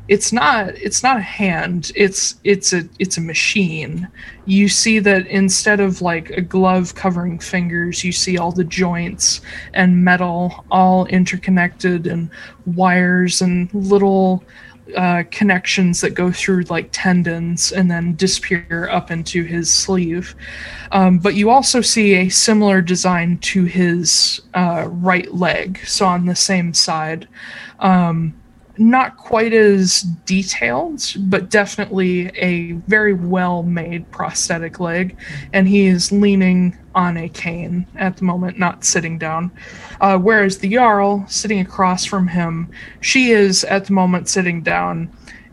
A: it's not it's not a hand it's it's a it's a machine you see that instead of like a glove covering fingers you see all the joints and metal all interconnected and wires and little uh, connections that go through like tendons and then disappear up into his sleeve um, but you also see a similar design to his uh, right leg so on the same side um, not quite as detailed, but definitely a very well made prosthetic leg. And he is leaning on a cane at the moment, not sitting down. Uh, whereas the Jarl, sitting across from him, she is at the moment sitting down.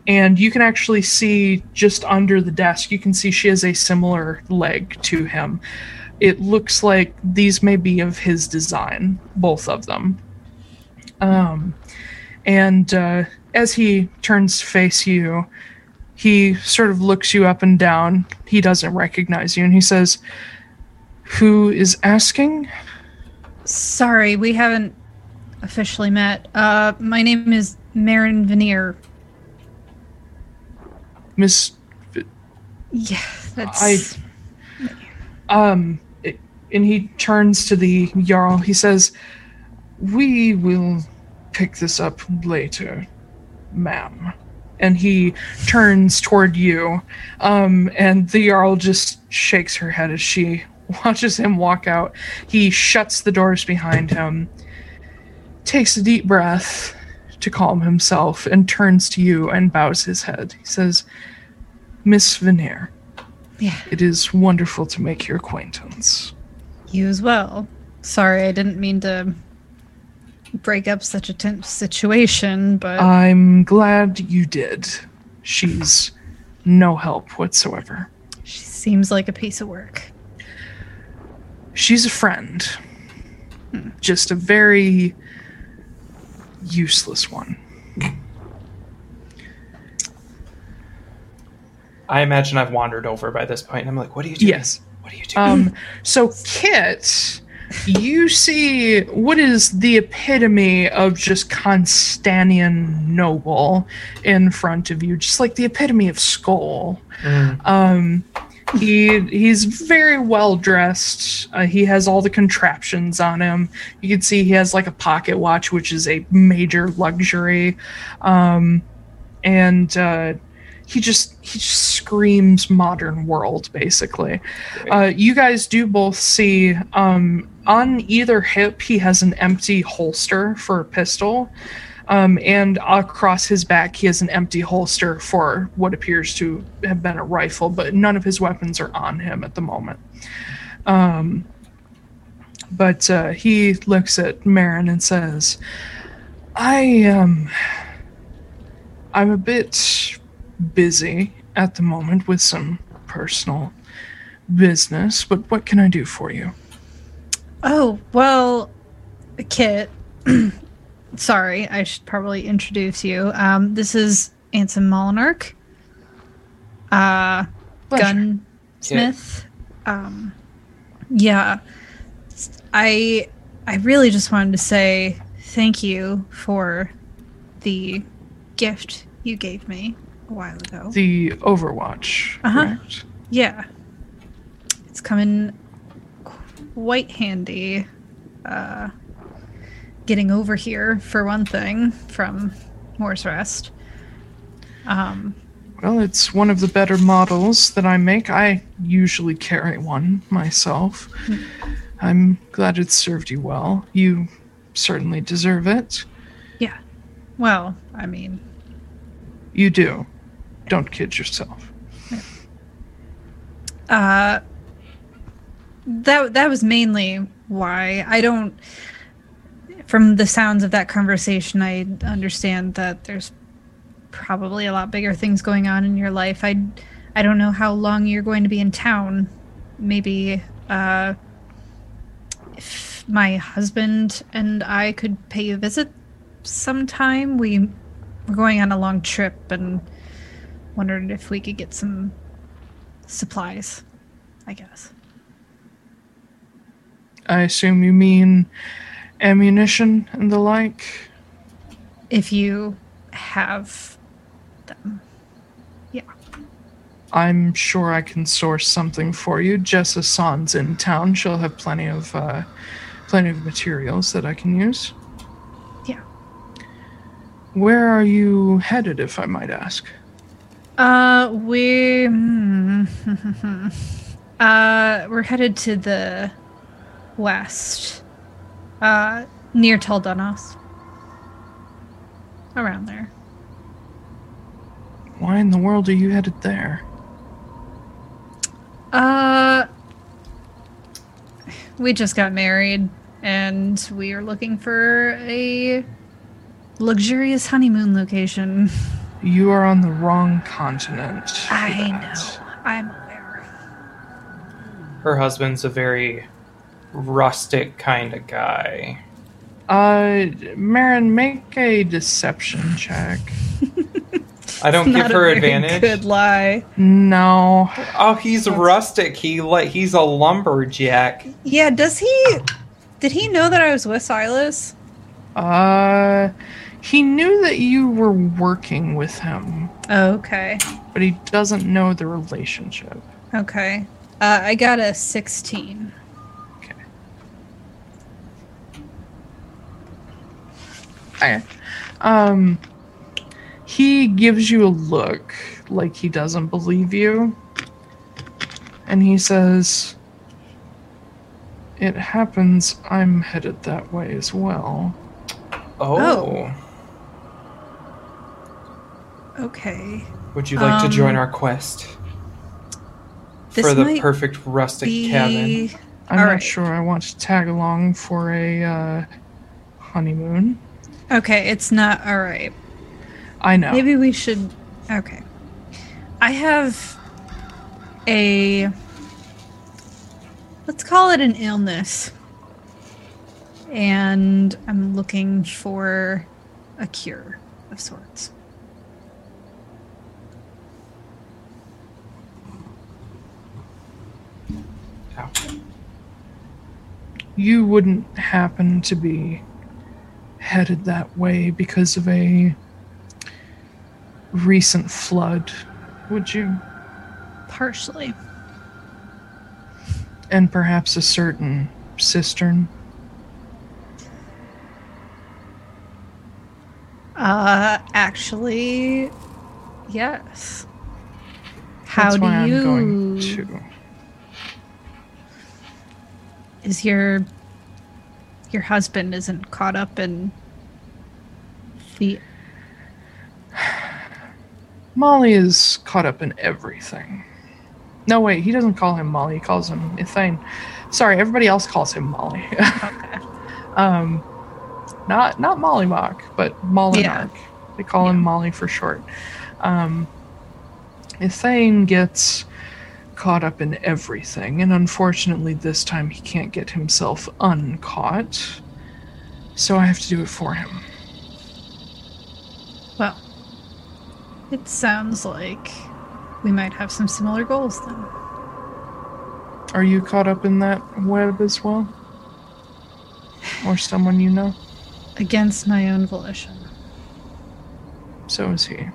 A: And you can actually see just under the desk, you can see she has a similar leg to him. It looks like these may be of his design, both of them. Um, and uh, as he turns to face you, he sort of looks you up and down. He doesn't recognize you, and he says, Who is asking?
B: Sorry, we haven't officially met. Uh my name is Marin Veneer.
A: Miss.
B: Yeah, that's
A: I. Um. it- and he turns to the Jarl. He says, We will pick this up later, ma'am. And he turns toward you. Um, and the Jarl just shakes her head as she watches him walk out. He shuts the doors behind him, takes a deep breath to calm himself, and turns to you and bows his head. He says, Miss Veneer,
B: Yeah.
A: it is wonderful to make your acquaintance.
B: You as well. Sorry, I didn't mean to break up such a tense situation, but
A: I'm glad you did. She's no help whatsoever.
B: she seems like a piece of work.
A: She's a friend, just a very useless one.
C: I imagine I've wandered over by this point. And I'm like, what are you doing?
A: Yes.
C: What are you doing?
A: Um, so Kit, you see what is the epitome of just Constantian noble in front of you, just like the epitome of skull.
C: Mm.
A: Um, he he's very well dressed. Uh, he has all the contraptions on him. You can see he has like a pocket watch, which is a major luxury. Um, and uh, he just he just screams modern world basically. Uh, you guys do both see um, on either hip he has an empty holster for a pistol. Um, and across his back, he has an empty holster for what appears to have been a rifle, but none of his weapons are on him at the moment. Um, but uh, he looks at Marin and says, "I um, I'm a bit busy at the moment with some personal business, but what can I do for you?"
B: Oh, well, Kit, sorry, I should probably introduce you. Um, this is Anson Molinarch, uh,
A: Pleasure.
B: gunsmith. Um, yeah, I, I really just wanted to say thank you for the gift you gave me a while ago.
A: The Overwatch.
B: Uh-huh. Yeah. It's coming quite handy. Uh, getting over here, for one thing, from Moore's Rest. Um,
A: Well, it's one of the better models that I make. I usually carry one myself. I'm glad it served you well. You certainly deserve it.
B: yeah. Well, I mean,
A: You do. Don't kid yourself.
B: uh, that that was mainly why I don't. From the sounds of that conversation, I understand that there's probably a lot bigger things going on in your life. I I don't know how long you're going to be in town. Maybe uh, if my husband and I could pay you a visit sometime. We we're going on a long trip and wondered if we could get some supplies. I guess.
A: I assume you mean ammunition and the like.
B: If you have them. Yeah.
A: I'm sure I can source something for you. Jessa San's in town. She'll have plenty of uh, plenty of materials that I can use.
B: Yeah.
A: Where are you headed, if I might ask?
B: Uh, we hmm. uh we're headed to the west, uh, near Taldanos. Around there.
A: Why in the world are you headed there?
B: Uh, we just got married, and we are looking for a luxurious honeymoon location.
A: You are on the wrong continent.
B: I
A: that.
B: know. I'm aware.
C: Her husband's a very rustic kind of guy.
A: Uh, Marin, make a deception check.
C: I don't give her advantage.
B: Good lie.
A: No.
C: Oh, he's rustic. He like he's a lumberjack.
B: Yeah, does he did he know that I was with Silas?
A: Uh, he knew that you were working with him,
B: Okay.
A: but he doesn't know the relationship.
B: Okay. Uh, I got a 16.
A: Okay. Um, he gives you a look like he doesn't believe you. And he says, It happens I'm headed that way as well.
C: Oh.
B: Oh. Okay.
C: Would you like to join
B: Um,
C: our quest for the perfect rustic
B: Be
C: cabin?
A: I'm
B: All
A: not
B: right.
A: sure I want to tag along for a uh, honeymoon.
B: Okay, it's not all right.
A: I know.
B: Maybe we should. Okay. I have a. Let's call it an illness. And I'm looking for a cure of sorts.
A: You wouldn't happen to be headed that way because of a recent flood, would you?
B: Partially.
A: And perhaps a certain cistern?
B: Uh, actually, yes. How
A: That's
B: do
A: why
B: you?
A: I'm going to.
B: Is your your husband isn't caught up in the?
A: Molly is caught up in everything. No, wait, he doesn't call him Molly. He calls him Ethane. Sorry, everybody else calls him Molly.
B: Okay.
A: um, not not Mollymach, but Molinarch.
B: Yeah.
A: They call him Molly for short. Um, Ethane gets caught up in everything, and unfortunately, this time he can't get himself uncaught. So I have to do it for him.
B: Well, it sounds like we might have some similar goals then.
A: Are you caught up in that web as well? Or someone you know?
B: Against my own volition.
A: So is he.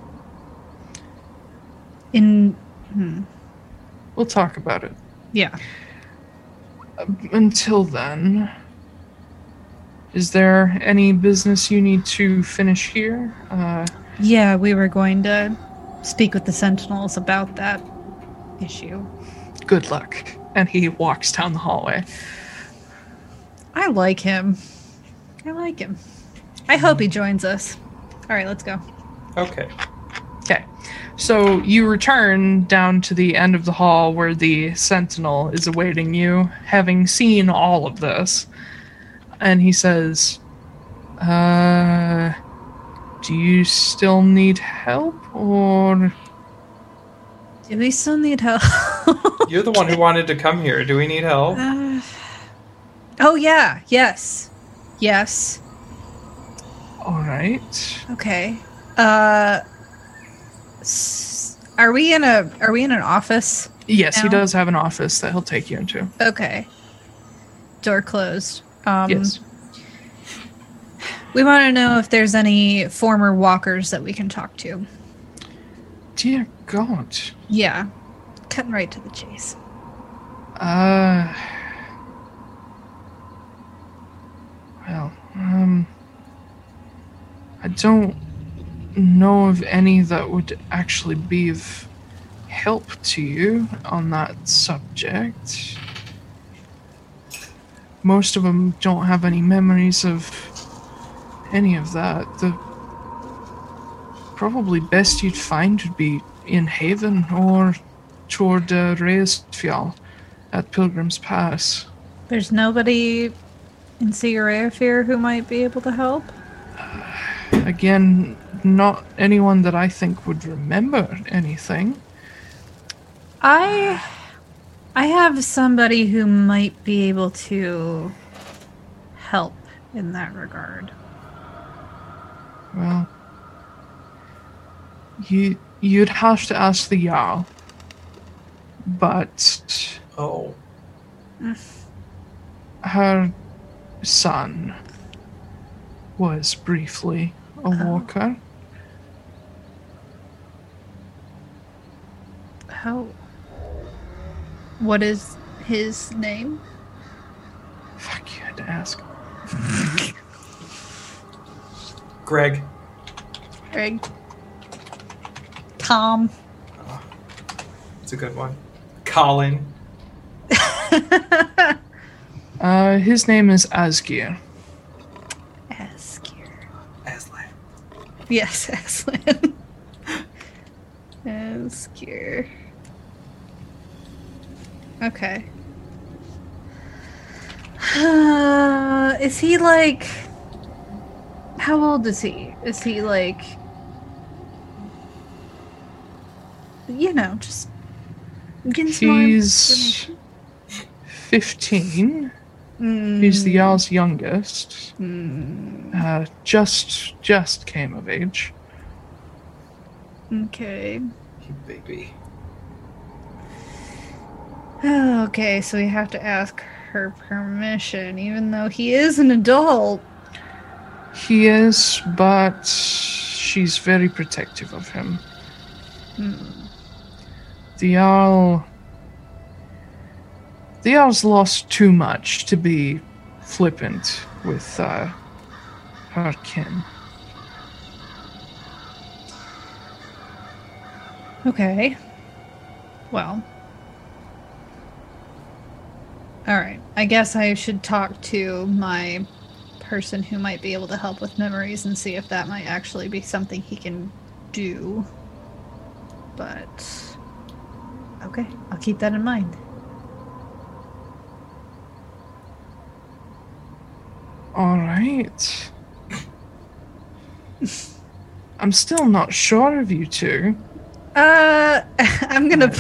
B: In. Hmm.
A: We'll talk about it.
B: Yeah.
A: Until then, is there any business you need to finish here? Uh,
B: Yeah, we were going to speak with the Sentinels about that issue.
A: good luck. And he walks down the hallway.
B: I like him. I like him. I hope he joins us. All right, let's go.
C: Okay.
A: Okay. So you return down to the end of the hall where the sentinel is awaiting you, having seen all of this. And he says, Uh, do you still need help? Or.
B: Do we still need help?
C: You're the one who wanted to come here. Do we need help?
B: Uh, oh, yeah. Yes. Yes.
A: Alright.
B: Okay. Uh. Are we in a Are we in an office?
A: Yes, he does have an office that he'll take you into.
B: Okay. Door closed. Um,
A: yes.
B: We want to know if there's any former walkers that we can talk to.
A: Dear God.
B: Yeah. Cutting right to the chase.
A: Uh. Well, um. I don't know of any that would actually be of help to you on that subject. Most of them don't have any memories of any of that. The probably best you'd find would be in Haven or toward uh, Reisfjall at Pilgrim's Pass.
B: There's nobody in Fear who might be able to help.
A: Again, not anyone that I think would remember anything.
B: I I have somebody who might be able to help in that regard.
A: Well, you you'd have to ask the Jarl. But
C: Oh.
A: her son was briefly a oh. walker.
B: How What is his name?
A: Fuck, you had to ask.
C: Greg.
B: Greg. Tom.
C: It's a good one. Colin.
A: Uh, his name is Asgir.
B: Askir.
C: Aslan.
B: Yes, Aslan. Askir. Okay. Uh, is he like. How old is he? Is he like. You know, just. Getting some
A: He's
B: information.
A: 15. He's the Jarl's youngest. Uh, just just came of age.
B: Okay.
C: You baby.
B: Okay, so we have to ask her permission, even though he is an adult.
A: He is, but she's very protective of him. The Jarl. The Jarl's lost too much to be flippant with uh, her kin.
B: Okay. Well. Alright. I guess I should talk to my person who might be able to help with memories and see if that might actually be something he can do. But. Okay, I'll keep that in mind.
A: All right. I'm still not sure of you two.
B: Uh, I'm gonna.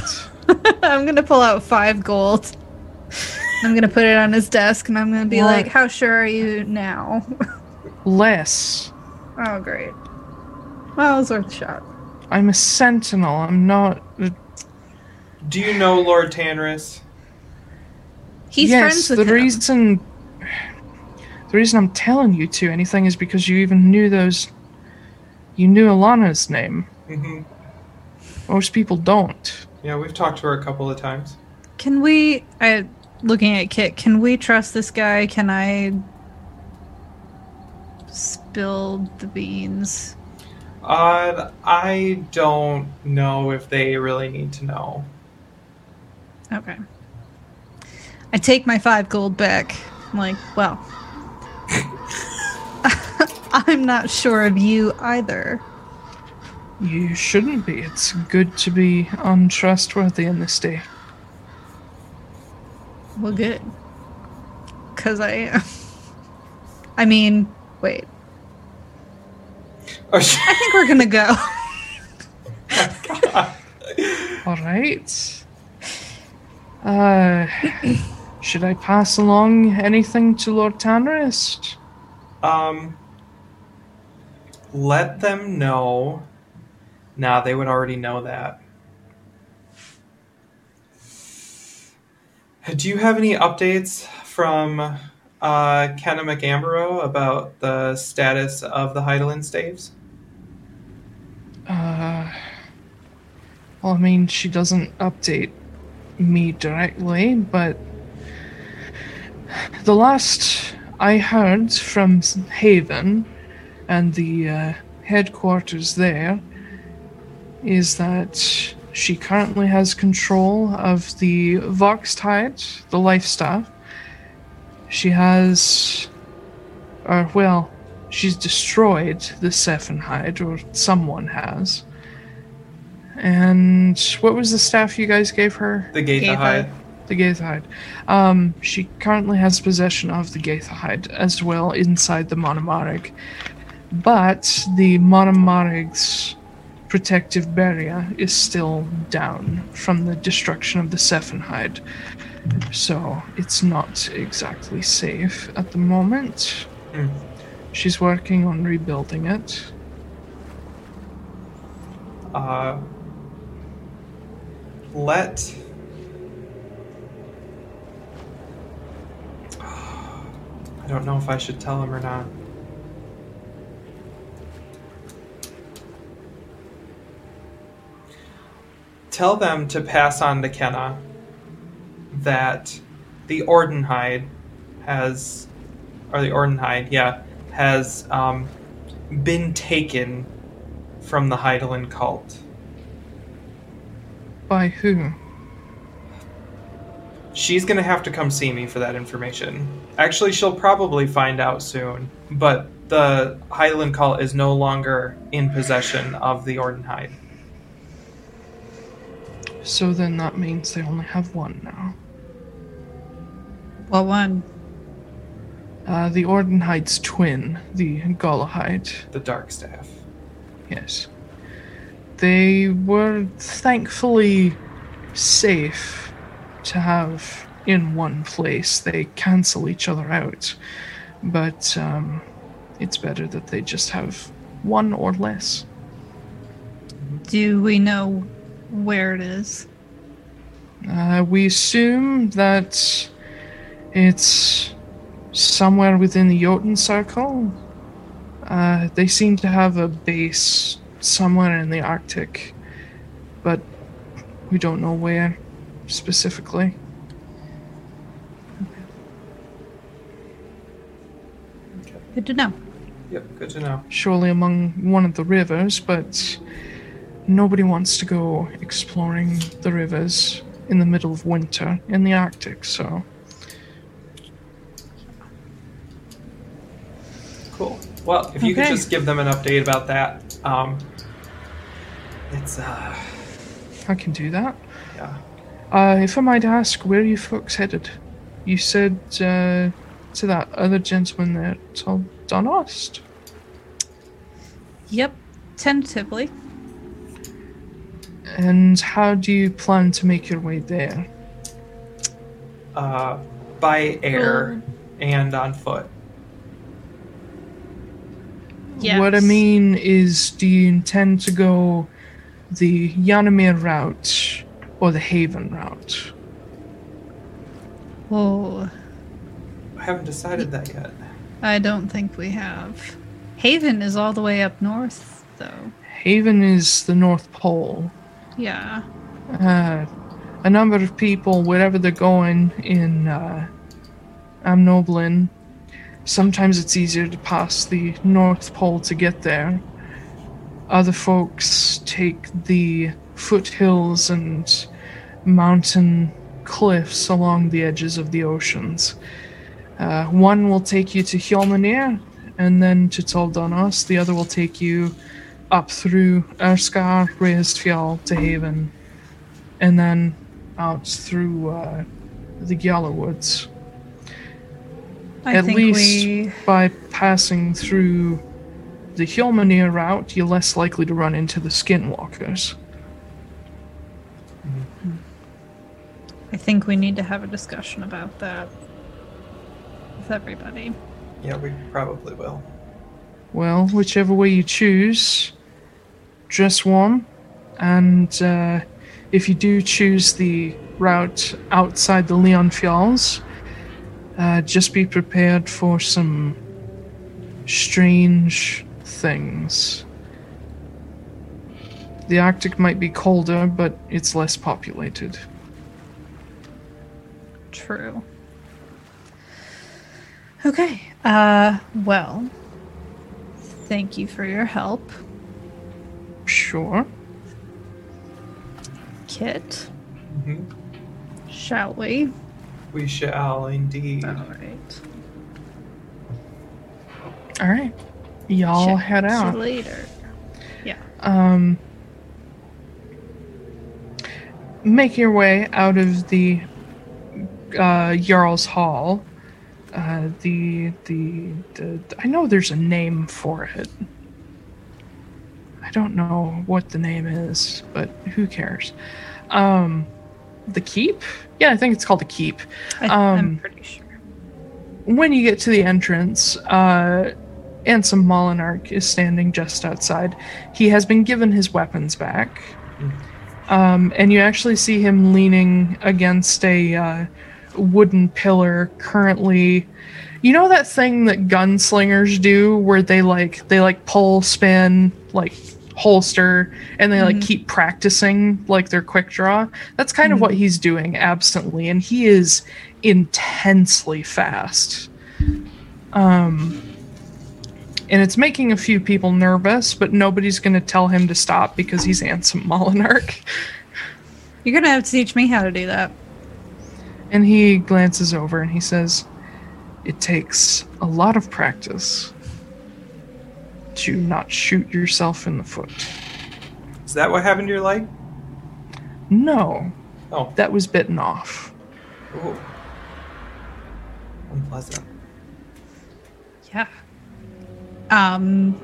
B: I'm gonna pull out five gold. I'm gonna put it on his desk, and I'm gonna be
A: What?
B: like, "How sure are you now?"
A: Less.
B: oh, great. Well, it was worth a shot.
A: I'm a sentinel. I'm not. a-
C: Do you know Lord Tanris?
B: He's
A: yes,
B: friends with
A: the
B: him.
A: reason. The reason I'm telling you two anything is because you even knew those. You knew Alana's name.
C: hmm
A: Most people don't.
C: Yeah, we've talked to her a couple of times.
B: Can we? I looking at Kit. Can we trust this guy? Can I spill the beans?
C: Uh, I don't know if they really need to know.
B: Okay. I take my five gold back. I'm like, well, I'm not sure of you either.
A: You shouldn't be. It's good to be untrustworthy in this day.
B: Well, good. Cause I am. I mean, wait.
C: Oh,
B: I think we're gonna go.
A: All right. Uh, should I pass along anything to Lord Tanris?
C: Um, let them know. Nah, they would already know that. Do you have any updates from uh, Kenna McAmbro about the status of the Heidelin staves?
A: Uh, well, I mean, she doesn't update me directly, but the last I heard from Haven and the uh, headquarters there is that she currently has control of the Voxtide, the life staff. She has, or well, she's destroyed the Sephenhide, or someone has. And what was the staff you guys gave her?
C: The Gaitha
B: Gaitha.
A: The Gaithahide. Um, she currently has possession of the Gaithahide as well inside the Monomarig. But the Monomarig's protective barrier is still down from the destruction of the Sephenhide. So it's not exactly safe at the moment.
C: Hmm.
A: She's working on rebuilding it.
C: Uh, let. I don't know if I should tell him or not. Tell them to pass on to Kenna that the Ordenhide has, or the Ordenhide, yeah, has um, been taken from the Heidelin cult.
A: By whom?
C: She's gonna have to come see me for that information. Actually, she'll probably find out soon. But the Heidelin cult is no longer in possession of the Ordenhide.
A: So then that means they only have one now.
B: Well, one.
A: Uh, the Ordenhide's twin, the Golahide.
C: The Dark Staff.
A: Yes. They were thankfully safe to have in one place. They cancel each other out. But um, it's better that they just have one or less.
B: Do we know where it is?
A: Uh, we assume that it's somewhere within the Jotun Circle. Uh, they seem to have a base somewhere in the Arctic, but we don't know where specifically.
B: Good to know.
C: Yep, good to know.
A: Surely among one of the rivers, but nobody wants to go exploring the rivers in the middle of winter in the Arctic, so.
C: Cool. Well, if you could just give them an update about that. Um, it's, uh,
A: I can do that.
C: yeah.
A: Uh, if I might ask, where are you folks headed? You said uh, to that other gentleman there, Tol Donost.
B: Yep, tentatively.
A: And how do you plan to make your way there?
C: Uh, by air and on foot.
A: What I mean is, do you intend to go the Yanamir route or the Haven route?
B: Oh,
C: I haven't decided that yet.
B: I don't think we have. Haven is all the way up north, though.
A: Haven is the North Pole.
B: Yeah.
A: Uh, a number of people, wherever they're going in uh, Amnoblin, sometimes it's easier to pass the North Pole to get there. Other folks take the foothills and mountain cliffs along the edges of the oceans. Uh, one will take you to Hjolmanir and then to Tol Toldonos. The other will take you up through Erskar, Reistfjall to Haven, and then out through uh, the Gyala Woods.
B: I
A: At
B: think
A: least
B: we.
A: by passing through the Hjolmanir route, you're less likely to run into the Skinwalkers.
B: I think we need to have a discussion about that with everybody.
C: Yeah, we probably will.
A: Well, whichever way you choose, dress warm, and uh, if you do choose the route outside the Leon Fjalls, uh, just be prepared for some strange things. The Arctic might be colder, but it's less populated.
B: True. Okay. Uh, well, thank you for your help,
A: Sure.
B: Kit.
C: Mhm.
B: Shall we?
C: We shall indeed.
B: All right.
A: All right. Y'all
B: Check
A: head out.
B: later. Yeah.
A: um, make your way out of the uh, Jarl's Hall. Uh, the, the the I know there's a name for it. I don't know what the name is, but who cares? Um, the keep? Yeah, I think it's called the keep.
B: I, I'm
A: Um,
B: pretty sure.
A: when you get to the entrance, uh, Ansem Molinarch is standing just outside. He has been given his weapons back. Um, and you actually see him leaning against a uh, wooden pillar currently. You know that thing that gunslingers do where they like they like pull spin like holster and they like keep practicing like their quick draw. That's kind of what he's doing absently and he is intensely fast. Um and it's making a few people nervous, but nobody's going to tell him to stop because he's Ansem Molinarch.
B: You're gonna have to teach me how to do that.
A: And he glances over and he says, It takes a lot of practice to not shoot yourself in the foot.
C: Is that what happened to your leg?
A: No,
C: Oh,
A: that was bitten off.
C: ooh. Unpleasant.
B: Yeah. Um.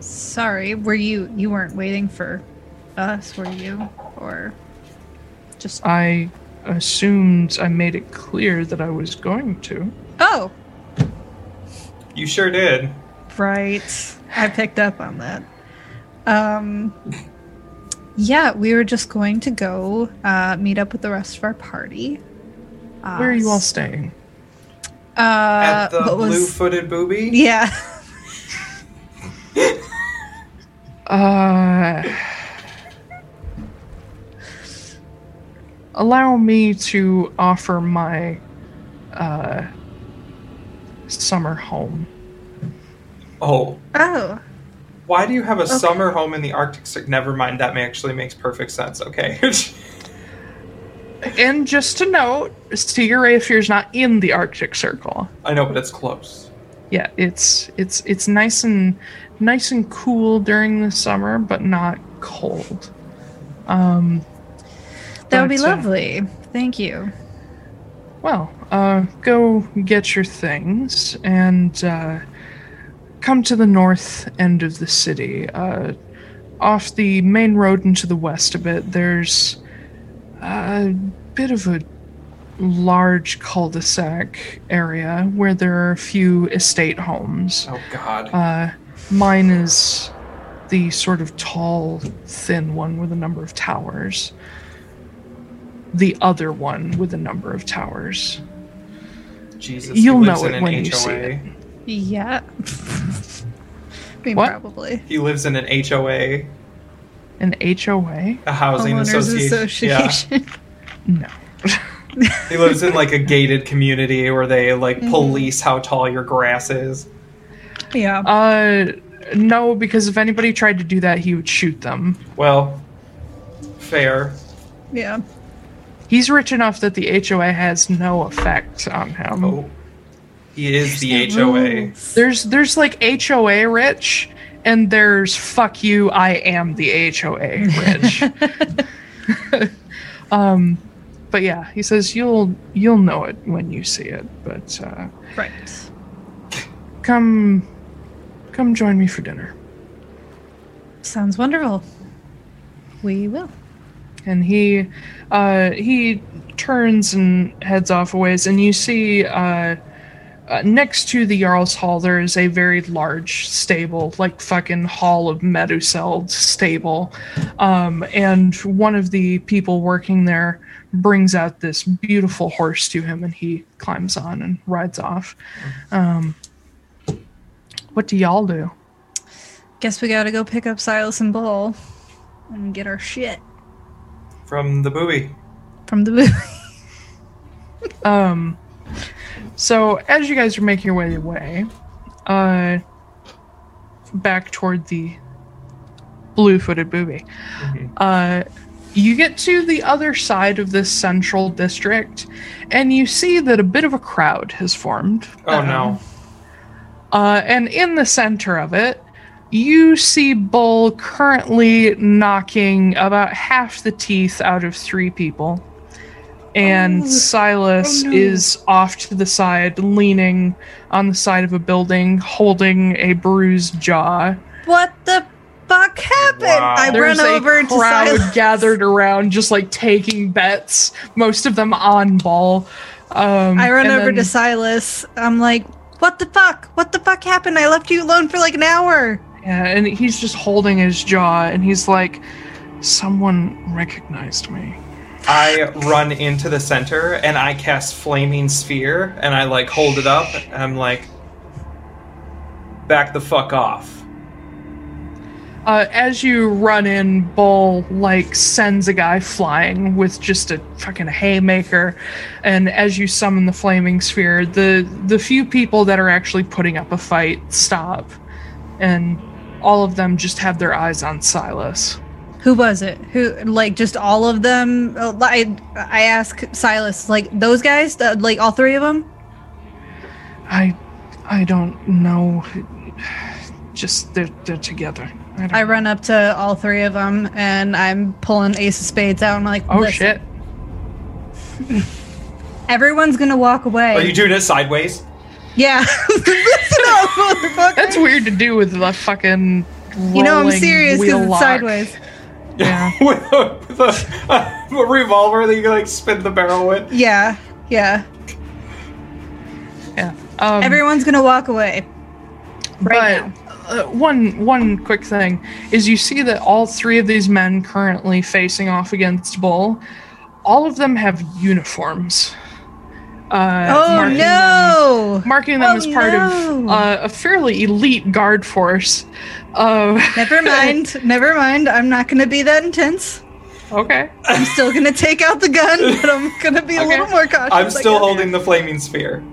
B: Sorry, were you you weren't waiting for us, were you, or just?
A: I assumed I made it clear that I was going to.
B: Oh,
C: You sure did.
B: Right. I picked up on that. Um. Yeah, we were just going to go uh, meet up with the rest of our party. Uh,
A: Where are you all staying?
B: Uh,
C: At the
B: what was-
C: blue-footed booby.
B: Yeah.
A: Uh, allow me to offer my uh, summer home.
C: Oh,
B: Oh.
C: why do you have a summer home in the Arctic? Cir- Never mind. That actually makes perfect sense. Okay.
A: And just to note, Stiger Rayfear is not in the Arctic Circle.
C: I know, but it's close.
A: Yeah, it's it's it's nice and nice and cool during the summer, but not cold. Um,
B: That would be
A: but, uh,
B: lovely. Thank you.
A: Well, uh, go get your things and uh, come to the north end of the city. Uh, off the main road and to the west a bit, there's a bit of a large cul-de-sac area where there are a few estate homes.
C: Oh God.
A: Uh, mine is the sort of tall, thin one with a number of towers. The other one with a number of towers.
C: Jesus.
A: you'll know it when you see it.
B: Yeah. I mean,
A: What?
B: probably.
C: He lives in an HOA,
A: An HOA?
C: a housing
B: Homeowners
C: association.
B: Association.
A: No.
C: Yeah. He lives in like a gated community where they like
B: Mm-hmm.
C: police how tall your grass is.
B: Yeah.
A: Uh, no, because if anybody tried to do that, he would shoot them.
C: Well, fair.
B: yeah.
A: He's rich enough that the HOA has no effect on him.
C: Oh, he is the
B: There's no
C: HOA.
B: rules.
A: There's there's like HOA rich, and there's fuck you, I am the HOA rich. um, but yeah, he says you'll you'll know it when you see it. But uh,
B: Right.
A: come come join me for dinner.
B: Sounds wonderful. We will.
A: and he uh, he turns and heads off a ways, and you see uh, uh, next to the Jarl's Hall there is a very large stable, like fucking Hall of Meduseld stable, um, and one of the people working there brings out this beautiful horse to him, and he climbs on and rides off. Um, what do y'all do?
B: Guess we gotta go pick up Silas and Bull and get our shit
C: From the booby.
B: from the movie.
A: Um, so as you guys are making your way away, uh, back toward the blue-footed booby, uh, you get to the other side of this central district, and you see that a bit of a crowd has formed.
C: Oh no.
A: Uh, and in the center of it, you see Bull currently knocking about half the teeth out of three people. And
B: Oh.
A: Silas
B: Oh, no.
A: is off to the side, leaning on the side of a building, holding a bruised jaw.
B: What the fuck happened?
C: Wow.
B: I
A: There's
B: run
A: a
B: over to
A: crowd
B: Silas.
A: gathered around, just like taking bets, most of them on Bull. Um,
B: I run over
A: then-
B: to Silas. I'm like, what the fuck? What the fuck happened? I left you alone for like an hour.
A: Yeah, and he's just holding his jaw, and he's like, "Someone recognized me."
C: I run into the center and I cast flaming sphere and I like hold it up and I'm like back the fuck off.
A: Uh, as you run in, Bull like sends a guy flying with just a fucking haymaker, and as you summon the flaming sphere, the the few people that are actually putting up a fight stop, and all of them just have their eyes on Silas.
B: Who was it? Who like just all of them? Uh, I I ask Silas like those guys, like all three of them.
A: I I don't know. Just they're they're together. I,
B: I run up to all three of them and I'm pulling Ace of Spades out. And I'm like,
A: Oh
B: "Listen,
A: shit!
B: Everyone's gonna walk away.
C: Are you doing it sideways?
B: yeah. Up.
A: That's weird to do with the fucking.
B: You know I'm serious because it's
A: lock.
B: sideways.
A: Yeah.
C: with a, with a, a revolver that you can like spin the barrel with.
B: Yeah, yeah.
A: Yeah. Um,
B: Everyone's gonna walk away. Right
A: but uh, one one quick thing is you see that all three of these men currently facing off against Bull, all of them have uniforms. Uh,
B: Oh
A: marking
B: no!
A: Them, marking them
B: Oh,
A: as part of uh, a fairly elite guard force. Uh,
B: Never mind. Never mind. I'm not going to be that intense.
A: okay.
B: I'm still going to take out the gun, but I'm going to be a
A: Okay.
B: little more cautious.
C: I'm still holding the flaming sphere.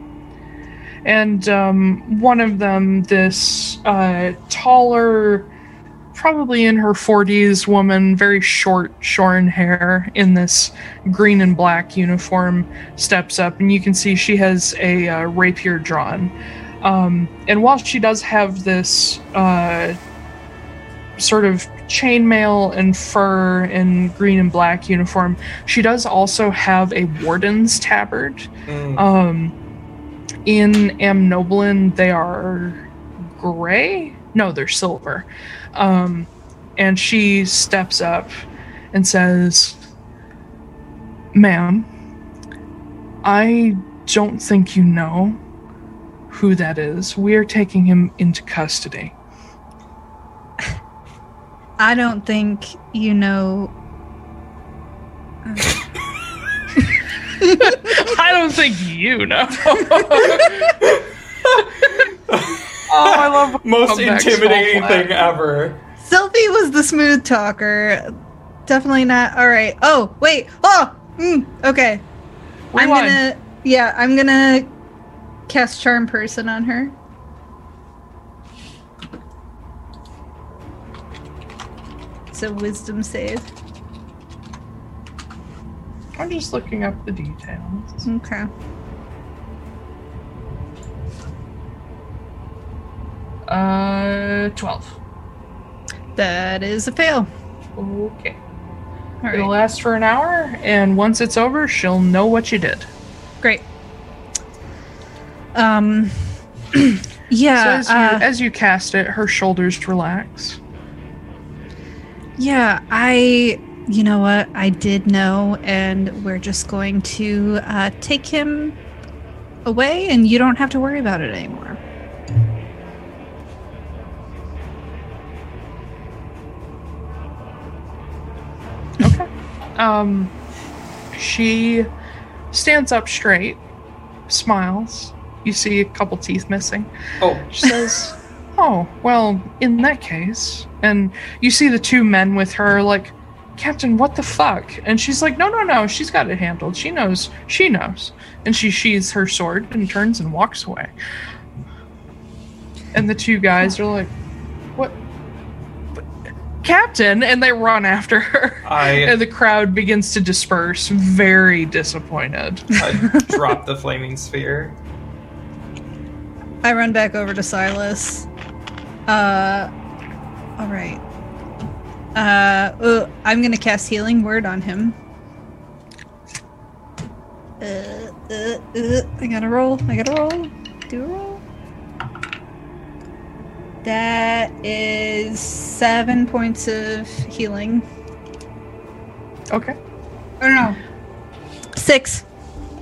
A: and um, one of them, this uh, taller, probably in her 40s woman, very short, shorn hair, in this green and black uniform, steps up, and you can see she has a uh, rapier drawn. Um, and while she does have this uh, sort of chainmail and fur and green and black uniform, she does also have a warden's tabard.
C: Mm.
A: Um, in Amnoblin, they are gray. No, they're silver. Um, and she steps up and says, "Ma'am, I don't think you know who that is. We are taking him into custody."
B: I don't think you know.
A: I don't think you know. oh, I love
C: Most intimidating thing ever.
B: Sylvie was the smooth talker. Definitely not. All right. Oh, wait. Oh, mm, okay. I'm gonna. Yeah, I'm gonna cast Charm Person on her. It's a Wisdom save.
A: I'm just looking up the details.
B: Okay.
A: Uh, 12.
B: That is a fail.
A: Okay.
B: All
A: It'll last for an hour, and once it's over, she'll know what you did.
B: Great. Um.
A: So
B: yeah.
A: as you,
B: uh,
A: as you cast it, her shoulders relax.
B: Yeah, I. You know what? I did know, and we're just going to uh, take him away, and you don't have to worry about it anymore.
A: Um, she stands up straight, smiles. You see a couple teeth missing.
C: Oh,
A: She says, Oh, well, in that case. And you see the two men with her, like, Captain, what the fuck? And she's like, No, no, no, she's got it handled. She knows. She knows. And she sheathes her sword and turns and walks away. And the two guys are like, Captain! And they run after her.
C: I,
A: And the crowd begins to disperse, very disappointed.
C: I drop the flaming sphere.
B: I run back over to Silas. Uh. All right. Uh, uh, I'm gonna cast Healing Word on him. Uh, uh, uh, I gotta roll. I gotta roll. Do a roll. That is seven points of healing.
A: Okay.
B: Or no, six.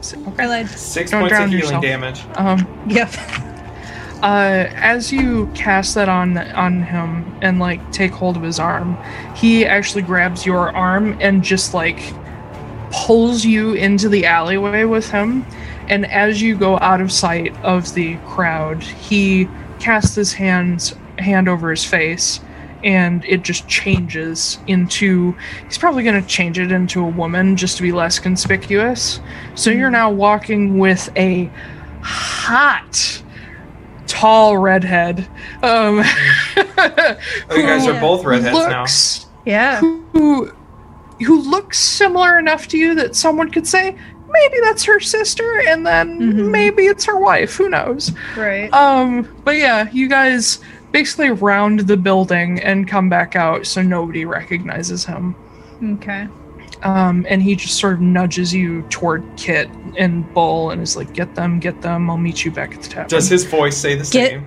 A: So-
B: I
A: okay.
B: lied.
C: Six
A: Don't
C: points of healing
A: yourself.
C: damage.
A: Um,
B: Yep.
A: uh, as you cast that on on him and like take hold of his arm, he actually grabs your arm and just like pulls you into the alleyway with him. And as you go out of sight of the crowd, he casts his hands hand over his face and it just changes into he's probably going to change it into a woman just to be less conspicuous so you're now walking with a hot tall redhead um
C: Oh, you guys are both redheads now.
A: looks
B: Yeah.
A: who who looks similar enough to you that someone could say maybe that's her sister and then
B: Mhm.
A: maybe it's her wife who knows
B: Right.
A: um but yeah you guys basically round the building and come back out so nobody recognizes him
B: Okay.
A: um and he just sort of nudges you toward kit and bull and is like get them get them i'll meet you back at the tavern
C: Does his voice say the
B: Get-
C: same?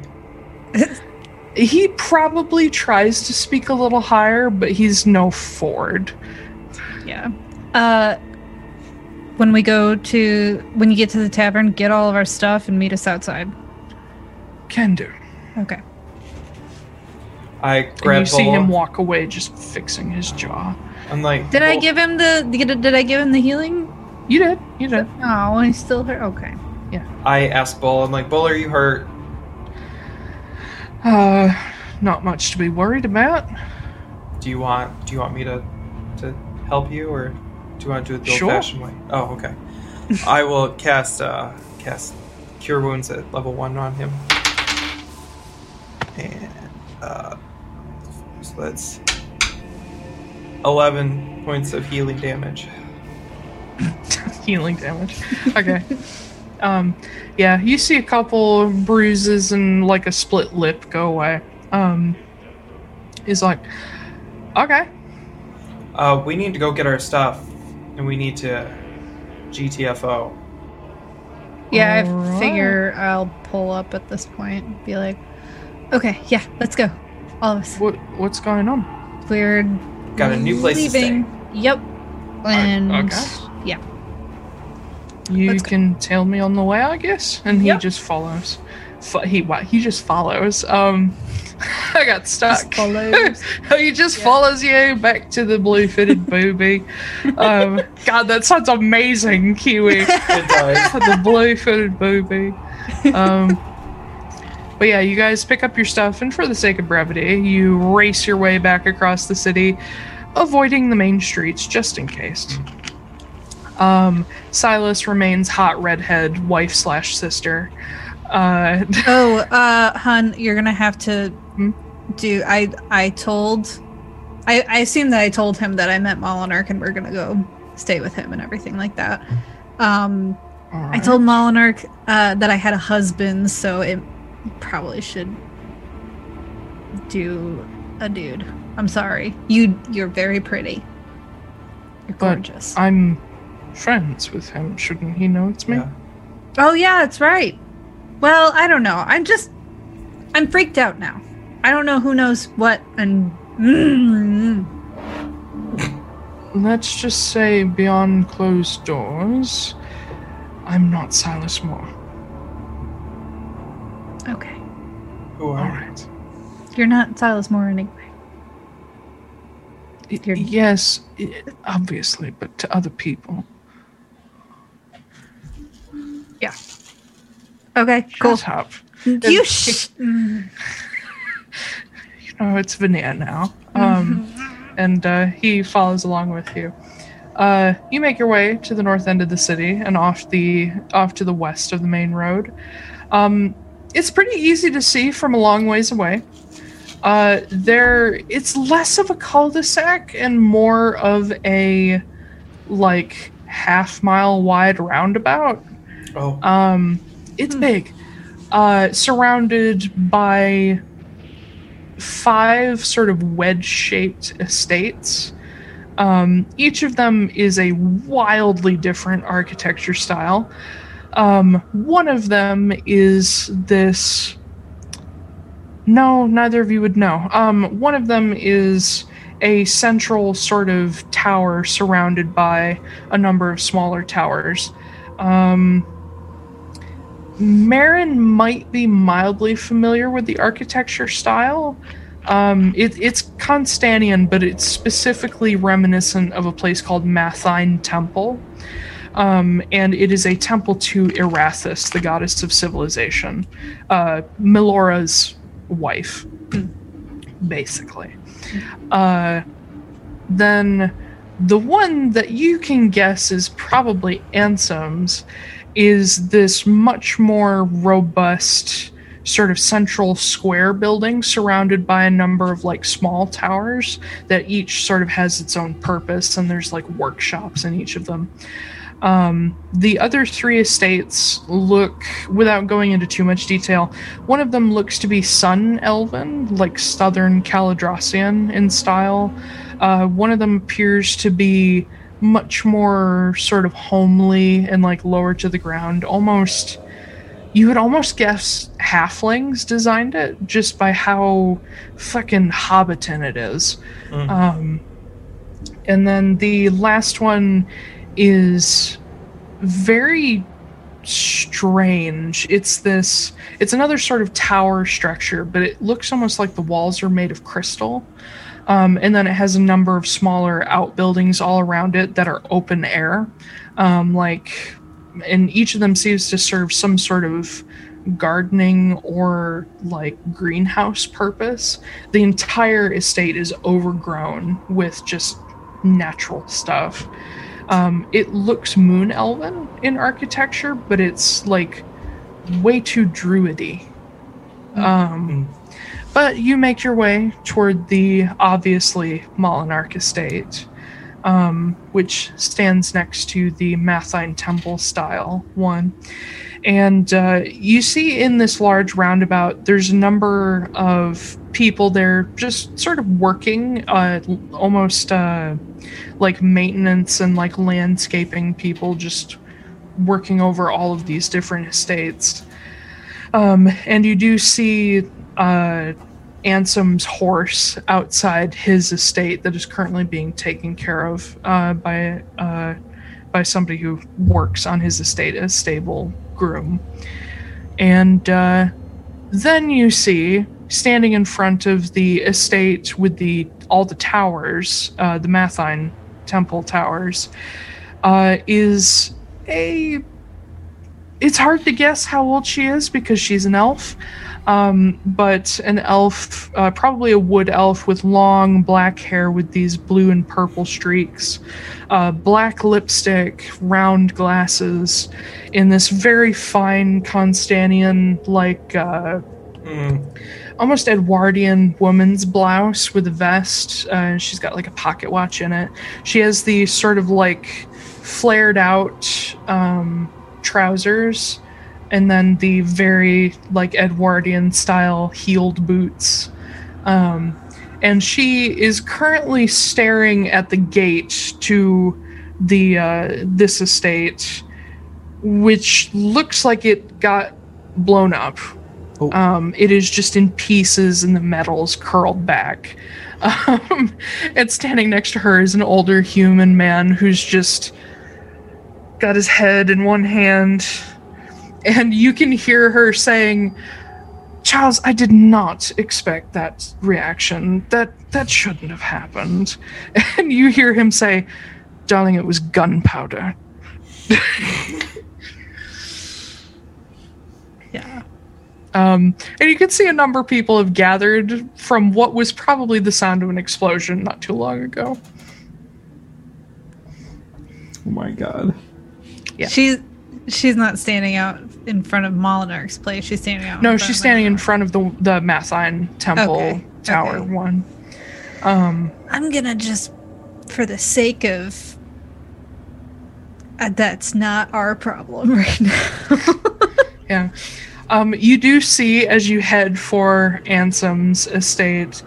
A: he probably tries to speak a little higher but he's no ford
B: Yeah. Uh when we go to when you get to the tavern, get all of our stuff and meet us outside.
A: can do
B: Okay.
C: I
A: And
C: grab
A: you see him walk away, just fixing his jaw.
C: I'm like,
B: Did I give him the did, did I give him the healing?
A: You did. You did.
B: Oh, he's still hurt. Okay. Yeah.
C: I asked Bull. I'm like, Bull, are you hurt?
A: Uh, not much to be worried about.
C: Do you want? Do you want me to to help you, or do you want to do it the
A: Sure.
C: old-fashioned way? Oh, okay. I will cast uh cast cure wounds at level one on him, and uh, so that's eleven points of healing damage.
A: Healing damage. Okay. um, yeah, you see a couple bruises and like a split lip go away. Um, he's like, okay.
C: Uh, we need to go get our stuff, and we need to GTFO.
B: Yeah, I
A: Alright.
B: figure I'll pull up at this point. and Be like, okay, yeah, let's go. All of us.
A: What what's going on?
B: We're
C: Got a new place to
B: leaving. Yep. And
A: okay.
B: yeah.
A: You
B: Let's go.
A: can tell me on the way, I guess. And he
B: Yep.
A: just follows. He what? He just follows. Um, I got stuck.
B: follows.
A: he just follows you back to the blue-footed booby. Um, God, that sounds amazing, Kiwi. The blue-footed booby. Um, but yeah, you guys pick up your stuff, and for the sake of brevity, you race your way back across the city, avoiding the main streets just in case. Um, Silas remains hot redhead wife slash sister. Uh,
B: oh, uh, hun, you're gonna have to
A: Hmm?
B: do. I I told. I I assume that I told him that I met Molinarch and we're gonna go stay with him and everything like that. Um, I
A: alright.
B: told Molinarch uh, that I had a husband, so it probably should do a dude. I'm sorry. You you're very pretty. You're
A: But
B: gorgeous.
A: I'm friends with him. Shouldn't he know it's me?
C: Yeah.
B: oh yeah, that's right. Well, I don't know. I'm just I'm freaked out now. I don't know who knows what and
A: Let's just say beyond closed doors, I'm not Silas Moore.
B: okay.
C: Who
A: All
C: are You?
B: You're not Silas Moore anyway.
A: Y-
B: You're-
A: Yes, i- obviously, but to other people.
B: Okay, cool.
A: Shut up.
B: You sh-.
A: You know, it's Veneer now. Um, and uh, he follows along with you. Uh, you make your way to the north end of the city and off the off to the west of the main road. Um, it's pretty easy to see from a long ways away. Uh, there, it's less of a cul-de-sac and more of a like half mile wide roundabout.
C: Oh,
A: Um, it's big, uh, surrounded by five sort of wedge-shaped estates. Um, each of them is a wildly different architecture style. Um, one of them is this. No, neither of you would know. Um, one of them is a central sort of tower surrounded by a number of smaller towers. Um, Marin might be mildly familiar with the architecture style. Um, it, it's Constantian, but it's specifically reminiscent of a place called Mathine Temple. Um, and it is a temple to Erathis, the goddess of civilization, uh, Melora's wife, basically. Uh, then the one that you can guess is probably Ansem's is this much more robust sort of central square building surrounded by a number of like small towers that each sort of has its own purpose and there's like workshops in each of them. Um, the other three estates look without going into too much detail one of them looks to be sun elven like southern caladrassian in style. Uh, one of them appears to be much more sort of homely and like lower to the ground almost you would almost guess halflings designed it just by how fucking hobbiton it is
C: Mhm.
A: um, and then the last one is very strange. It's this it's another sort of tower structure, but it looks almost like the walls are made of crystal. Um, and then it has a number of smaller outbuildings all around it that are open air. Um, like and each of them seems to serve some sort of gardening or like greenhouse purpose. The entire estate is overgrown with just natural stuff. Um, it looks moon elven in architecture, but it's like way too druidy. Um, but you make your way toward the obviously Molinarch estate, um, which stands next to the Mathine Temple style one. And uh, you see in this large roundabout, there's a number of people there just sort of working, uh, almost uh, like maintenance and like landscaping people, just working over all of these different estates. Um, and you do see uh, Ansem's horse outside his estate that is currently being taken care of uh, by uh, by somebody who works on his estate as stable groom. And uh, then you see standing in front of the estate with the all the towers, uh, the Mathine Temple towers, uh, is a. It's hard to guess how old she is because she's an elf, um, but an elf, uh, probably a wood elf with long black hair with these blue and purple streaks, uh, black lipstick, round glasses, in this very fine Constantian like. Uh, almost Edwardian woman's blouse with a vest. Uh, she's got like a pocket watch in it. She has the sort of like flared out um, trousers and then the very like Edwardian style heeled boots. Um, and she is currently staring at the gate to the uh, this estate, which looks like it got blown up. Um, it is just in pieces and the metal's curled back. Um, and standing next to her is an older human man who's just got his head in one hand. And you can hear her saying, Charles, I did not expect that reaction. That that shouldn't have happened. And you hear him say, Darling, it was gunpowder.
B: Yeah.
A: Um, and you can see a number of people have gathered from what was probably the sound of an explosion not too long ago.
E: Oh my god.
A: Yeah.
B: She's she's not standing out in front of Molinarch's place. She's standing out.
A: No, she's standing in front of the the Mathine Temple
B: Okay,
A: Tower
B: okay.
A: one. Um,
B: I'm gonna just, for the sake of, uh, that's not our problem right now.
A: yeah. Um, you do see as you head for Ansem's estate,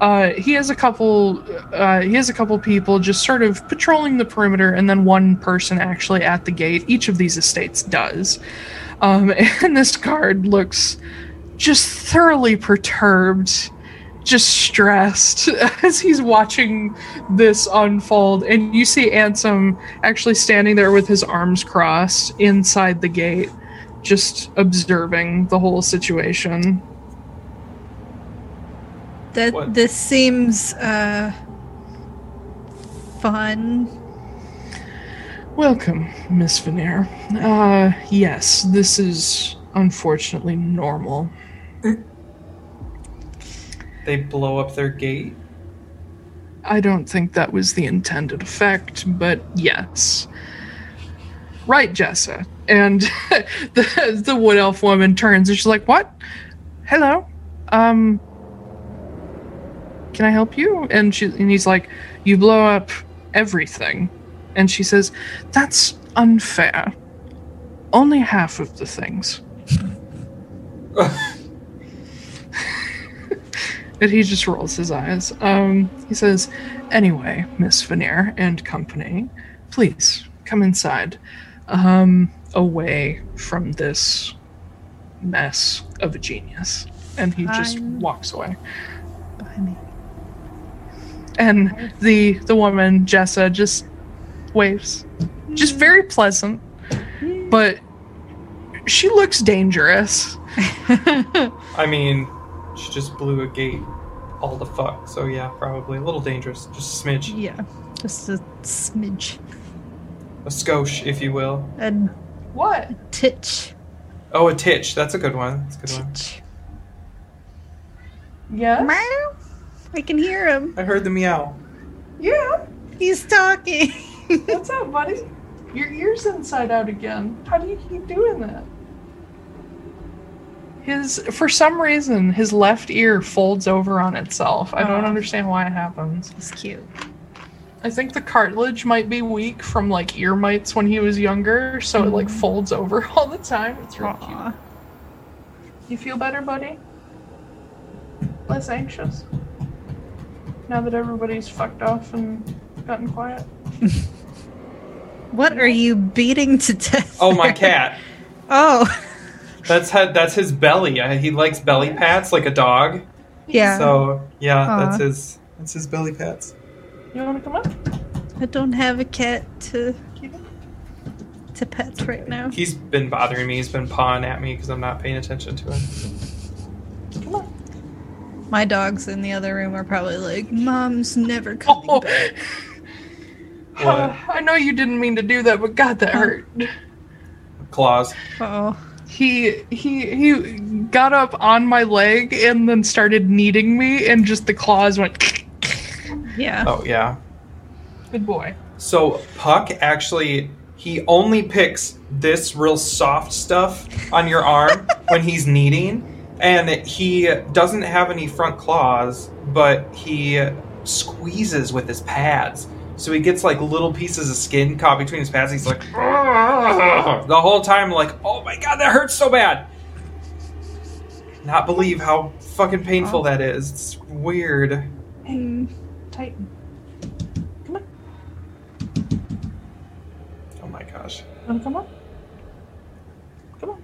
A: uh, he has a couple. Uh, he has a couple people just sort of patrolling the perimeter, and then one person actually at the gate. Each of these estates does, um, and this guard looks just thoroughly perturbed, just stressed as he's watching this unfold. And you see Ansem actually standing there with his arms crossed inside the gate, just observing the whole situation.
B: that
C: What?
B: this seems uh fun.
A: Welcome, Miss Veneer. Uh, yes, this is unfortunately normal.
C: They blow up their gate.
A: I don't think that was the intended effect, but yes. Right, Jessa. And the the wood elf woman turns and she's like, "What? Hello, um, can I help you?" And she and he's like, "You blow up everything," and she says, "That's unfair. Only half of the things." And he just rolls his eyes. Um, he says, Anyway, Miss Veneer and company, please come inside. Um, away from this mess of a genius. And he just walks away.
B: By me.
A: And the the woman, Jessa, just waves. Just very pleasant, but she looks dangerous.
C: I mean, she just blew a gate all the fuck. So yeah, probably a little dangerous. Just a smidge.
B: Yeah, just a smidge.
C: A skosh, if you will.
B: A
A: What?
B: titch.
C: Oh, a titch. That's a good one. That's a good one.
A: Yeah.
B: Meow. I can hear him.
C: I heard the meow.
A: Yeah.
B: He's talking.
A: What's up, buddy? Your ear's inside out again. How do you keep doing that? His for some reason his left ear folds over on itself. I don't
B: oh.
A: understand why it happens.
B: He's cute.
A: I think the cartilage might be weak from like ear mites when he was younger, so it like mm-hmm. folds over all the time. It's really cute. You feel better, buddy? Less anxious? Now that everybody's fucked off and gotten quiet?
B: What are you beating to death?
C: Oh, my cat.
B: Oh,
C: That's had that's his belly. Uh, He likes belly pats like a dog.
B: yeah.
C: So yeah,
B: Aw.
C: that's his that's his belly pats.
A: You wanna come up?
B: I don't have a cat to to pet right now.
C: He's been bothering me. He's been pawing at me because I'm not paying attention to him.
A: Come on.
B: My dogs in the other room are probably like, "Mom's never coming
A: Oh,
B: back."
C: What?
A: I know you didn't mean to do that, but God, that hurt.
C: Claws.
B: Oh,
A: He he he got up on my leg and then started kneading me, and just the claws went.
B: yeah.
C: Oh yeah.
A: Good boy.
C: So Puck actually he only picks this real soft stuff on your arm when he's kneading, and he doesn't have any front claws, but he squeezes with his pads. So he gets like little pieces of skin caught between his pads. He's like the whole time, like, oh my god, that hurts so bad. Not believe how fucking painful that is. It's weird.
B: Mm.
A: Tighten. Come on.
C: Oh my gosh.
A: Wanna come on? Come on.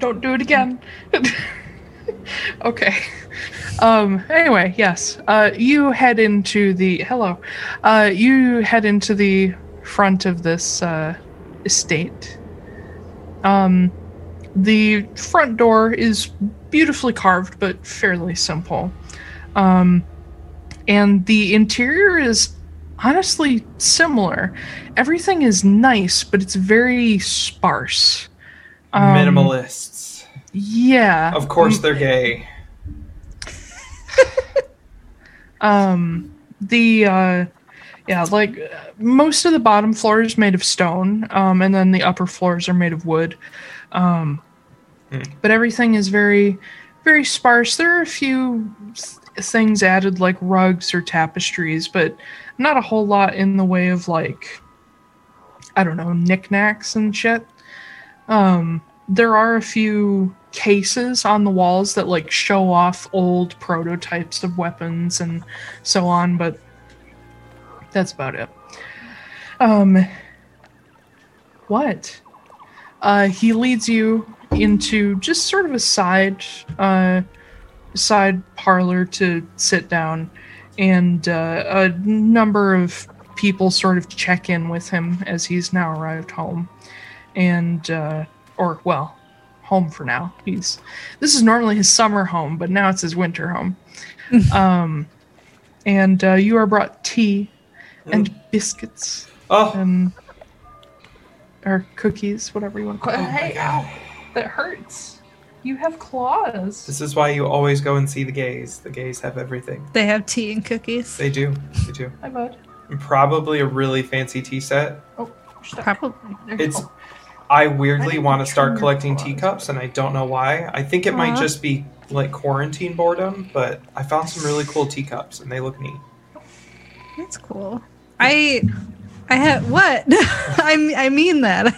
A: Don't do it again. okay. Um anyway, yes. Uh you head into the hello. Uh you head into the front of this uh estate. Um the front door is beautifully carved but fairly simple. Um and the interior is honestly similar. Everything is nice, but it's very sparse. Um,
C: Minimalists.
A: Yeah.
C: Of course they're gay.
A: Um, the uh, yeah, like most of the bottom floor is made of stone, um, and then the upper floors are made of wood. Um,
C: Hmm.
A: but everything is very, very sparse. There are a few th- things added, like rugs or tapestries, but not a whole lot in the way of like, I don't know, knickknacks and shit. Um, there are a few cases on the walls that like show off old prototypes of weapons and so on, but that's about it. Um, what? Uh, he leads you into just sort of a side, uh, side parlor to sit down, and uh, a number of people sort of check in with him as he's now arrived home, and uh, or well, home for now. He's this is normally his summer home, but now it's his winter home. um, and uh, you are brought tea and biscuits
C: Oh,
A: and or cookies, whatever you want to call it.
C: Oh
A: hey, ow, that hurts. You have claws.
C: this is why you always go and see the gays. The gays have everything.
B: They have tea and cookies.
C: They do. They do.
A: Hi, bud.
C: And probably a really fancy tea set.
A: Oh.
B: Probably.
A: There
C: It's.
A: go.
C: I weirdly want to start collecting teacups, and I don't know why. I think it might
B: uh-huh.
C: just be like quarantine boredom, but I found some really cool teacups, and they look neat.
B: That's cool. I I had what? I I mean that.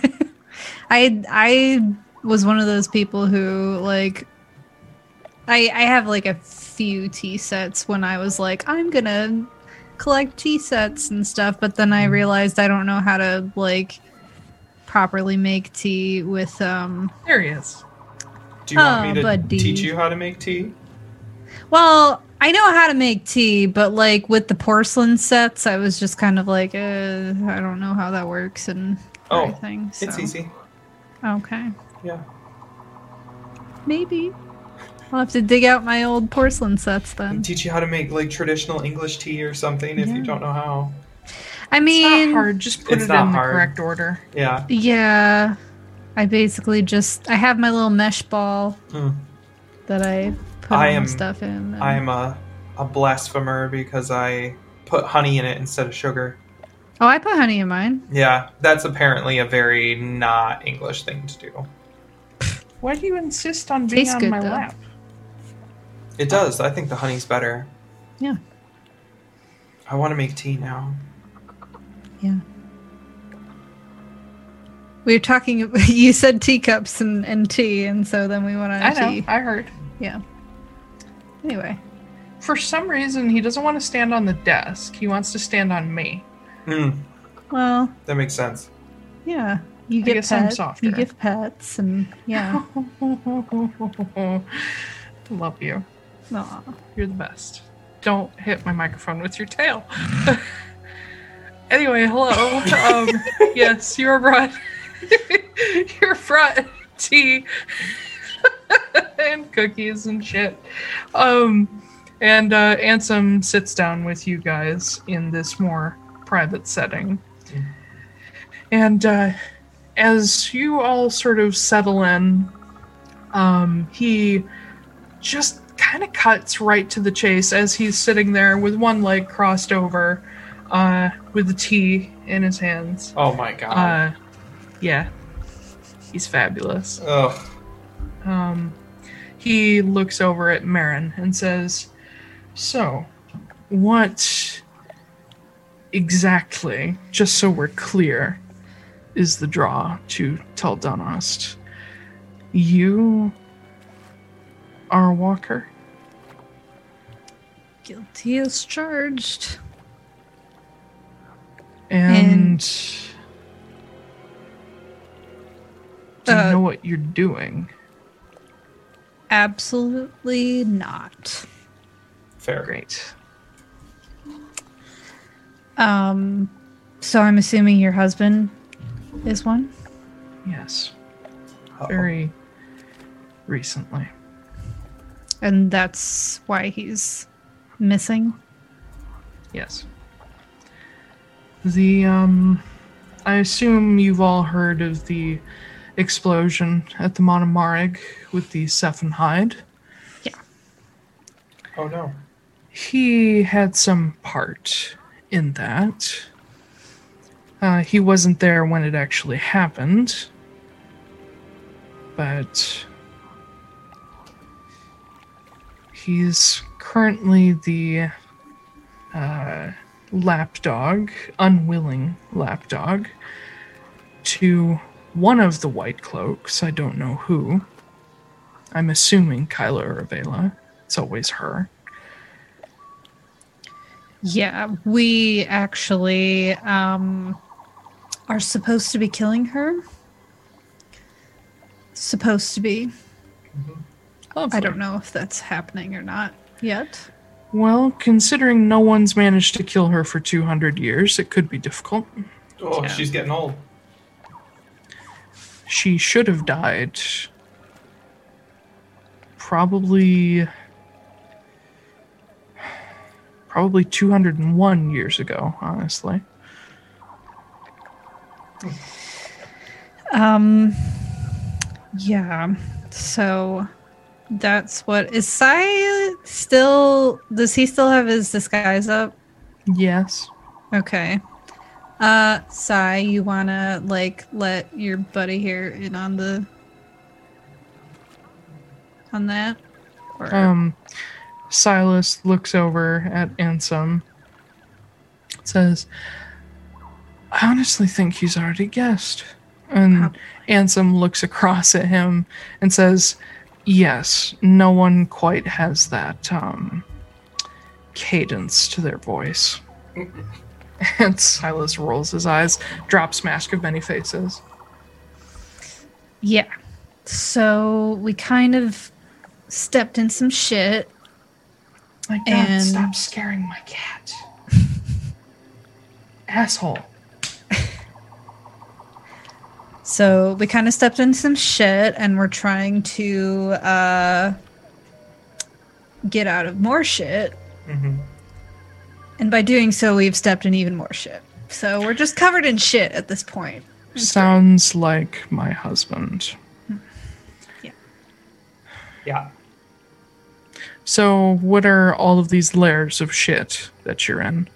B: I I was one of those people who like I I have like a few tea sets when I was like I'm to collect tea sets and stuff, but then I mm-hmm. realized I don't know how to like properly make tea with um
A: There he is.
C: Do you want me to
B: buddy.
C: teach you how to make tea?
B: Well, I know how to make tea, but like with the porcelain sets, I was just kind of like, uh, I don't know how that works and
C: Oh,
B: everything.
C: It's easy.
B: Okay.
C: Yeah.
B: Maybe. I'll have to dig out my old porcelain sets then.
C: teach you how to make like traditional English tea or something if
B: Yeah.
C: you don't know how.
B: I
A: It's
B: mean,
A: not hard. Just put it
C: not
A: in the
C: hard.
A: correct order.
C: Yeah.
B: yeah. I basically just I have my little mesh ball
C: Mm.
B: that I put
C: I
B: all
C: am-
B: stuff in.
C: I am a, a blasphemer because I put honey in it instead of sugar.
B: Oh, I put honey in mine.
C: Yeah, that's apparently a very not English thing to do.
A: Why do you insist on being
B: Tastes
A: on
B: good,
A: my
B: though.
A: lap?
C: It does. I think the honey's better.
B: Yeah.
C: I want to make tea now.
B: Yeah. We were talking. You said teacups and, and tea, and so then we went on
A: I know.
B: tea.
A: I heard.
B: Yeah. Anyway,
A: For some reason, he doesn't want to stand on the desk. He wants to stand on me.
C: Hmm,
B: well,
C: that makes sense.
B: yeah. You
A: I
B: get
A: guess I'm
B: pets.
A: softer.
B: You give pets, and yeah.
A: Love you.
B: Aw.
A: You're the best. Don't hit my microphone with your tail. anyway, hello. Um, yes, you're brought. you're brought tea and cookies and shit. Um, and uh, Ansem sits down with you guys in this more private setting. And uh, as you all sort of settle in, um, he just kind of cuts right to the chase as he's sitting there with one leg crossed over, uh, with the tea in his hands.
C: Oh my god.
A: Uh, yeah, he's fabulous.
C: Ugh.
A: Um, he looks over at Marin and says, "So, what exactly, just so we're clear, is the draw to Tel Dunost? You are a walker."
B: Guilty as charged.
A: And, do you
B: Uh,
A: know what you're doing?
B: Absolutely not.
C: Fair.
A: Great.
B: Um, so I'm assuming your husband is one.
A: Yes,
C: Uh-oh.
A: very recently.
B: And that's why he's missing.
A: Yes. The um I assume you've all heard of the explosion at the Monomarig with the Sephenhide. Yeah.
C: Oh no.
A: He had some part in that. Uh, he wasn't there when it actually happened, but he's currently the uh, lapdog, unwilling lapdog, to one of the White Cloaks. I don't know who. I'm assuming Kyla or Avela. It's always her.
B: Yeah, we actually um, are supposed to be killing her. Supposed to be. I don't know if that's happening or not yet.
A: Well, considering no one's managed to kill her for 200 years, it could be difficult.
C: Oh,
B: Yeah.
C: she's getting old.
A: She should have died probably probably 201 years ago, honestly.
B: Um, yeah. So that's what is Sai still? Does he still have his disguise up?
A: Yes.
B: Okay. Uh, Sai, you wanna like let your buddy here in on the on that? Or
A: Um Silas looks over at Ansem. Says, I honestly think he's already guessed. And Ansem looks across at him and says, Yes, no one quite has that um, cadence to their voice. and Silas rolls his eyes, drops Mask of Many Faces.
B: yeah. So we kind of stepped in some shit.
A: My God,
B: And-
A: stop scaring my cat. Asshole.
B: So we kind of stepped in some shit and we're trying to uh, get out of more shit.
C: hmm
B: And by doing so, we've stepped in even more shit. So we're just covered in shit at this point.
A: Sounds like my husband.
C: Yeah. Yeah.
A: So, what are all of these layers of shit that you're in?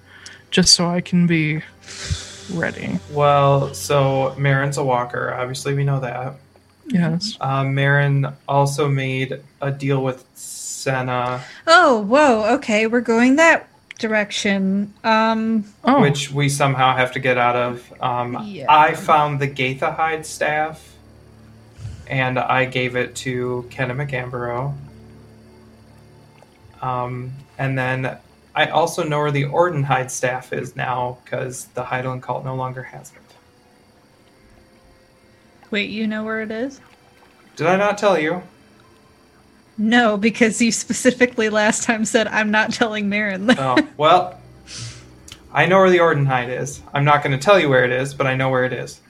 A: Just so I can be ready.
C: Well, so Marin's a walker. Obviously, we know that.
A: Yes.
C: Uh, Marin also made a deal with Senna,
B: Oh, whoa. Okay, we're going that direction. Um,
A: Oh,
C: which we somehow have to get out of. Um,
B: Yeah.
C: I found the Gaitha hide staff, and I gave it to Kenna McAmbro. Um, and then I also know where the Orden hide staff is now because the Heidelin cult no longer has it.
B: wait, you know where it is?
C: Did I not tell you?
B: No, because you specifically last time said, I'm not telling Marin.
C: Oh, well, I know where the Ordenhide is. I'm not going to tell you where it is, but I know where it is.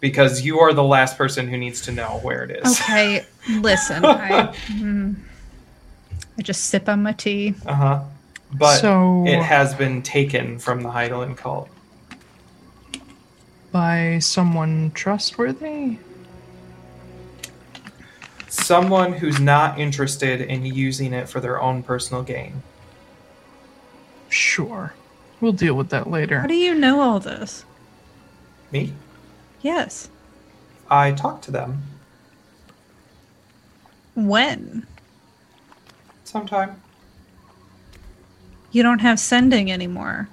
C: Because you are the last person who needs to know where it is.
B: okay, listen. I, mm, I just sip on my tea.
C: Uh huh. But
A: So-
C: it has been taken from the Heidelin cult.
A: by someone trustworthy?
C: Someone who's not interested in using it for their own personal gain.
A: Sure. We'll deal with that later.
B: How do you know all this?
C: Me?
B: Yes.
C: I talked to them
B: When?
C: sometime.
B: You don't have sending anymore.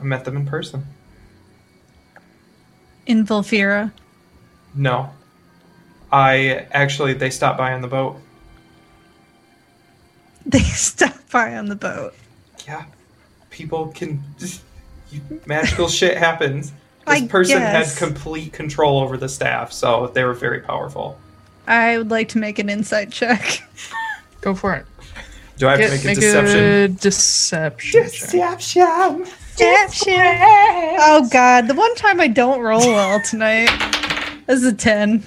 C: I met them in person.
B: In Volfira.
C: No. I actually, they stopped by on the boat.
B: They stopped by on the boat.
C: yeah, people can magical shit happens. This
B: I
C: person
B: guess.
C: had complete control over the staff, so they were very powerful.
B: I would like to make an insight check.
A: Go for it.
C: Do I have
A: Get-
C: to make a
A: make
C: deception?
A: a deception. check.
C: Deception.
B: Oh god, the one time I don't roll well tonight. This is a 10.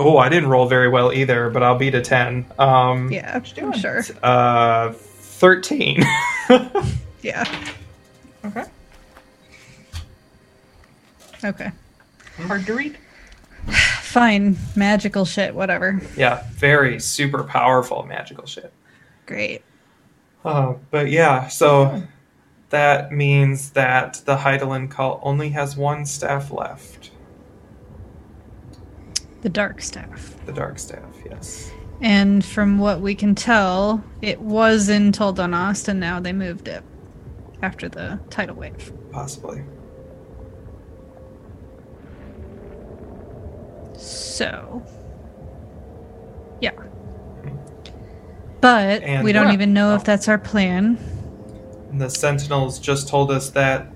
C: Oh, I didn't roll very well either, but I'll beat a ten. Um,
B: Yeah, I'm sure.
C: uh, thirteen.
B: Yeah.
A: Okay.
B: Okay.
A: Hard to read.
B: Fine. Magical shit, whatever.
C: yeah, very super powerful magical shit.
B: Great.
C: Uh, but yeah, so that means that the Heidelin cult only has one staff left.
B: The dark staff.
C: The dark staff, yes.
B: And from what we can tell, it was in Toldonost and now they moved it after the tidal wave.
C: Possibly.
B: So, yeah. But
C: And-
B: we don't
A: Yeah.
B: even know
C: Oh.
B: if that's our plan.
C: The Sentinels just told us that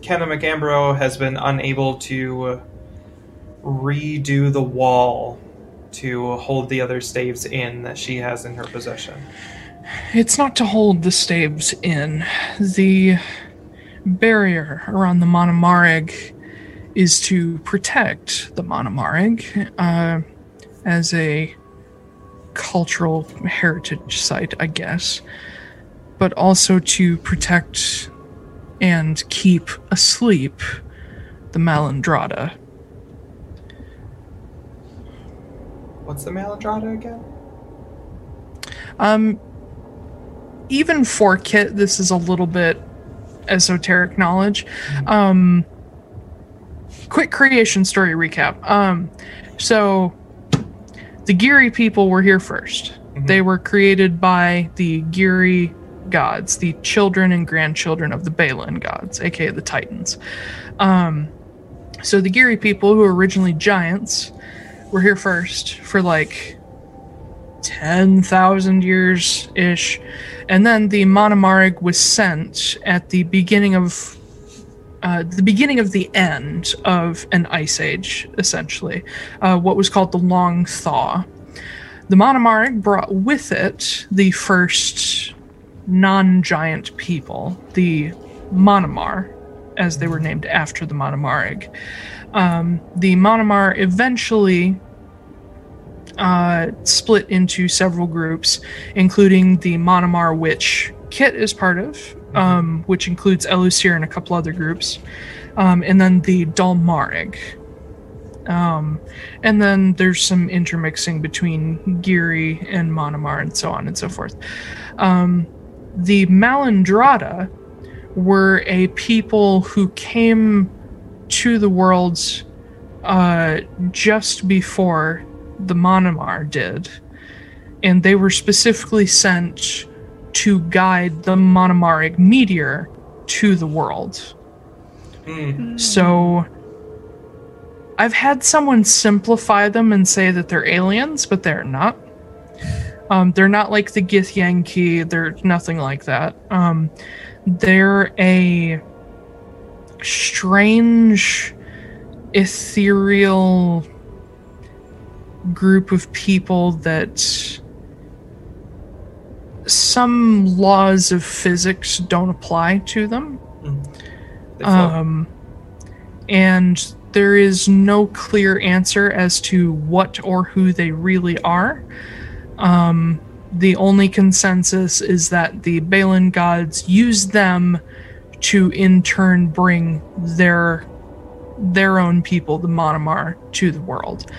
C: Kenna McAmbro has been unable to redo the wall to hold the other staves in that she has in her possession.
A: It's not to hold the staves in. The barrier around the Monomarig is to protect the Monomarig uh, as a cultural heritage site, I guess, but also to protect and keep asleep the Malandrada.
C: What's the Malandrada again?
A: Um, even for Kit, this is a little bit esoteric knowledge. Um, quick creation story recap. Um, so the Giri people were here 1st They were created by the Giri gods, the children and grandchildren of the Balin gods, aka the Titans. Um, so the Giri people, who were originally giants, were here first for like 10,000 years ish. And then the Monomarig was sent at the beginning of uh, the beginning of the end of an ice age, essentially, uh, what was called the Long Thaw. The Monomarig brought with it the first non giant people, the Monomar, as they were named after the Monomarig. Um, the Monomar eventually uh, split into several groups, including the Monomar, which Kit is part of, um, which includes Elusir and a couple other groups, um, and then the Dalmarig. Um, and then there's some intermixing between Giri and Monomar and so on and so forth. Um, the Malandrada were a people who came to the world uh, just before the Monomar did. And they were specifically sent to guide the Monomaric meteor to the world. So I've had someone simplify them and say that they're aliens, but they're not. Um, they're not like the Githyanki. They're nothing like that. Um, they're a strange, ethereal group of people that some laws of physics don't apply to them.
C: Float.
A: Um, and there is no clear answer as to what or who they really are. Um, the only consensus is that the Balin gods use them to in turn bring their their own people, the Monomar, to the world.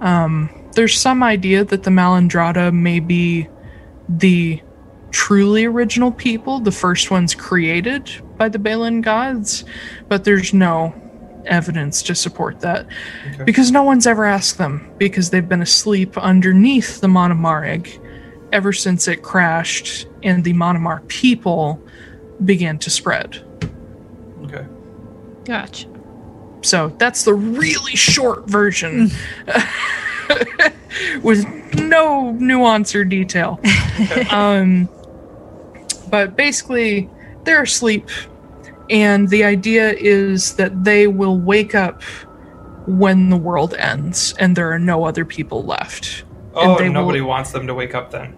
A: Um, there's some idea that the Malandrada may be the truly original people, the first ones created by the Balin gods, but there's no evidence to support that
C: Okay.
A: because no one's ever asked them because they've been asleep underneath the Monomarig ever since it crashed and the Monomar people began to spread.
C: okay.
B: Gotcha.
A: So that's the really short version with no nuance or detail. um, but basically, they're asleep, and the idea is that they will wake up when the world ends and there are no other people left.
C: Oh,
A: they will-
C: nobody wants them to wake up then.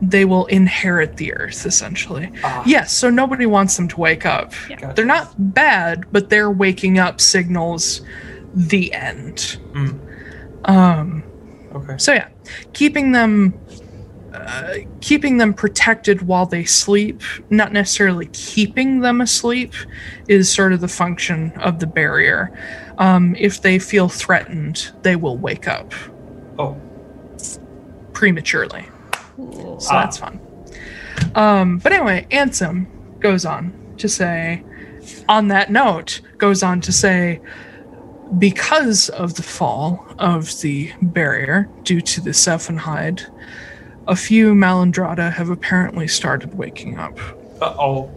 A: They will inherit the earth, essentially.
C: Ah.
A: Yes, so nobody wants them to wake up.
C: Gotcha.
A: They're not bad, but their waking up signals the end.
C: Mm.
A: Um,
C: Okay.
A: so yeah, keeping them uh, keeping them protected while they sleep, not necessarily keeping them asleep, is sort of the function of the barrier. Um, if they feel threatened, they will wake up
C: Oh,
A: prematurely. So
C: Ah.
A: that's fun. Um, but anyway, Ansem goes on to say, on that note, goes on to say, because of the fall of the barrier due to the Sephenhide, a few Malandrada have apparently started waking up.
C: uh oh.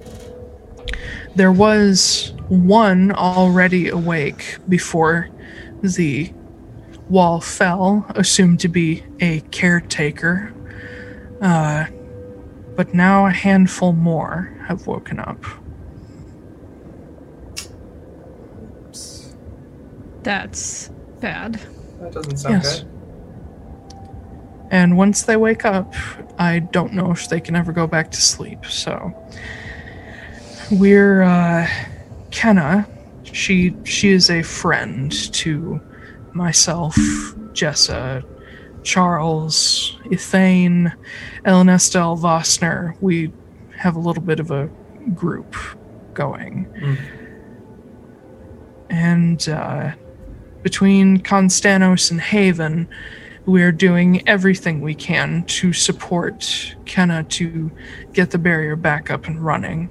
A: There was one already awake before the wall fell, assumed to be a caretaker. Uh, but now a handful more have woken up.
B: That's bad.
C: That doesn't sound
A: Yes.
C: good.
A: And once they wake up, I don't know if they can ever go back to sleep. So we're uh Kenna. She she is a friend to myself, Jessa, Charles, Ethane, Elenestel Vosner. We have a little bit of a group going.
C: Mm.
A: And uh, between Constanos and Haven, we're doing everything we can to support Kenna to get the barrier back up and running.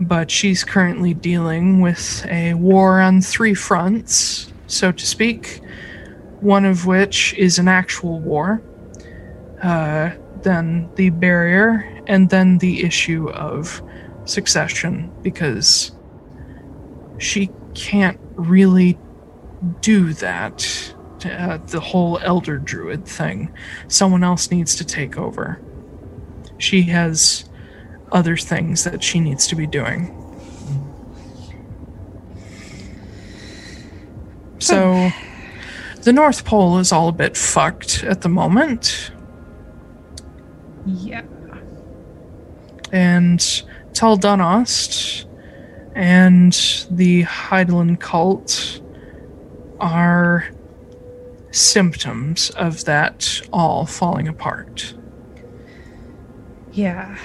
A: But she's currently dealing with a war on three fronts, so to speak, one of which is an actual war, uh, then the barrier, and then the issue of succession, because she can't really do that. Uh, the whole elder druid thing. Someone else needs to take over. She has other things that she needs to be doing. So, the North Pole is all a bit fucked at the moment,
B: Yeah.
A: and Taldanost and the Heidelin cult are symptoms of that all falling apart.
B: Yeah.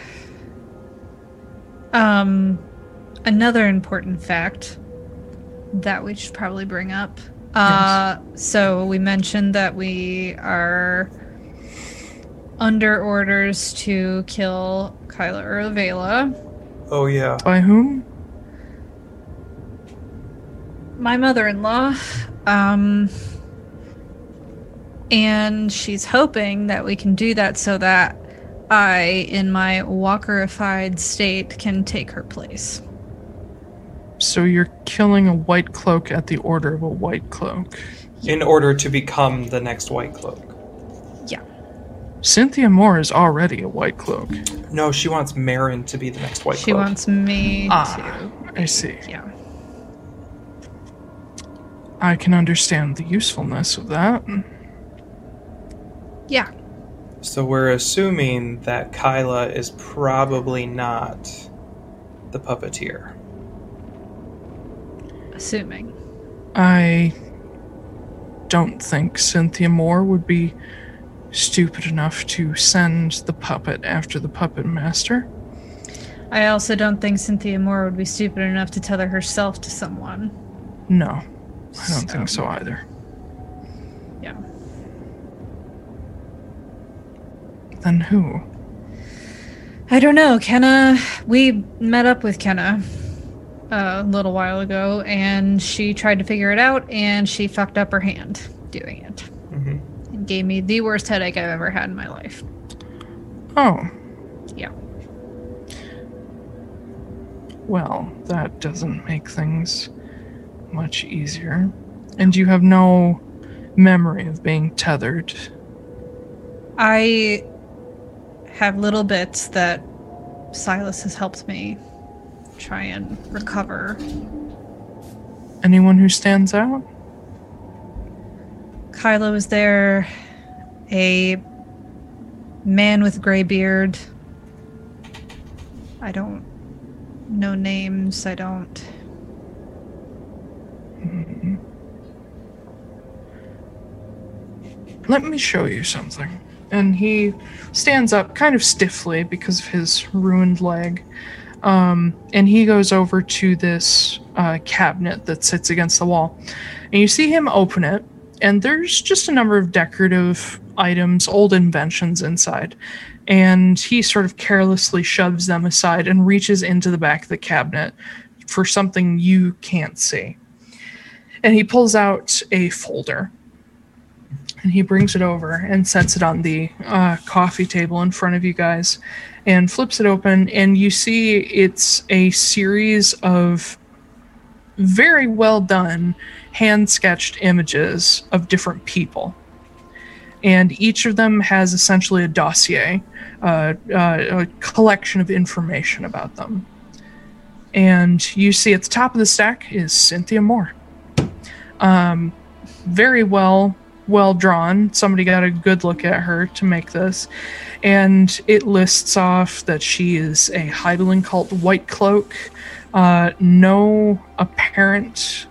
B: Um, another important fact that we should probably bring up. Uh, so we mentioned that we are under orders to kill Kyla Urvela.
C: Oh yeah.
A: By whom?
B: my mother-in-law um and she's hoping that we can do that so that i in my walkerified state can take her place
A: So you're killing a white cloak at the order of a white cloak.
C: In order to become the next White Cloak.
B: yeah
A: Cynthia Moore is already a white cloak.
C: No, she wants Marin to be the next White
B: she
C: Cloak.
B: She wants me
A: Ah, I see.
B: yeah
A: I can understand the usefulness of that.
B: yeah
C: So we're assuming that Kyla is probably not the puppeteer.
B: assuming
A: I don't think Cynthia Moore would be stupid enough to send the puppet after the puppet master.
B: i also don't think cynthia moore would be stupid enough to tether herself to someone
A: No, I don't think so either.
B: yeah
A: Then who?
B: I don't know. Kenna, we met up with Kenna uh, a little while ago, and she tried to figure it out, and she fucked up her hand doing it,
C: hmm
B: and gave me the worst headache I've ever had in my life.
A: Oh,
B: Yeah.
A: well, that doesn't make things much easier. And you have no memory of being tethered.
B: I have little bits that Silas has helped me try and recover.
A: Anyone who stands out?
B: Kyla is there, a man with gray beard. I don't know names. I don't.
A: Let me show you something. And he stands up kind of stiffly because of his ruined leg. Um, and he goes over to this uh, cabinet that sits against the wall. And you see him open it, and there's just a number of decorative items, old inventions inside. And he sort of carelessly shoves them aside and reaches into the back of the cabinet for something you can't see. And he pulls out a folder and he brings it over and sets it on the uh, coffee table in front of you guys and flips it open and you see it's a series of very well done hand sketched images of different people. And each of them has essentially a dossier uh, uh, a collection of information about them. And you see at the top of the stack is cynthia moore um, very well well drawn. Somebody got a good look at her to make this. And it lists off that she is a Heidelin cult white cloak, uh, no apparent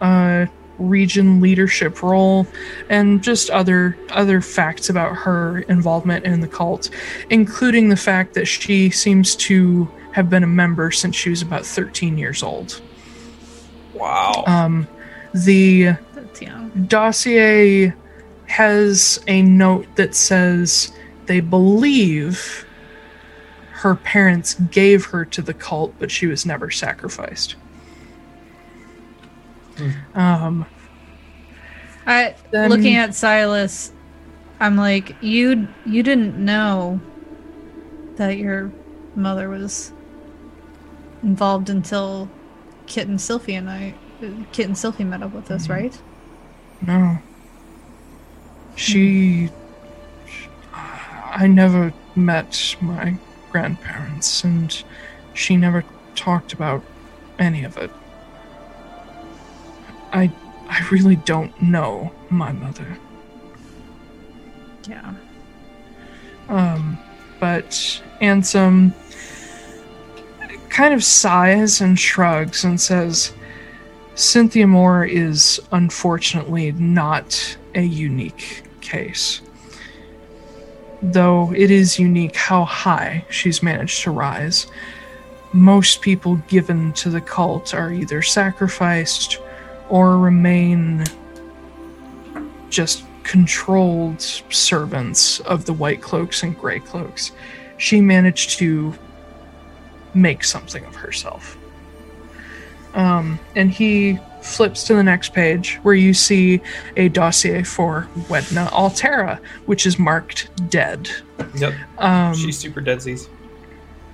A: uh, region leadership role, and just other other facts about her involvement in the cult, including the fact that she seems to have been a member since she was about 13 years old.
C: Wow.
A: Um, the
B: yeah.
A: dossier has a note that says they believe her parents gave her to the cult, but she was never sacrificed. Um,
B: I
A: Then-
B: looking at Silas, I'm like, you you didn't know that your mother was involved until Kit and Sylphie and I, Kit and Sylphie met up with us, right?
A: no. She. I never met my grandparents, and she never talked about any of it. I. I really don't know my mother.
B: Yeah.
A: Um, but Ansem, kind of sighs and shrugs and says, Cynthia Moore is unfortunately not a unique case. Though it is unique how high she's managed to rise. Most people given to the cult are either sacrificed or remain just controlled servants of the white cloaks and gray cloaks. She managed to make something of herself. Um, and he flips to the next page where you see a dossier for Wedna Altera, which is marked dead.
C: Yep.
A: Um,
C: She's super deadsies.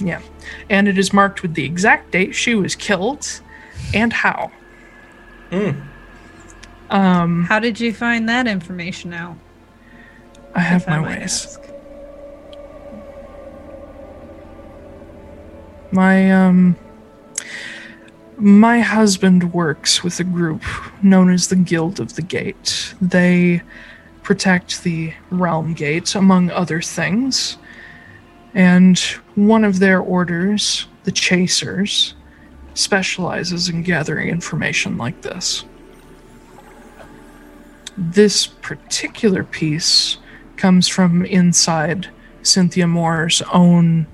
A: yeah. And it is marked with the exact date she was killed and how. Um,
B: How did you find that information out?
A: I have
B: if
A: my
B: might
A: ways.
B: ask?
A: My um my husband works with a group known as the Guild of the Gate. They protect the Realm Gate among other things. And one of their orders, the Chasers, specializes in gathering information like this. This particular piece comes from inside Cynthia Moore's own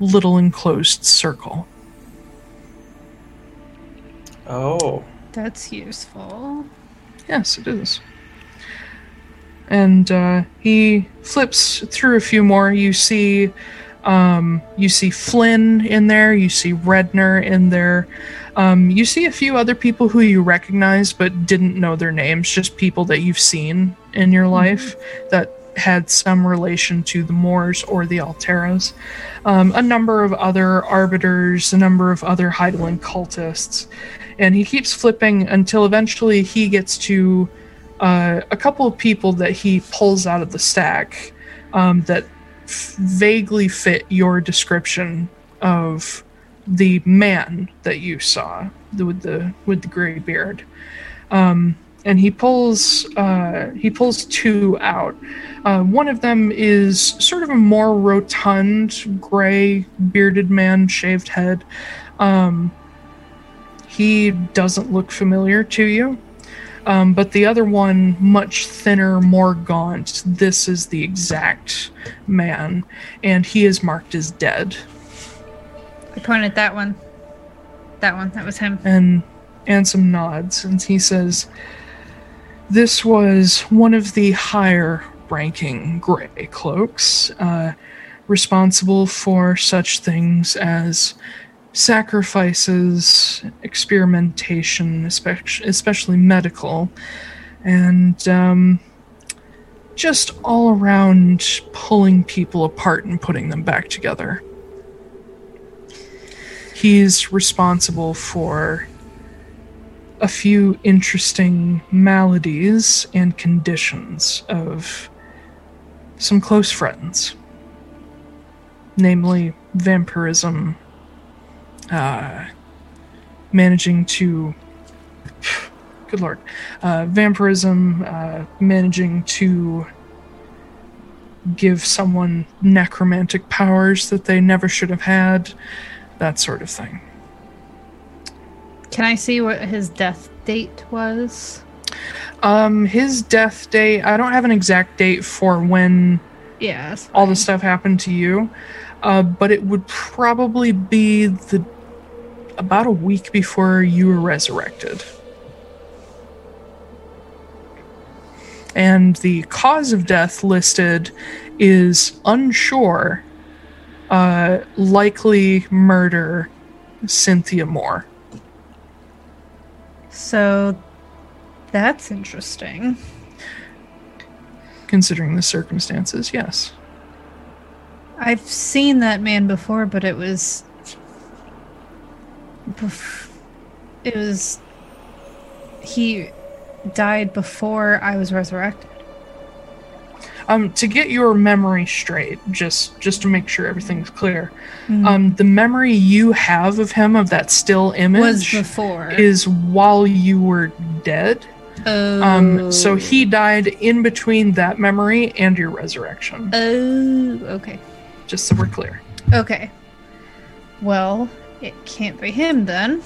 A: little enclosed circle.
C: Oh.
B: That's useful.
A: Yes, it is. And uh, he flips through a few more. You see, um, you see Flynn in there. You see Redner in there. Um, you see a few other people who you recognize but didn't know their names. Just people that you've seen in your life that had some relation to the Moores or the Alteras. Um, a number of other arbiters, a number of other Heidelin cultists, and he keeps flipping until eventually he gets to uh, a couple of people that he pulls out of the stack um, that f- vaguely fit your description of the man that you saw with the with the gray beard. Um, and he pulls uh, he pulls two out. Uh, one of them is sort of a more rotund, gray bearded man, shaved head. Um, he doesn't look familiar to you. Um, but the other one, much thinner, more gaunt. This is the exact man, and he is marked as dead.
B: I pointed at that one. That one. That was him.
A: and Ansem nods and he says, This was one of the higher ranking Grey Cloaks, uh, responsible for such things as sacrifices, experimentation, especially, especially medical, and um, just all around pulling people apart and putting them back together. He's responsible for a few interesting maladies and conditions of some close friends, namely vampirism, uh, managing to. Good lord. Uh, vampirism, uh, managing to give someone necromantic powers that they never should have had, that sort of thing.
B: Can I see what his death date was?
A: Um, his death date, I don't have an exact date for when
B: Yeah.
A: all this stuff happened to you, uh, but it would probably be the about a week before you were resurrected. And the cause of death listed is unsure, uh, likely murder, Cynthia Moore.
B: So that's interesting.
A: Considering the circumstances, yes.
B: I've seen that man before, but it was. It was. He died before I was resurrected.
A: Um, to get your memory straight, just just to make sure everything's clear,
B: Mhm.
A: um, the memory you have of him of that still image was
B: before.
A: is while you were dead.
B: oh.
A: Um, so he died in between that memory and your resurrection.
B: Oh, okay.
A: Just so we're clear.
B: Okay. Well, It can't be him then.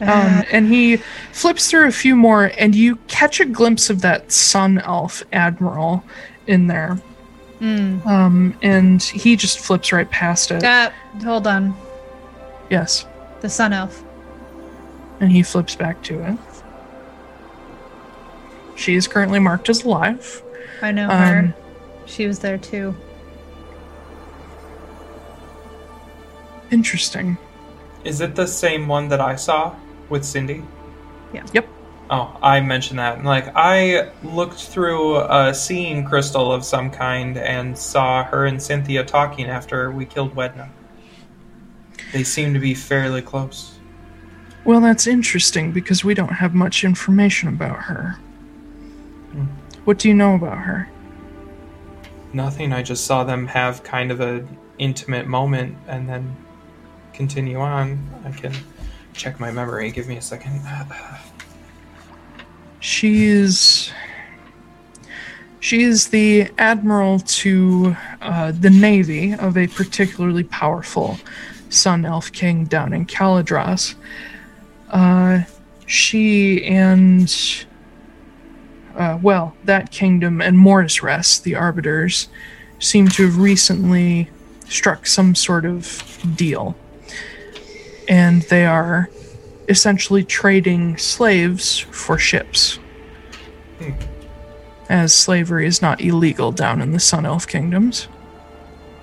A: Um, and he flips through a few more, and you catch a glimpse of that sun elf admiral in there.
B: Mm.
A: Um, and he just flips right past it.
B: Uh, hold on.
A: Yes.
B: The sun elf.
A: And he flips back to it. She is currently marked as alive.
B: I know her.
A: Um,
B: She was there too.
A: Interesting.
C: Is it the same one that I saw with Cindy?
B: Yeah.
A: Yep.
C: Oh, I mentioned that. And, Like, I looked through a seeing crystal of some kind and saw her and Cynthia talking after we killed Wedna. They seem to be fairly close.
A: Well, that's interesting because we don't have much information about her.
C: Hmm.
A: What do you know about her?
C: Nothing. I just saw them have kind of an intimate moment and then continue on. I can check my memory. Give me a second.
A: She's she is the admiral to uh, the navy of a particularly powerful Sun Elf king down in Caladros. Uh, she and uh, well, that kingdom and Mortis Rest, the arbiters, seem to have recently struck some sort of deal, and they are essentially trading slaves for ships.
C: Hmm.
A: As slavery is not illegal down in the Sun Elf kingdoms.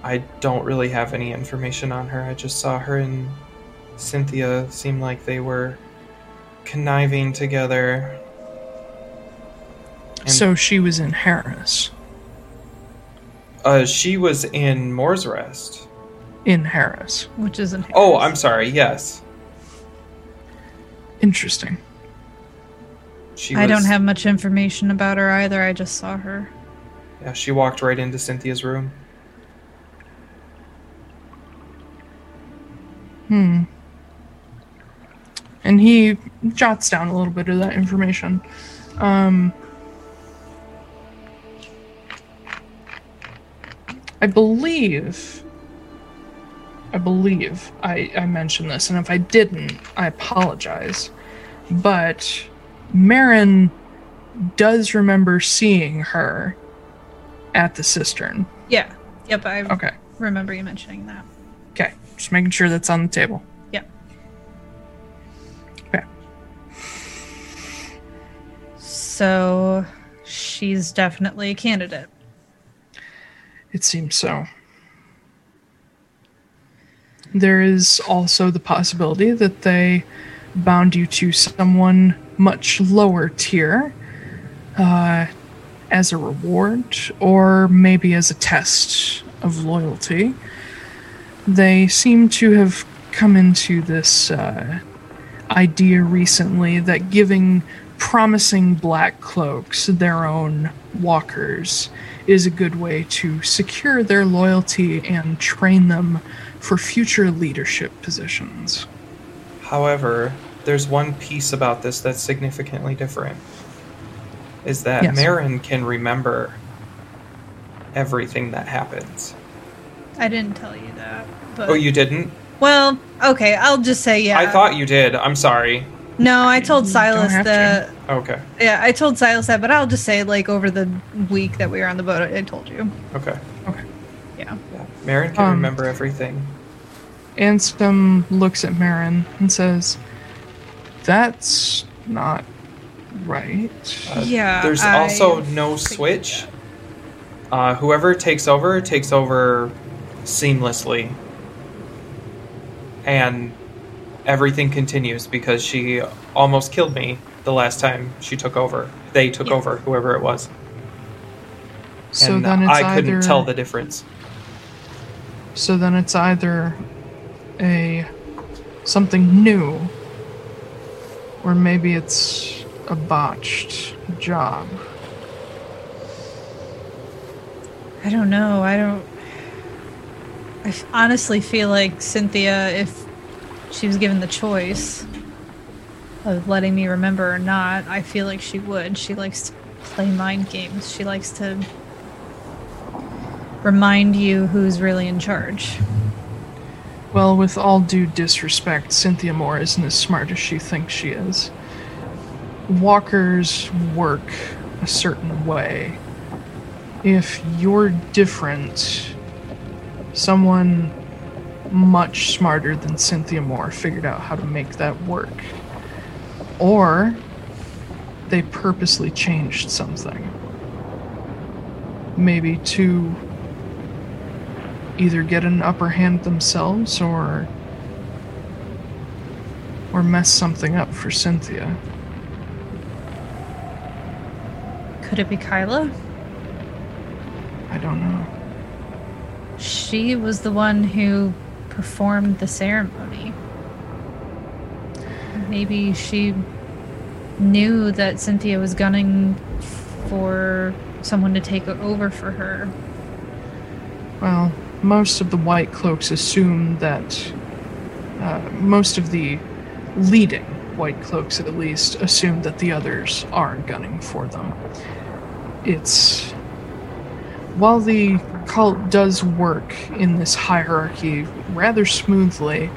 C: I don't really have any information on her. I just saw her and Cynthia seem like they were conniving together. And-
A: so she was in Harris.
C: Uh, she was in Moore's Rest.
A: In Harris.
B: Which isn't
C: Oh, I'm sorry. Yes,
A: Interesting.
C: she.
B: I don't have much information about her either. I just saw her.
C: Yeah, she walked right into Cynthia's room.
A: Hmm. And he jots down a little bit of that information. Um, I believe. I believe I, I mentioned this, and if I didn't, I apologize. But Marin does remember seeing her at the cistern.
B: Yeah. Yep, I
A: Okay.
B: remember you mentioning that.
A: Okay. Just making sure that's on the table.
B: Yep.
A: Okay.
B: So she's definitely a candidate.
A: It seems so. There is also the possibility that they bound you to someone much lower tier uh, as a reward or maybe as a test of loyalty. They seem to have come into this uh, idea recently that giving promising black cloaks their own walkers is a good way to secure their loyalty and train them for future leadership positions.
C: However, there's one piece about this that's significantly different. Is that
A: Yes.
C: Marin can remember everything that happens.
B: I didn't tell you that. But
C: Oh, you didn't?
B: Well, okay, I'll just say yeah.
C: I thought you did. I'm sorry.
B: No, I told Silas
A: have to.
B: that
C: Okay.
B: Yeah, I told Silas that, but I'll just say like over the week that we were on the boat, I told you.
C: Okay.
B: Yeah.
C: Yeah. Marin can
A: Um,
C: remember everything.
A: Ansem looks at Marin and says, That's not right.
C: Uh,
B: Yeah,
C: There's
B: I
C: also no switch. Uh, whoever takes over takes over seamlessly, and everything continues because she almost killed me the last time she took over. They took
B: Yeah.
C: over, whoever it was,
A: So
C: and
A: then it's
C: I couldn't
A: either
C: tell the difference.
A: So then it's either a something new or maybe it's a botched job.
B: I don't know. I don't. I honestly feel like Cynthia, if she was given the choice of letting me remember or not, I feel like she would. She likes to play mind games. She likes to remind you who's really in charge.
A: Well, with all due disrespect, Cynthia Moore isn't as smart as she thinks she is. Walkers work a certain way. If you're different, someone much smarter than Cynthia Moore figured out how to make that work. Or they purposely changed something. Maybe to either get an upper hand themselves or or mess something up for Cynthia.
B: Could it be Kyla?
A: I don't know.
B: She was the one who performed the ceremony. Maybe she knew that Cynthia was gunning for someone to take over for her.
A: Well, most of the White Cloaks assume that uh, most of the leading White Cloaks, at least, assume that the others are gunning for them. It's while the cult does work in this hierarchy rather smoothly,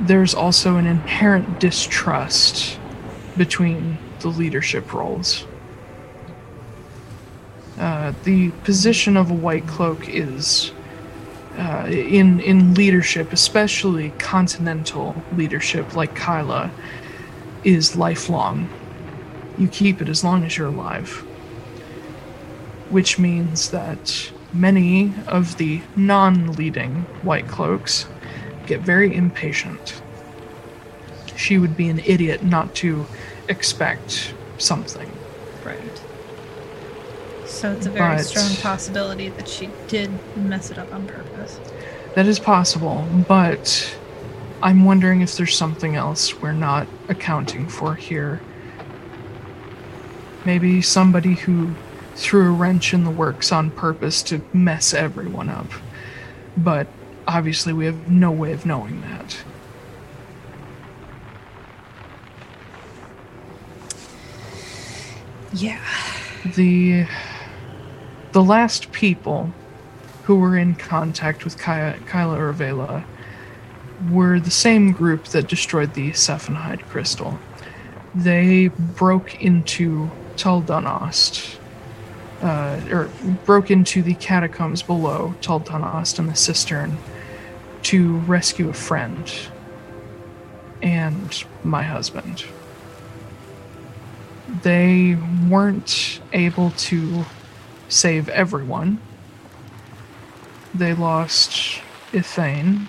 A: there's also an inherent distrust between the leadership roles. Uh, the position of a white cloak is uh, in in leadership, especially continental leadership like Kyla, is lifelong. You keep it as long as you're alive. Which means that many of the non-leading white cloaks get very impatient. She would be an idiot not to expect something.
B: So it's a very
A: But-
B: strong possibility that she did mess it up on purpose.
A: That is possible, but I'm wondering if there's something else we're not accounting for here. Maybe somebody who threw a wrench in the works on purpose to mess everyone up. But obviously, we have no way of knowing that.
B: Yeah.
A: the the last people who were in contact with Ky- Kyla Urvela were the same group that destroyed the Sephenhide crystal. They broke into Tuldunost, uh, or broke into the catacombs below Tuldunost and the cistern to rescue a friend and my husband they weren't able to save everyone. They lost Ithane,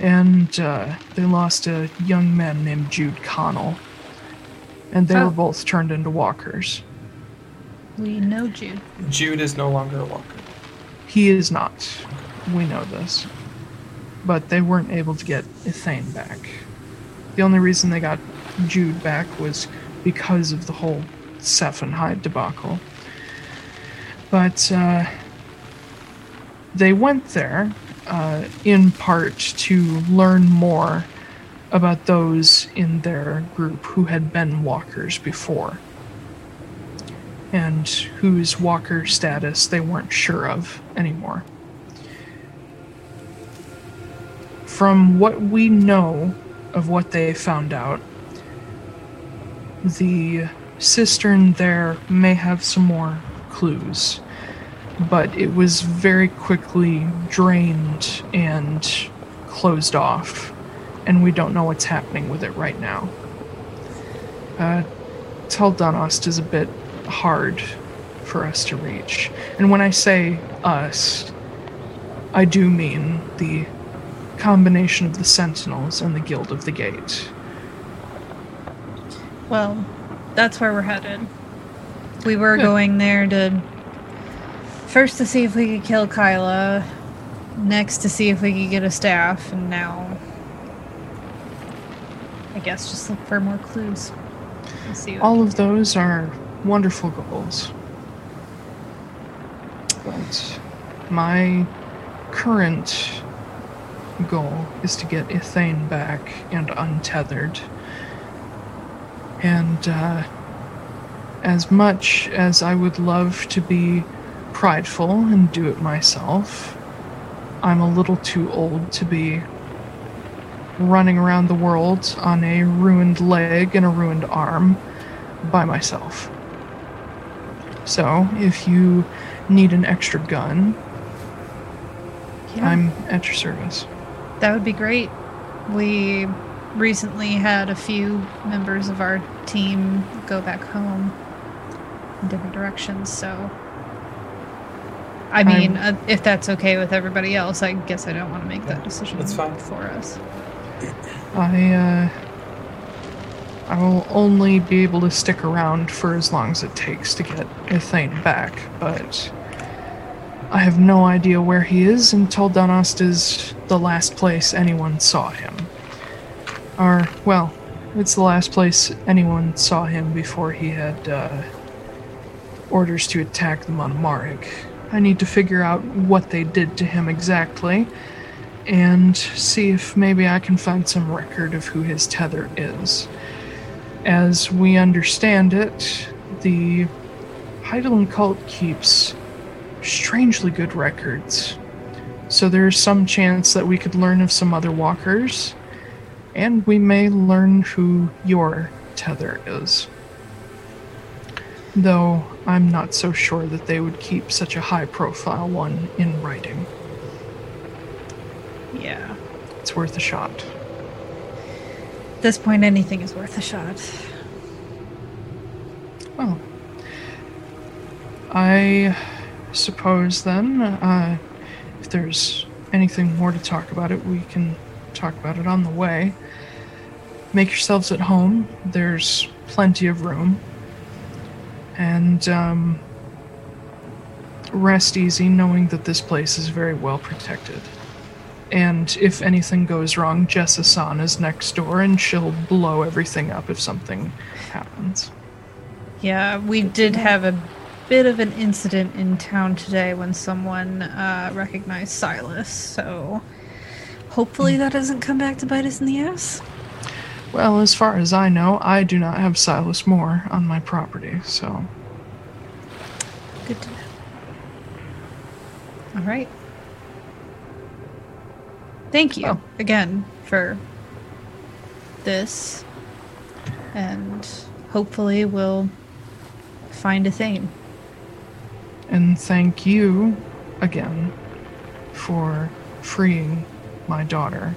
A: and uh, they lost a young man named Jude Connell. And they
B: Oh.
A: were both turned into walkers.
B: We know Jude.
C: Jude is no longer a walker.
A: He is not. We know this. But they weren't able to get Ithane back. The only reason they got Jude back was because of the whole Sephenhide debacle. But uh, they went there uh, in part to learn more about those in their group who had been walkers before and whose walker status they weren't sure of anymore. From what we know of what they found out, the cistern there may have some more clues, but it was very quickly drained and closed off, and we don't know what's happening with it right now. Uh, Tuldunost is a bit hard for us to reach. And when I say us, I do mean the combination of the Sentinels and the Guild of the Gate.
B: Well, that's where we're headed. We were
A: Yeah.
B: going there to first to see if we could kill Kyla, next to see if we could get a staff, and now I guess just look for more clues. and see what
A: All of those are wonderful goals. But my current goal is to get Ithane back and untethered. And uh, as much as I would love to be prideful and do it myself, I'm a little too old to be running around the world on a ruined leg and a ruined arm by myself. So, if you need an extra gun,
B: Yeah.
A: I'm at your service.
B: That would be great. We recently had a few members of our team go back home in different directions, so. I mean, uh, if that's okay with everybody else, I guess I don't want to make that decision
F: that's fine.
B: for us.
A: I, uh. I will only be able to stick around for as long as it takes to get Ethane back, but I have no idea where he is until Donost is the last place anyone saw him. Or, well, it's the last place anyone saw him before he had uh, orders to attack them on. I need to figure out what they did to him exactly and see if maybe I can find some record of who his tether is. As we understand it, the Heidelin cult keeps strangely good records. So there's some chance that we could learn of some other walkers, and we may learn who your tether is. Though I'm not so sure that they would keep such a high profile one in writing.
B: Yeah.
A: It's worth a shot.
B: At this point, anything is worth a shot.
A: Well, I suppose then, uh, if there's anything more to talk about it, we can talk about it on the way. Make yourselves at home. There's plenty of room. And, um, rest easy knowing that this place is very well protected. And if anything goes wrong, Jessa San is next door and she'll blow everything up if something happens.
B: Yeah, we did have a bit of an incident in town today when someone uh, recognized Silas, so hopefully that doesn't come back to bite us in the ass.
A: Well, as far as I know, I do not have Silas Moore on my property, so
B: Good to know. All right. Thank you
A: Oh.
B: again for this, and hopefully we'll find a thing.
A: and thank you again for freeing my daughter.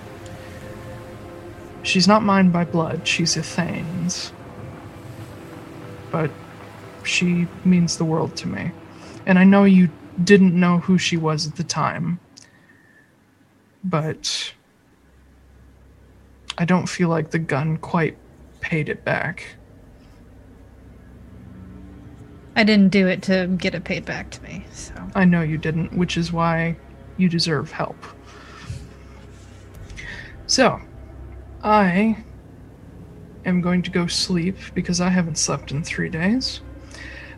A: She's not mine by blood, she's Ethane's. But she means the world to me. And I know you didn't know who she was at the time. But I don't feel like the gun quite paid it back.
B: I didn't do it to get it paid back to me, so.
A: I know you didn't, which is why you deserve help. So, I am going to go sleep because I haven't slept in three days.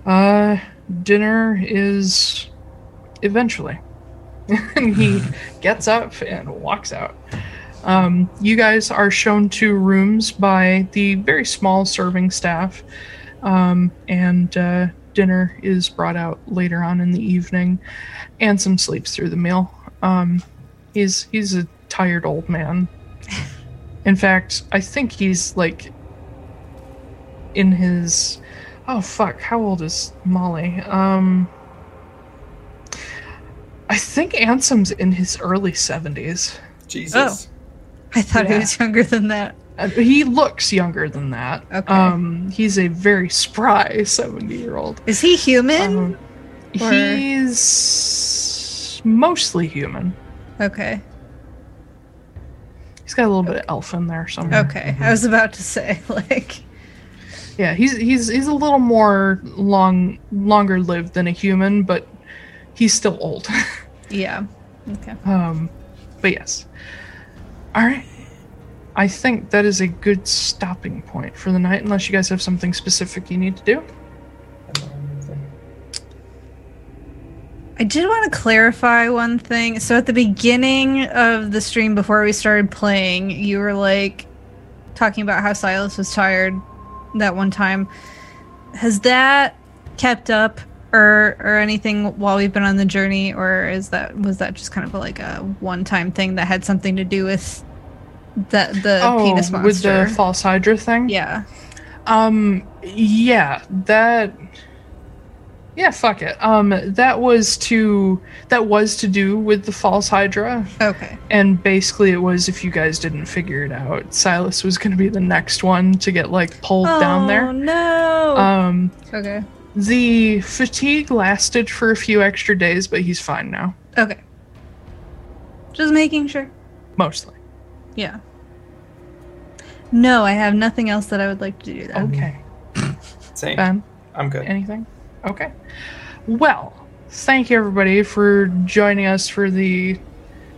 A: Uh, dinner is eventually. and he gets up and walks out. Um, you guys are shown to rooms by the very small serving staff, um, and uh, dinner is brought out later on in the evening. Ansem sleeps through the meal. Um, he's he's a tired old man. In fact, I think he's like in his oh fuck, how old is Molly? Um I think Ansem's in his early 70s.
F: Jesus.
B: I thought he was younger than that.
A: Uh, he looks younger than that.
B: Okay.
A: Um he's a very spry 70-year-old.
B: Is he human?
A: Um,
B: Or-
A: he's mostly human.
B: okay.
A: He's got a little bit of elf in there somewhere.
B: Okay. I was about to say, like,
A: Yeah, he's he's he's a little more long longer lived than a human, but he's still old.
B: yeah. Okay.
A: um, but yes. All right. I think that is a good stopping point for the night, unless you guys have something specific you need to do.
B: I did want to clarify one thing. So at the beginning of the stream before we started playing, you were like talking about how Silas was tired that one time. Has that kept up or or anything while we've been on the journey, or is that was that just kind of like a one time thing that had something to do with the the
A: oh,
B: penis monster?
A: with the false hydra thing.
B: yeah.
A: Um, yeah, that. Yeah, fuck it. Um, that was to that was to do with the false hydra,
B: Okay.
A: and basically it was if you guys didn't figure it out, Silas was going to be the next one to get like pulled down there.
B: Oh no.
A: Um,
B: okay.
A: the fatigue lasted for a few extra days, but he's fine now,
B: Okay. Just making sure.
A: mostly.
B: Yeah. No, I have nothing else that I would like to do. That.
A: Okay,
C: Same.
A: Ben.
C: I'm good.
A: Anything? Okay. Well, thank you everybody for joining us for the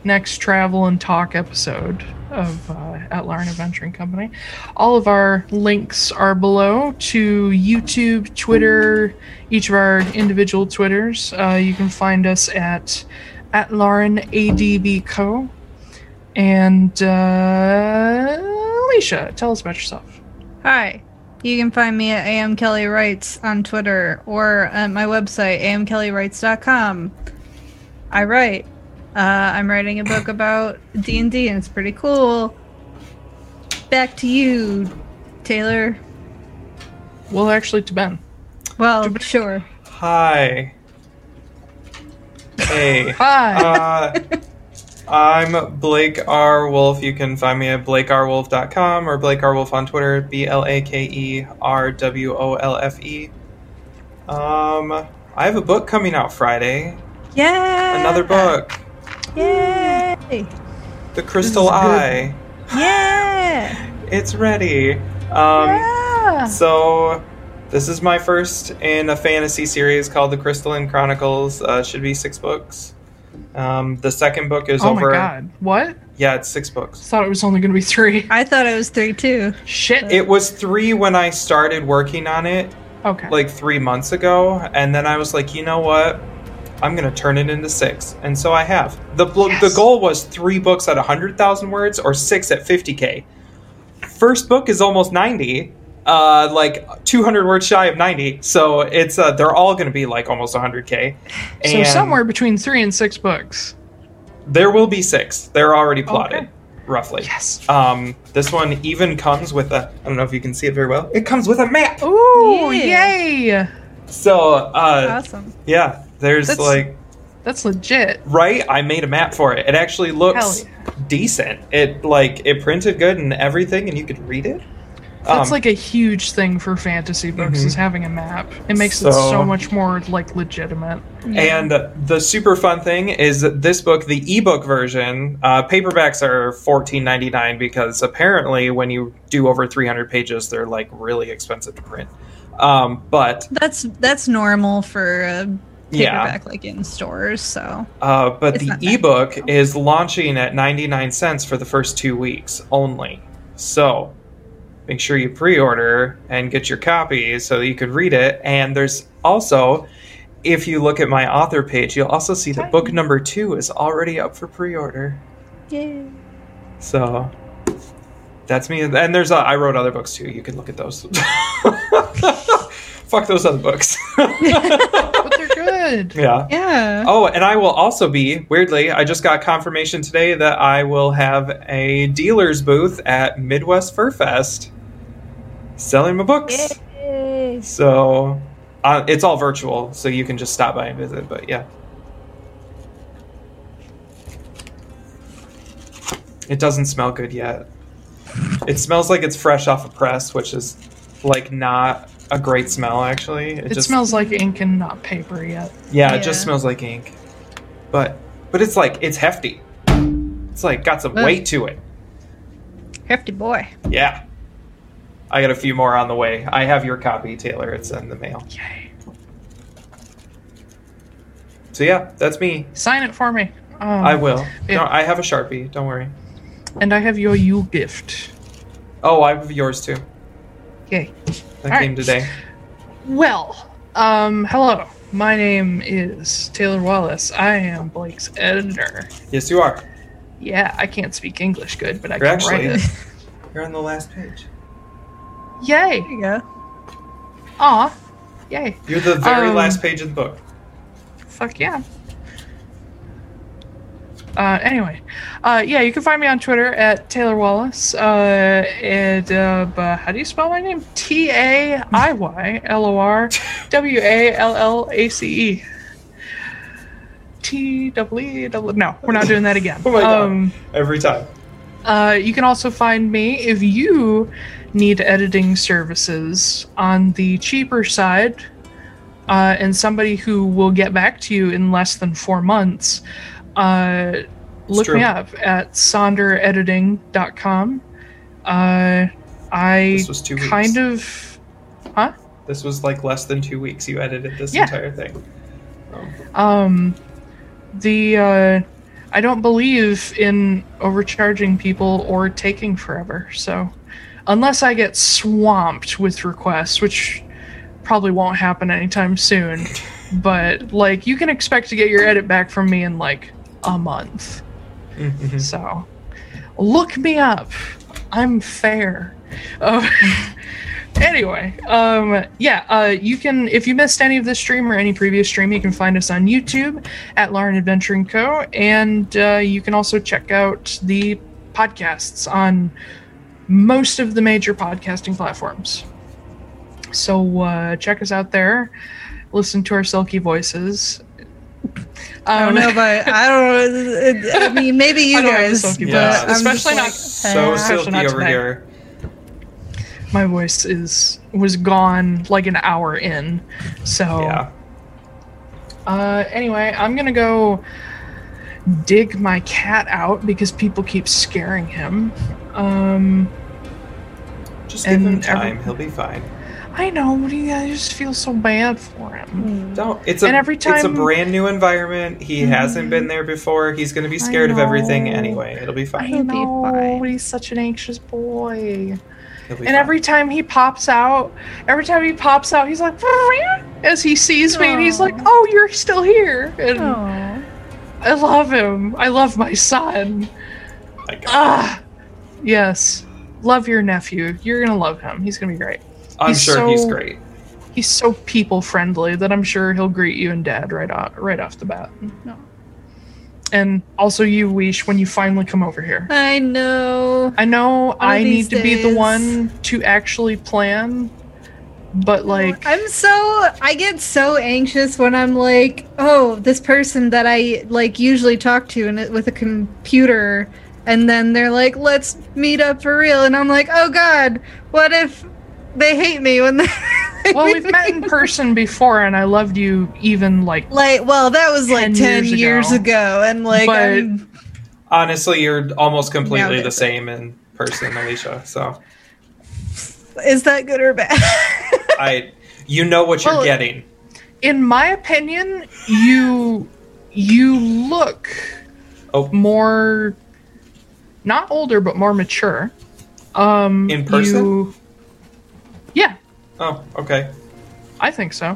A: next travel and talk episode of uh, Atlaran Adventuring Company. All of our links are below to YouTube, Twitter, each of our individual Twitters. Uh, you can find us at Atlaran ADB Co. And uh, Alicia, tell us about yourself.
B: Hi. You can find me at am Kelly Writes on Twitter or at my website amkellywrites.com. I write. Uh, I'm writing a book about D and D, and it's pretty cool. Back to you, Taylor.
A: Well, actually, to Ben.
B: Well, sure.
C: Hi. Hey.
A: Hi.
C: Uh, I'm Blake R. Wolfe. You can find me at blakerwolfe.com or Blake R. Wolfe on Twitter, B L A K E R W O L F E. Um, I have a book coming out Friday.
B: Yeah.
C: Another book,
B: Yay!
C: The Crystal. Eye.
B: Yeah!
C: It's ready. Um,
A: yeah.
C: So, this is my first in a fantasy series called The Crystalline Chronicles. Uh, should be six books. Um, the second book is
A: Oh
C: over.
A: my god. What?
C: Yeah, it's six books.
A: Thought it was only going to be three.
B: I thought it was three too.
A: Shit.
C: It was three when I started working on it,
A: okay.
C: like three months ago, and then I was like, you know what? I'm gonna turn it into six, and so I have. the blo-
A: Yes.
C: The goal was three books at hundred thousand words or six at fifty k. First book is almost ninety, uh, like two hundred words shy of ninety. So it's uh, they're all gonna be like almost hundred k.
A: so somewhere between three and six books.
C: there will be six. They're already plotted,
A: Okay.
C: roughly.
A: Yes.
C: Um, this one even comes with a. I don't know if you can see it very well. It comes with a map.
A: Ooh,
B: Yeah.
A: yay!
C: So uh,
B: Awesome.
C: yeah, there's
A: That's-
C: like
A: That's legit.
C: right. I made a map for it. It actually looks
A: Hell
C: decent. It like it printed good and everything, and you could read it.
A: That's
C: Um,
A: like a huge thing for fantasy books
C: Mhm.
A: is having a map. It makes it
C: So-
A: so much more like legitimate.
C: And the super fun thing is that this book, the ebook version, uh, paperbacks are fourteen ninety nine because apparently when you do over three hundred pages, they're like really expensive to print. Um, but
B: That's that's normal for a
C: Yeah.
B: paperback, like in stores. So
C: uh, but
B: It's
C: the
B: not that
C: ebook is launching at ninety nine cents for the first two weeks only. So make sure you pre-order and get your copy so that you could read it. And there's also, if you look at my author page, you'll also see that book number two is already up for pre-order.
B: yeah.
C: So that's me. And there's uh, I wrote other books too. You can look at those. Fuck those other books.
A: But they're good.
C: yeah.
B: Yeah.
C: Oh, and I will also be weirdly. I just got confirmation today that I will have a dealer's booth at Midwest Fur Fest, selling my books.
B: Yay.
C: So uh, it's all virtual, so you can just stop by and visit. But yeah, it doesn't smell good yet. It smells like it's fresh off a press, which is like not a great smell. Actually,
A: It,
C: just
A: smells like ink and not paper yet.
C: yeah, it just smells like ink. But but it's like it's hefty. It's like got some
B: Ugh.
C: weight to it.
B: Hefty boy.
C: Yeah. I got a few more on the way. I have your copy, Taylor. It's in the mail.
A: Yay.
C: So yeah, that's me.
A: Sign it for me. Um,
C: I will. No, I have a sharpie. Don't worry.
A: And I have your Yule gift.
C: Oh, I have yours too.
A: Yay.
C: That
A: All
C: came
A: right.
C: today.
A: Well, um, hello. My name is Taylor Wallace. I am Blake's editor.
C: Yes, you are.
A: Yeah, I can't speak English good, but I
C: You're
A: can write it.
C: You're on the last page.
A: Yay!
B: There you go.
A: Aw. Yay.
C: You're the very
A: Um,
C: last page of the book.
A: Fuck yeah. Uh, anyway, uh, yeah, you can find me on Twitter at Taylor Wallace. Uh, and uh, but how do you spell my name? T A I Y L O R W A L L A C E. T double E double. No, we're not doing that again.
C: Oh my god.
A: Um,
C: Every time.
A: uh, you can also find me if you need editing services on the cheaper side uh, and somebody who will get back to you in less than four months. Uh, look me up at sonderediting.com. Uh, I
C: This was two weeks.
A: kind of. Huh?
C: This was like less than two weeks. You edited this
A: Yeah.
C: entire thing. Um,
A: Um, the uh, I don't believe in overcharging people or taking forever. So, unless I get swamped with requests, which probably won't happen anytime soon, but like you can expect to get your edit back from me in like a month.
C: mhm.
A: So, look me up. I'm fair. Uh, anyway, um, yeah, uh, you can, if you missed any of this stream or any previous stream, you can find us on YouTube at Atlaran Adventuring Co. And uh, you can also check out the podcasts on most of the major podcasting platforms. So uh, check us out there. Listen to our silky voices.
B: I don't
A: Um,
B: know, but I don't know. it- it- I mean, maybe you
A: don't
B: guys,
A: silky
B: but
C: voice,
B: I'm
A: especially
B: like,
C: So.
A: Especially
C: silky
A: not
C: over
A: today.
C: here.
A: my voice is was gone like an hour in. So
C: Yeah.
A: uh anyway, I'm gonna go dig my cat out because people keep scaring him. Um
C: Just give him
A: And every-
C: time. He'll be fine.
A: I know, but he, I just feel so bad for him.
C: Don't. It's a.
A: And every time,
C: It's a brand new environment. He hasn't been there before. He's going to be scared of everything anyway. It'll be fine.
B: He'll be
A: know,
B: fine.
A: but he's such an anxious boy. And
C: fine.
A: every time he pops out, every time he pops out, he's like, as he sees me, and he's like, "Oh, you're still here." And
B: Aw.
A: I love him. I love my son.
C: My God.
A: Ah, yes. Love your nephew. You're gonna love him. He's gonna be great.
C: I'm
A: he's
C: sure he's great.
A: He's so people friendly that I'm sure he'll greet you and dad right off right off the bat.
B: No.
A: And also you, Weesh, when you finally come over here.
B: I know.
A: I know I
B: these
A: need to be the one to actually plan, but like
B: I'm so I get so anxious when I'm like, oh, this person that I like usually talk to and with a computer, and then they're like, let's meet up for real, and I'm like, oh god, what if they hate me when they?
A: well, we've met in person before, and I loved you even like
B: Like, well, that was like
A: 10 years
B: years,
A: ago.
B: ago. and like,
A: But-
B: I'm,
C: Honestly, you're almost completely the same in person, Alicia. So
B: is that good or bad?
C: I, you know what you're
A: Well,
C: getting.
A: in my opinion, you you look
C: Oh.
A: more not older but more mature. Um
C: In person?
A: you- yeah,
C: Oh, okay.
A: I think so.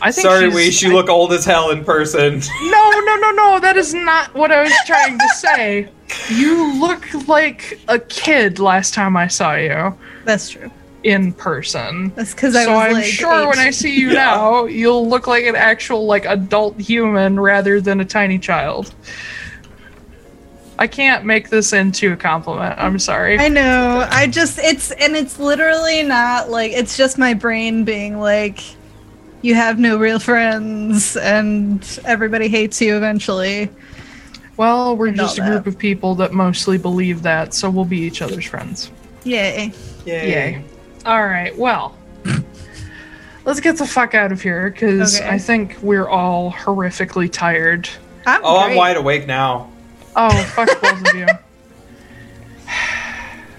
A: I think
C: Sorry,
A: she's-
C: Weish, you
A: I-
C: look old as hell in person.
A: No, no, no, no. That is not what I was trying to say. You look like a kid last time I saw you
B: That's true.
A: In person.
B: That's because I
A: so
B: was
A: I'm
B: like,
A: sure when. I see you
C: Yeah.
A: now, you'll look like an actual like adult human rather than a tiny child. I can't make this into a compliment. I'm sorry.
B: I know. I just it's and it's literally not like it's just my brain being like you have no real friends and everybody hates you eventually.
A: well, we're
B: And
A: just a
B: that.
A: group of people that mostly believe that, so we'll be each other's friends.
B: Yay.
C: Yay.
A: Yay. All right. Well, let's get the fuck out of here because
B: Okay.
A: I think we're all horrifically tired.
B: I'm
C: Oh, I'm wide awake now.
A: Oh, fuck both of you.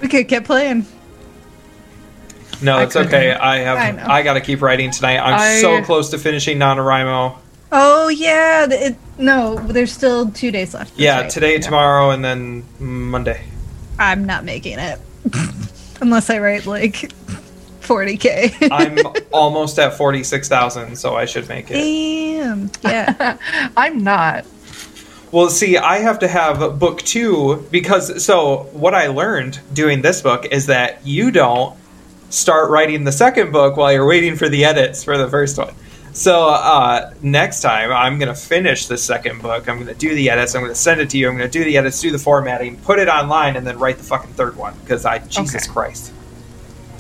B: We could get playing.
C: No,
A: I
C: it's okay.
A: couldn't.
C: I have.
B: I
C: I, gotta keep writing tonight. I'm
A: I-
C: so close to finishing NaNoWriMo.
B: Oh yeah, it, no, there's still two days left. That's
C: Yeah,
B: right.
C: today, tomorrow, and then Monday.
B: I'm not making it unless I write like 40k.
C: I'm almost at forty-six thousand, so I should make it.
B: Damn. Yeah.
A: I'm not.
C: Well, see, I have to have book two because so what I learned doing this book is that you don't start writing the second book while you're waiting for the edits for the first one. So uh, next time, I'm gonna finish the second book. I'm gonna do the edits. I'm gonna send it to you. I'm gonna do the edits, do the formatting, put it online, and then write the fucking third one. Because I, Jesus
A: Okay.
C: Christ.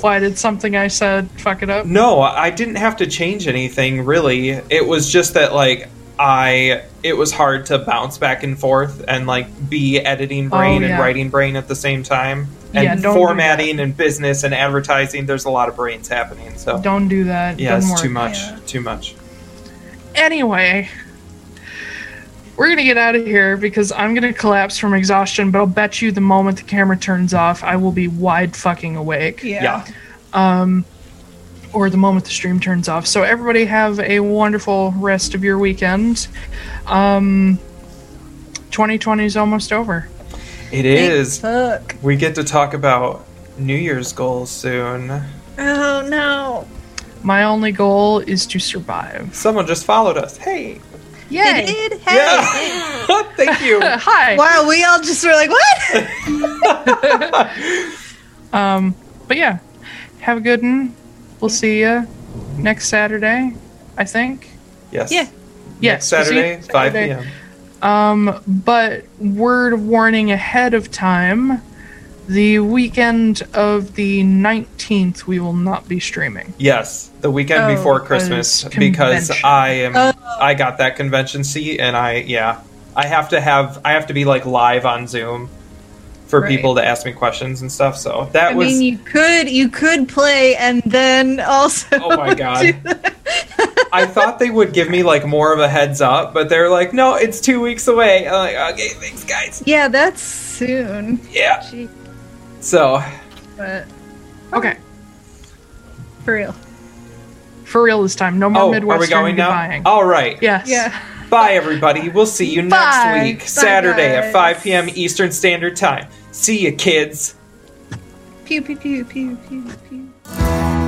A: Why did something I said fuck it up?
C: No, I didn't have to change anything really. It was just that like I it was hard to bounce back and forth and like be editing oh, brain
A: Oh,
C: and writing brain at the same time. And
A: Yeah,
C: formatting and business and advertising, there's a lot of brains happening. So
A: Don't do that.
C: yeah,
A: Doesn't
C: it's too much.
B: Yeah.
C: Too much.
A: Anyway, we're gonna get out of here because I'm gonna collapse from exhaustion. But I'll bet you the moment the camera turns off, I will be wide fucking awake.
B: Yeah.
C: Yeah.
A: Um, Or the moment the stream turns off. So everybody have a wonderful rest of your weekend. Um, 2020 is almost over.
C: It is.
B: Fuck.
C: We get to talk about New Year's goals soon.
B: Oh no.
A: My only goal is to survive.
C: Someone just followed us. Hey.
A: Yay!
B: It did. Hey.
C: Yeah. Thank you.
A: Hi.
B: Wow, we all just were like, what?
A: Um, but yeah, have a good one. We'll see you next Saturday, I think.
C: Yes.
B: Yeah.
C: Next
A: Yes, we'll
C: Saturday, 5
A: Saturday.
C: p.m.
A: Um, but word of warning ahead of time. The weekend of the 19th, we will not be streaming.
C: Yes, the weekend
B: Oh,
C: before Christmas because. I am
B: Oh.
C: I got that convention seat and I yeah I have to have I have to be like live on Zoom for
B: Right.
C: people to ask me questions and stuff. So that
B: I
C: was I
B: mean, you could you could play and then also.
C: oh my god. I thought they would give me like more of a heads up, but they're like, no, it's two weeks away. I'm like, okay, thanks guys.
B: Yeah, that's soon.
C: Yeah.
B: Gee,
C: So
B: but
A: Okay,
B: for real.
A: for real this time. No more
C: oh,
A: Midwestern
C: are we going now?
A: buying.
C: All right.
A: Yes.
B: Yeah.
C: Bye, everybody. We'll see you next week,
B: Bye,
C: Saturday at 5 p.m. Eastern Standard Time. See you, kids.
B: Pew pew pew pew pew pew.